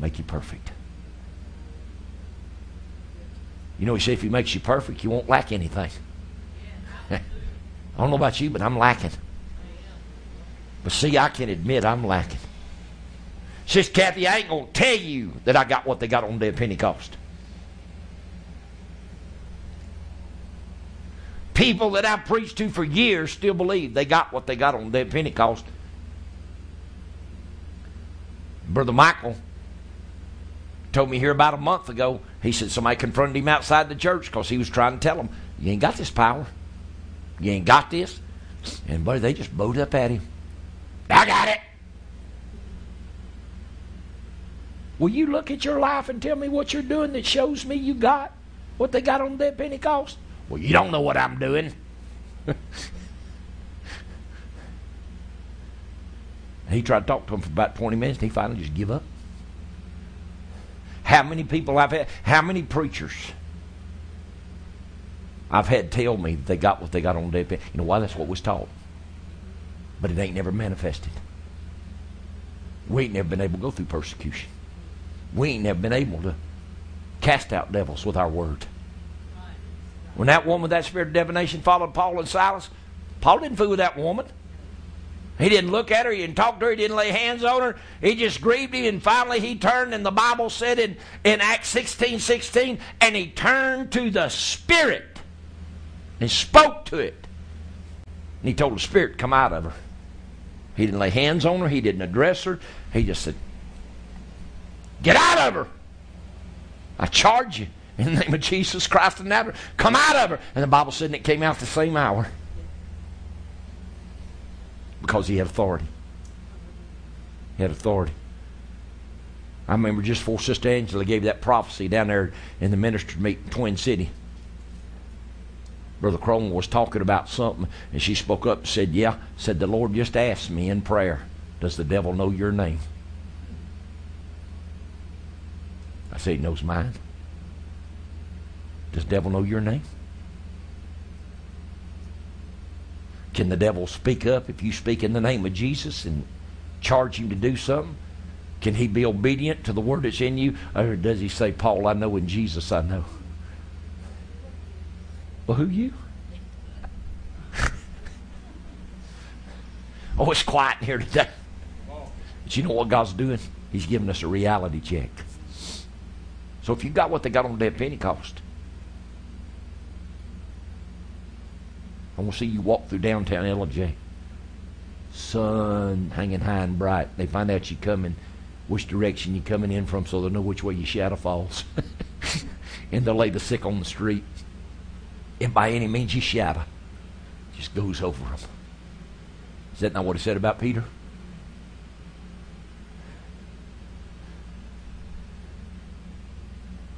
Speaker 3: make you perfect. You know, he said if he makes you perfect, you won't lack anything. I don't know about you, but I'm lacking. But see, I can admit I'm lacking. Says Kathy, I ain't gonna tell you that I got what they got on the day of Pentecost. People that I've preached to for years still believe they got what they got on the day of Pentecost. Brother Michael told me here about a month ago. He said somebody confronted him outside the church because he was trying to tell him, "You ain't got this power. You ain't got this." And buddy, they just bowed up at him. I got it. Will you look at your life and tell me what you're doing that shows me you got what they got on that Pentecost? Well, you don't know what I'm doing. he tried to talk to him for about 20 minutes and he finally just give up. How many people I've had, how many preachers I've had tell me they got what they got on their You know why? That's what was taught. But it ain't never manifested. We ain't never been able to go through persecution. We ain't never been able to cast out devils with our word. When that woman that spirit of divination followed Paul and Silas, Paul didn't fool with that woman. He didn't look at her, he didn't talk to her, he didn't lay hands on her. He just grieved him, and finally he turned, and the Bible said in, in Acts 16 16, and he turned to the Spirit and spoke to it. And he told the Spirit come out of her. He didn't lay hands on her, he didn't address her. He just said, Get out of her. I charge you in the name of Jesus Christ of Nazareth. Come out of her. And the Bible said it came out the same hour. Because he had authority. He had authority. I remember just before Sister Angela gave that prophecy down there in the minister meeting, Twin City. Brother Crone was talking about something, and she spoke up and said, Yeah, said the Lord just asked me in prayer, Does the devil know your name? I said, He knows mine. Does the devil know your name? Can the devil speak up if you speak in the name of Jesus and charge him to do something? Can he be obedient to the word that's in you? Or does he say, Paul, I know in Jesus I know? Well, who you? oh, it's quiet in here today. But you know what God's doing? He's giving us a reality check. So if you got what they got on the day of Pentecost, I want to see you walk through downtown Ellijay. Sun hanging high and bright. They find out you're coming, which direction you're coming in from, so they'll know which way your shadow falls. and they'll lay the sick on the street. And by any means, your shadow just goes over them. Is that not what he said about Peter?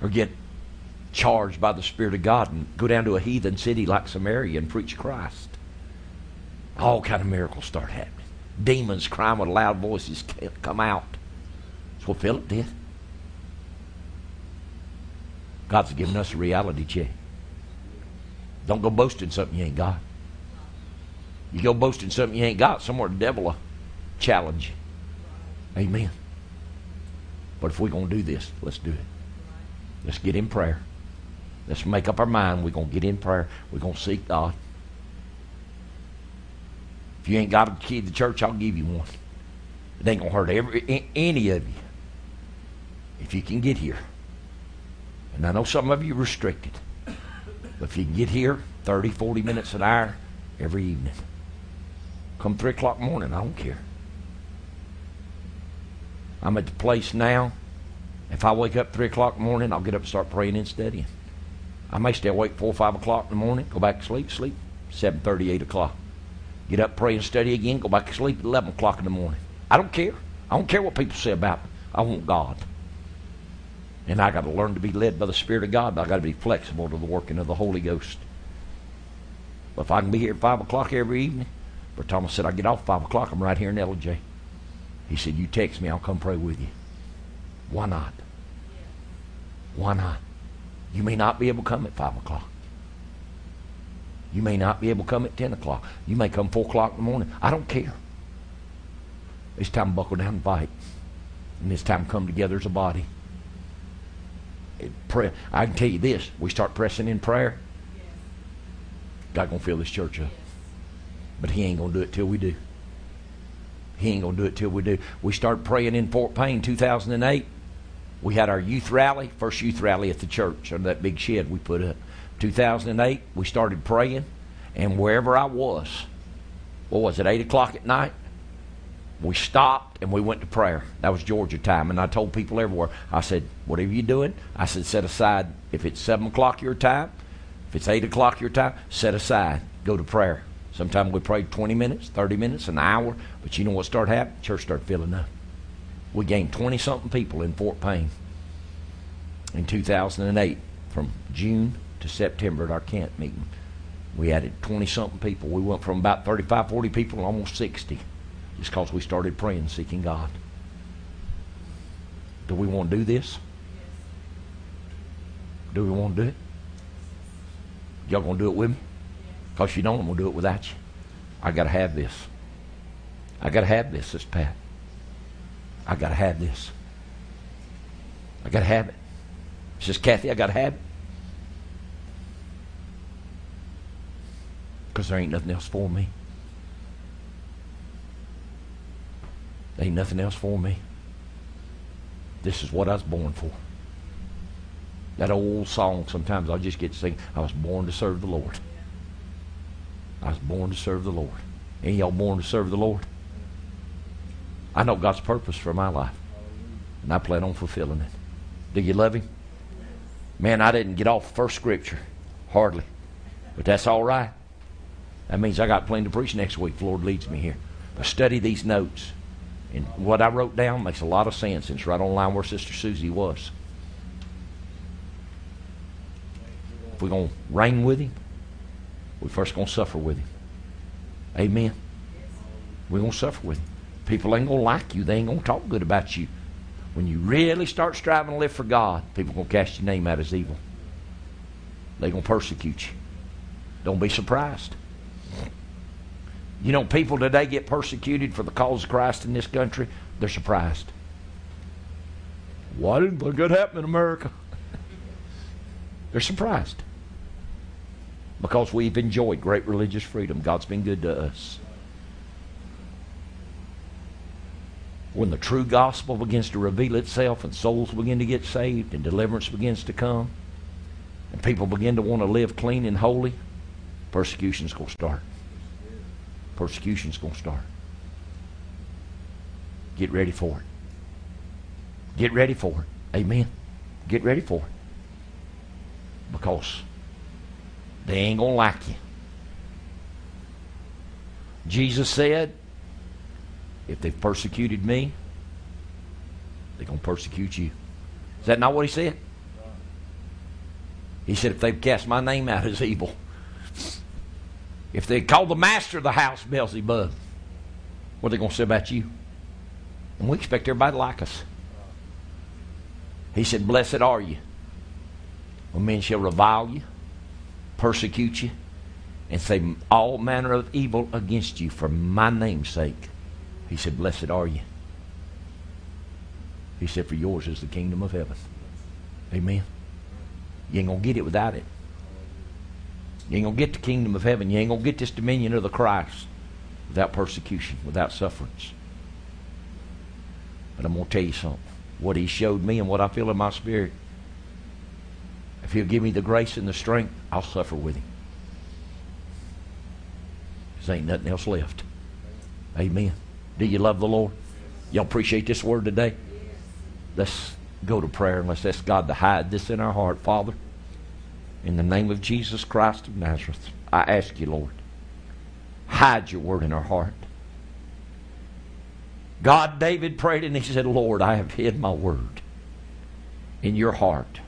Speaker 3: Or get charged by the Spirit of God and go down to a heathen city like Samaria and preach Christ. All kind of miracles start happening. Demons crying with loud voices come out. That's what Philip did. God's given us a reality check. Don't go boasting something you ain't got. You go boasting something you ain't got, somewhere the devil will challenge you. Amen. But if we're going to do this, let's do it. Let's get in prayer. Let's make up our mind. We're going to get in prayer. We're going to seek God. If you ain't got a key to the church, I'll give you one. It ain't going to hurt every, any of you if you can get here. And I know some of you are restricted. But if you can get here 30, 40 minutes an hour every evening, come 3 o'clock morning, I don't care. I'm at the place now. If I wake up 3 o'clock morning, I'll get up and start praying and studying. I may stay awake 4 or 5 o'clock in the morning, go back to sleep, sleep seven thirty, eight o'clock. Get up, pray, and study again, go back to sleep at 11 o'clock in the morning. I don't care. I don't care what people say about me. I want God. And I got to learn to be led by the Spirit of God. I got to be flexible to the working of the Holy Ghost. But if I can be here at 5 o'clock every evening, Brother Thomas said, I get off 5 o'clock, I'm right here in Ellijay. He said, You text me, I'll come pray with you. Why not? Why not? You may not be able to come at 5 o'clock. You may not be able to come at 10 o'clock. You may come 4 o'clock in the morning. I don't care. It's time to buckle down and fight. And it's time to come together as a body. Pray. I can tell you this. We start pressing in prayer. God going to fill this church up. But he ain't going to do it till we do. He ain't going to do it till we do. We started praying in Fort Payne 2008. We had our youth rally, first youth rally at the church under that big shed we put up. 2008, we started praying, and wherever I was, what was it, 8 o'clock at night? We stopped and we went to prayer. That was Georgia time. And I told people everywhere, I said, whatever you're doing, I said, set aside, if it's 7 o'clock your time, if it's 8 o'clock your time, set aside, go to prayer. Sometimes we prayed 20 minutes, 30 minutes, an hour. But you know what started happening? Church started filling up. We gained 20 something people in Fort Payne in 2008 from June to September at our camp meeting. We added 20 something people. We went from about 35, 40 people to almost 60 just because we started praying, seeking God. Do we want to do this? Do we want to do it? Y'all going to do it with me? Because you don't, I'm going to do it without you. I got to have this. I got to have this, this Pat. I got to have this. I got to have it. Says Kathy, I got to have it. Because there ain't nothing else for me. There ain't nothing else for me. This is what I was born for. That old song, sometimes I just get to sing, I was born to serve the Lord. I was born to serve the Lord. Ain't y'all born to serve the Lord? I know God's purpose for my life. And I plan on fulfilling it. Do you love him? Man, I didn't get off the first scripture. Hardly. But that's all right. That means I got plenty to preach next week. The Lord leads me here. But study these notes. And what I wrote down makes a lot of sense. It's right on line where Sister Susie was. If we're going to reign with him, we're first going to suffer with him. Amen. We're going to suffer with him. People ain't going to like you. They ain't going to talk good about you. When you really start striving to live for God, people going to cast your name out as evil. They're going to persecute you. Don't be surprised. You know, people today get persecuted for the cause of Christ in this country. They're surprised. Why didn't think that happen in America? They're surprised. Because we've enjoyed great religious freedom. God's been good to us. When the true gospel begins to reveal itself and souls begin to get saved and deliverance begins to come and people begin to want to live clean and holy, persecution's going to start. Persecution's going to start. Get ready for it. Get ready for it. Amen. Get ready for it. Because they ain't going to like you. Jesus said, if they've persecuted me, they're going to persecute you. Is that not what he said? He said, if they've cast my name out as evil, if they call the master of the house Beelzebub, what are they going to say about you? And we expect everybody to like us. He said, Blessed are you when men shall revile you, persecute you, and say all manner of evil against you for my name's sake. He said, Blessed are you. He said, For yours is the kingdom of heaven. Amen. You ain't going to get it without it. You ain't going to get the kingdom of heaven. You ain't going to get this dominion of the Christ without persecution, without sufferance. But I'm going to tell you something. What he showed me and what I feel in my spirit, if he'll give me the grace and the strength, I'll suffer with him. There ain't nothing else left. Amen. Do you love the Lord? Y'all appreciate this word today? Let's go to prayer and let's ask God to hide this in our heart, Father. In the name of Jesus Christ of Nazareth, I ask you, Lord, hide your word in our heart. God, David prayed and he said, Lord, I have hid my word in your heart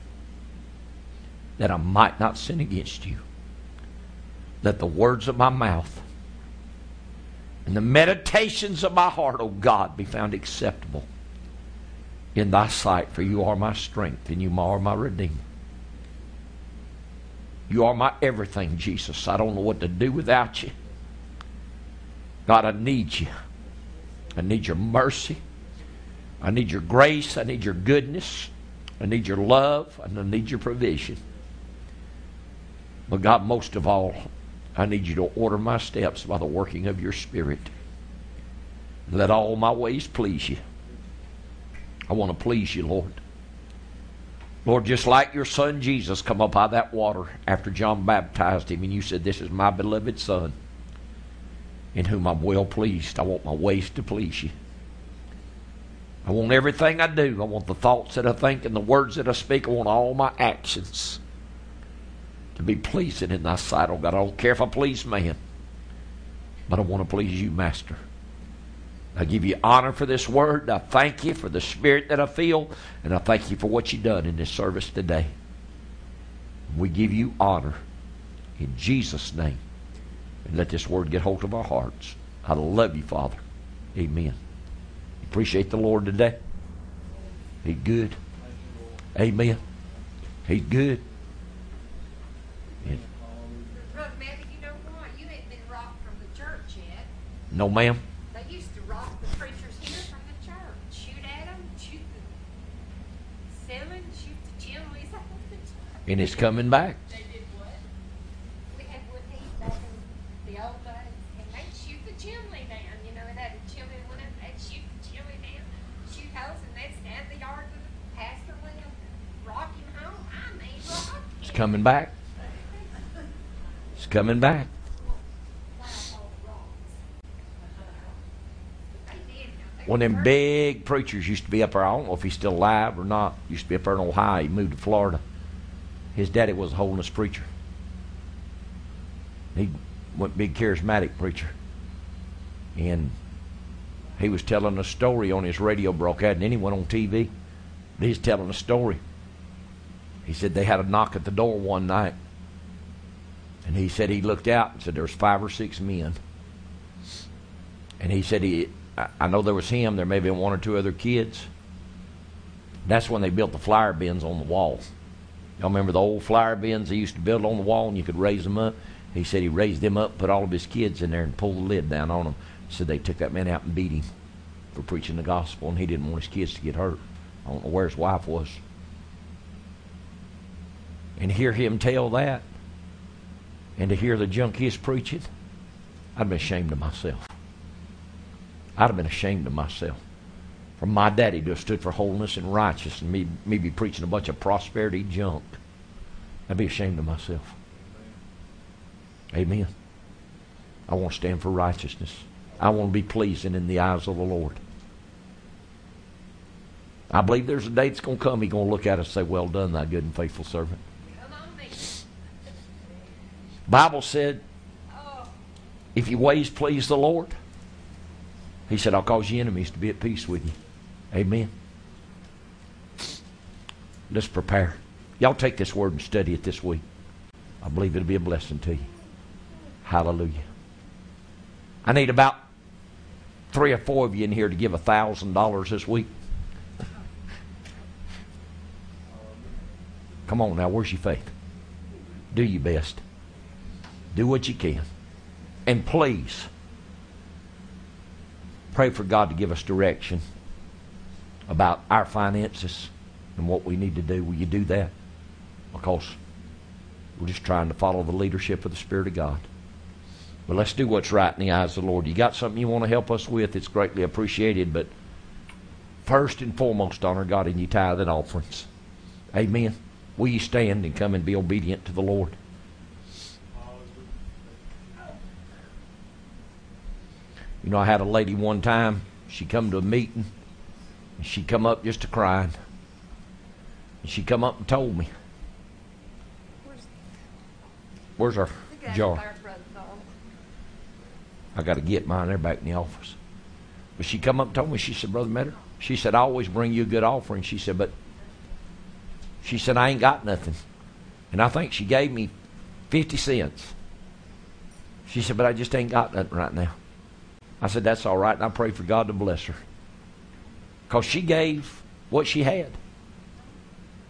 Speaker 3: that I might not sin against you. Let the words of my mouth and the meditations of my heart, O God, be found acceptable in thy sight, for you are my strength and you are my redeemer. You are my everything, Jesus. I don't know what to do without you. God, I need you. I need your mercy. I need your grace. I need your goodness. I need your love. And I need your provision. But God, most of all, I need you to order my steps by the working of your Spirit. Let all my ways please you. I want to please you, Lord. Lord, just like your son Jesus come up out of that water after John baptized him, and you said, This is my beloved son, in whom I'm well pleased. I want my ways to please you. I want everything I do. I want the thoughts that I think and the words that I speak. I want all my actions to be pleasing in thy sight, oh God. I don't care if I please man, but I want to please you, Master. I give you honor for this word. I thank you for the spirit that I feel, and I thank you for what you've done in this service today. We give you honor in Jesus' name. And let this word get hold of our hearts. I love you, Father. Amen. Appreciate the Lord today. He's good. Amen. He's good.
Speaker 4: Brother Matthew, you know what? You ain't been rocked from the church yet.
Speaker 3: No, ma'am.
Speaker 4: They used to rock the preachers here from the church. Shoot at them, shoot the ceiling, shoot the chimneys off the church.
Speaker 3: And it's coming back.
Speaker 4: They did what? We had wood heat back in the old days, and they'd shoot the chimney down. You know, it had a chimney one up, they'd shoot the chimney down, shoot holes, and they'd stand the yard with the pastor with them, rock him home. I mean, rock him.
Speaker 3: It's coming back. It's coming back.
Speaker 4: Wild old rocks. They did. They
Speaker 3: Well, One of them big preachers used to be up there. I don't know if he's still alive or not. Used to be up there in Ohio. He moved to Florida. His daddy was a holiness preacher. He went big charismatic preacher. And he was telling a story on his radio broadcast, and went on TV. He's telling a story. He said they had a knock at the door one night. And he said he looked out and said there was five or six men. And he said he I- know there was him, there may have been one or two other kids. That's when they built the flower bins on the wall. Y'all remember the old flower bins they used to build on the wall and you could raise them up? He said he raised them up, put all of his kids in there, and pulled the lid down on them. Said they took that man out and beat him for preaching the gospel, and he didn't want his kids to get hurt. I don't know where his wife was. And hear him tell that, and to hear the junk he's preaching, I'd been ashamed of myself. I'd have been ashamed of myself. From my daddy to have stood for holiness and righteousness, and me, me be preaching a bunch of prosperity junk. I'd be ashamed of myself. Amen. I want to stand for righteousness. I want to be pleasing in the eyes of the Lord. I believe there's a day that's going to come. He's going to look at us and say, Well done, thy good and faithful servant. Bible said, if your ways please the Lord, He said, I'll cause your enemies to be at peace with you. Amen. Let's prepare. Y'all take this word and study it this week. I believe it'll be a blessing to you. Hallelujah. I need about three or four of you in here to give a thousand dollars this week. Come on now, where's your faith? Do your best. Do what you can. And please, pray for God to give us direction about our finances and what we need to do. Will you do that? Because we're just trying to follow the leadership of the Spirit of God. But let's do what's right in the eyes of the Lord. You got something you want to help us with, it's greatly appreciated. But first and foremost, honor God in your tithe and offerings. Amen. Will you stand and come and be obedient to the Lord? You know, I had a lady one time. She come to a meeting. And she come up just a crying. And she come up and told me, "Where's our jar?
Speaker 4: there.
Speaker 3: I got to get mine. They're back in the office." But she come up and told me. She said, "Brother Metter," she said, "I always bring you a good offering." She said, "But," she said, "I ain't got nothing." And I think she gave me fifty cents. She said, "But I just ain't got nothing right now." I said, That's all right, and I prayed for God to bless her. Because she gave what she had.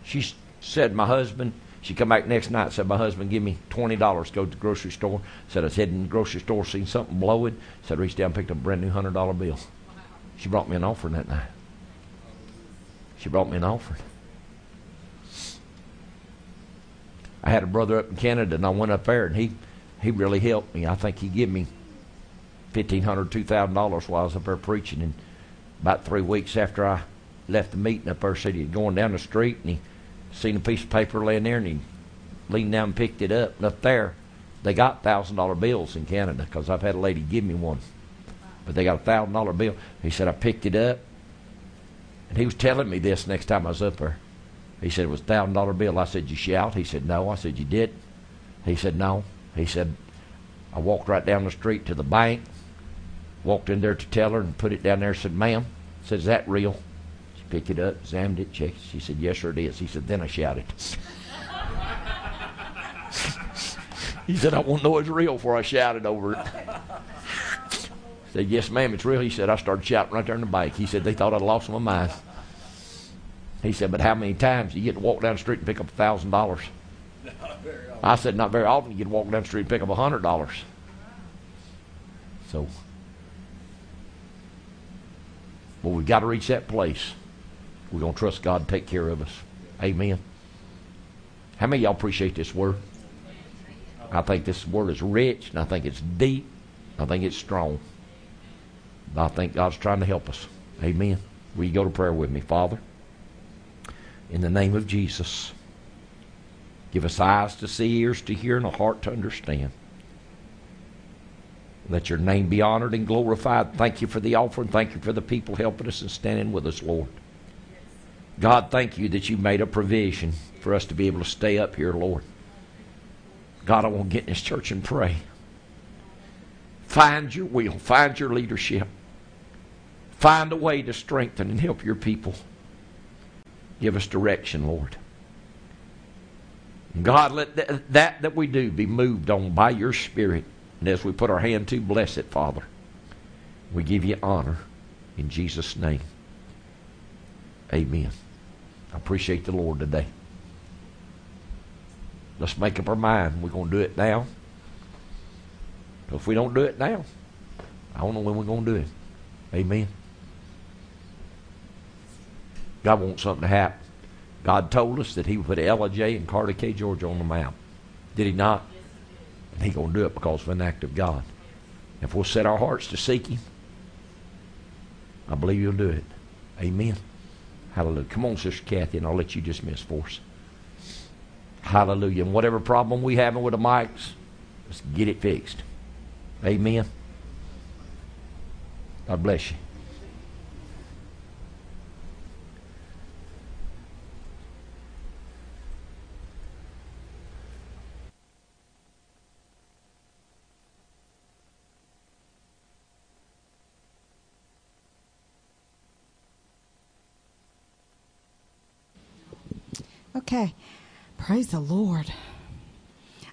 Speaker 3: She said, My husband, she come back next night said, My husband give me $20 go to the grocery store. Said, I was heading to the grocery store, seen something blowing. Said, reached down picked up a brand new $100 bill. She brought me an offering that night. She brought me an offering. I had a brother up in Canada, and I went up there, and he, he really helped me. I think he gave me fifteen hundred, two thousand dollars while I was up there preaching. And about three weeks after I left the meeting up there, said he was going down the street and he seen a piece of paper laying there and he leaned down and picked it up. And up there, they got thousand dollar bills in Canada because I've had a lady give me one, but they got a thousand dollar bill. He said I picked it up, and he was telling me this next time I was up there. He said it was a thousand dollar bill. I said you shout. He said no. I said you did. He said no. He said I walked right down the street to the bank, walked in there to tell her and put it down there. Said, "Ma'am," said, "Is that real?" She picked it up, examined it, checked. She said, "Yes, sir, it is." He said, "Then I shouted." he said, "I want to know it's real before I shouted over it." said, "Yes, ma'am, it's real." He said, "I started shouting right there in the bank." He said, "They thought I'd lost my mind." He said, "But how many times do you get to walk down the street and pick up a thousand dollars?" I said, "Not very often. You get to walk down the street and pick up a hundred dollars." So, well, we've got to reach that place. We're going to trust God to take care of us. Amen. How many of y'all appreciate this word? I think this word is rich, and I think it's deep. I think it's strong. But I think God's trying to help us. Amen. Will you go to prayer with me, Father? In the name of Jesus, give us eyes to see, ears to hear, and a heart to understand. Let your name be honored and glorified. Thank you for the offering. Thank you for the people helping us and standing with us, Lord. God, thank you that you made a provision for us to be able to stay up here, Lord. God, I want to get in this church and pray. Find your will, find your leadership. Find a way to strengthen and help your people. Give us direction, Lord. God, let th- that that we do be moved on by your Spirit. And as we put our hand to, bless it, Father. We give you honor in Jesus' name. Amen. I appreciate the Lord today. Let's make up our mind. We're going to do it now. If we don't do it now, I don't know when we're going to do it. Amen. God wants something to happen. God told us that He would put Ellijay and Cartecay Georgia on the map. Did He not? And He going to do it because of an act of God. If we'll set our hearts to seek Him, I believe He'll do it. Amen. Hallelujah. Come on, Sister Kathy, and I'll let you dismiss for us. Hallelujah. And whatever problem we having with the mics, let's get it fixed. Amen. God bless you.
Speaker 1: Okay. Praise the Lord.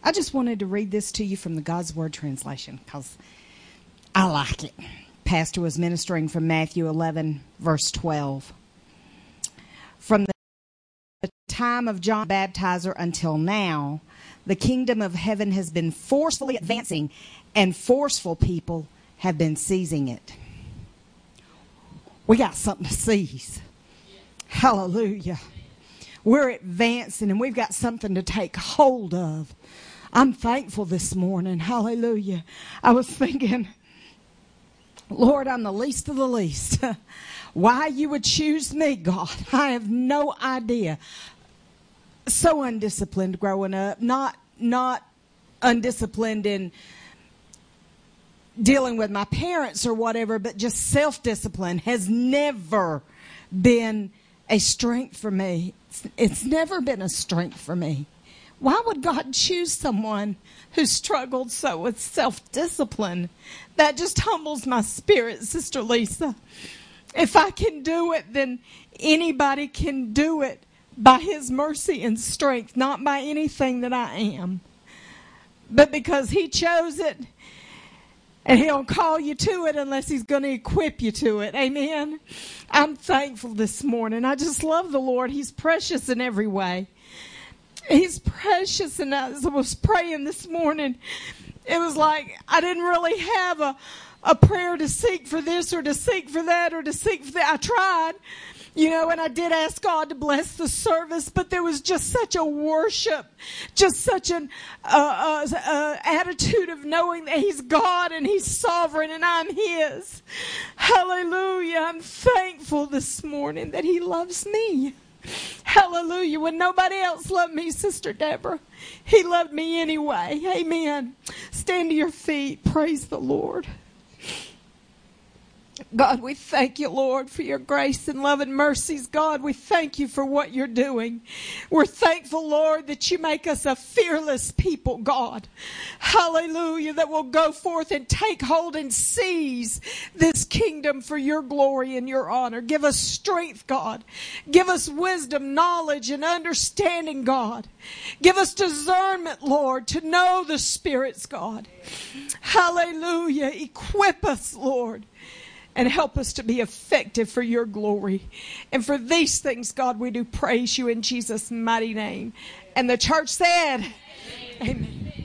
Speaker 1: I just wanted to read this to you from the God's Word translation because I like it. Pastor was ministering from Matthew 11, verse 12. From the time of John the Baptizer until now, the kingdom of heaven has been forcefully advancing, and forceful people have been seizing it. We got something to seize. Hallelujah. We're advancing and we've got something to take hold of. I'm thankful this morning. Hallelujah. I was thinking, Lord, I'm the least of the least. Why you would choose me, God, I have no idea. So undisciplined growing up, not not undisciplined in dealing with my parents or whatever, but just self discipline has never been a strength for me. It's, it's never been a strength for me. Why would God choose someone who struggled so with self discipline? That just humbles my spirit, Sister Lisa. If I can do it, then anybody can do it by His mercy and strength, not by anything that I am. But because He chose it, and he'll call you to it unless he's going to equip you to it. Amen. I'm thankful this morning. I just love the Lord. He's precious in every way. He's precious. And as I was praying this morning, it was like I didn't really have a, a prayer to seek for this or to seek for that or to seek for that. I tried, you know, and I did ask God to bless the service, but there was just such a worship, just such an uh, uh, uh, attitude of knowing that He's God and He's sovereign and I'm His. Hallelujah. I'm thankful this morning that He loves me. Hallelujah. When nobody else loved me, Sister Deborah, He loved me anyway. Amen. Stand to your feet. Praise the Lord. God, we thank you, Lord, for your grace and love and mercies. God, we thank you for what you're doing. We're thankful, Lord, that you make us a fearless people, God. Hallelujah, that will go forth and take hold and seize this kingdom for your glory and your honor. Give us strength, God. Give us wisdom, knowledge, and understanding, God. Give us discernment, Lord, to know the spirits, God. Hallelujah. Equip us, Lord and help us to be effective for your glory. And for these things, God, we do praise you in Jesus' mighty name. And the church said, Amen. Amen.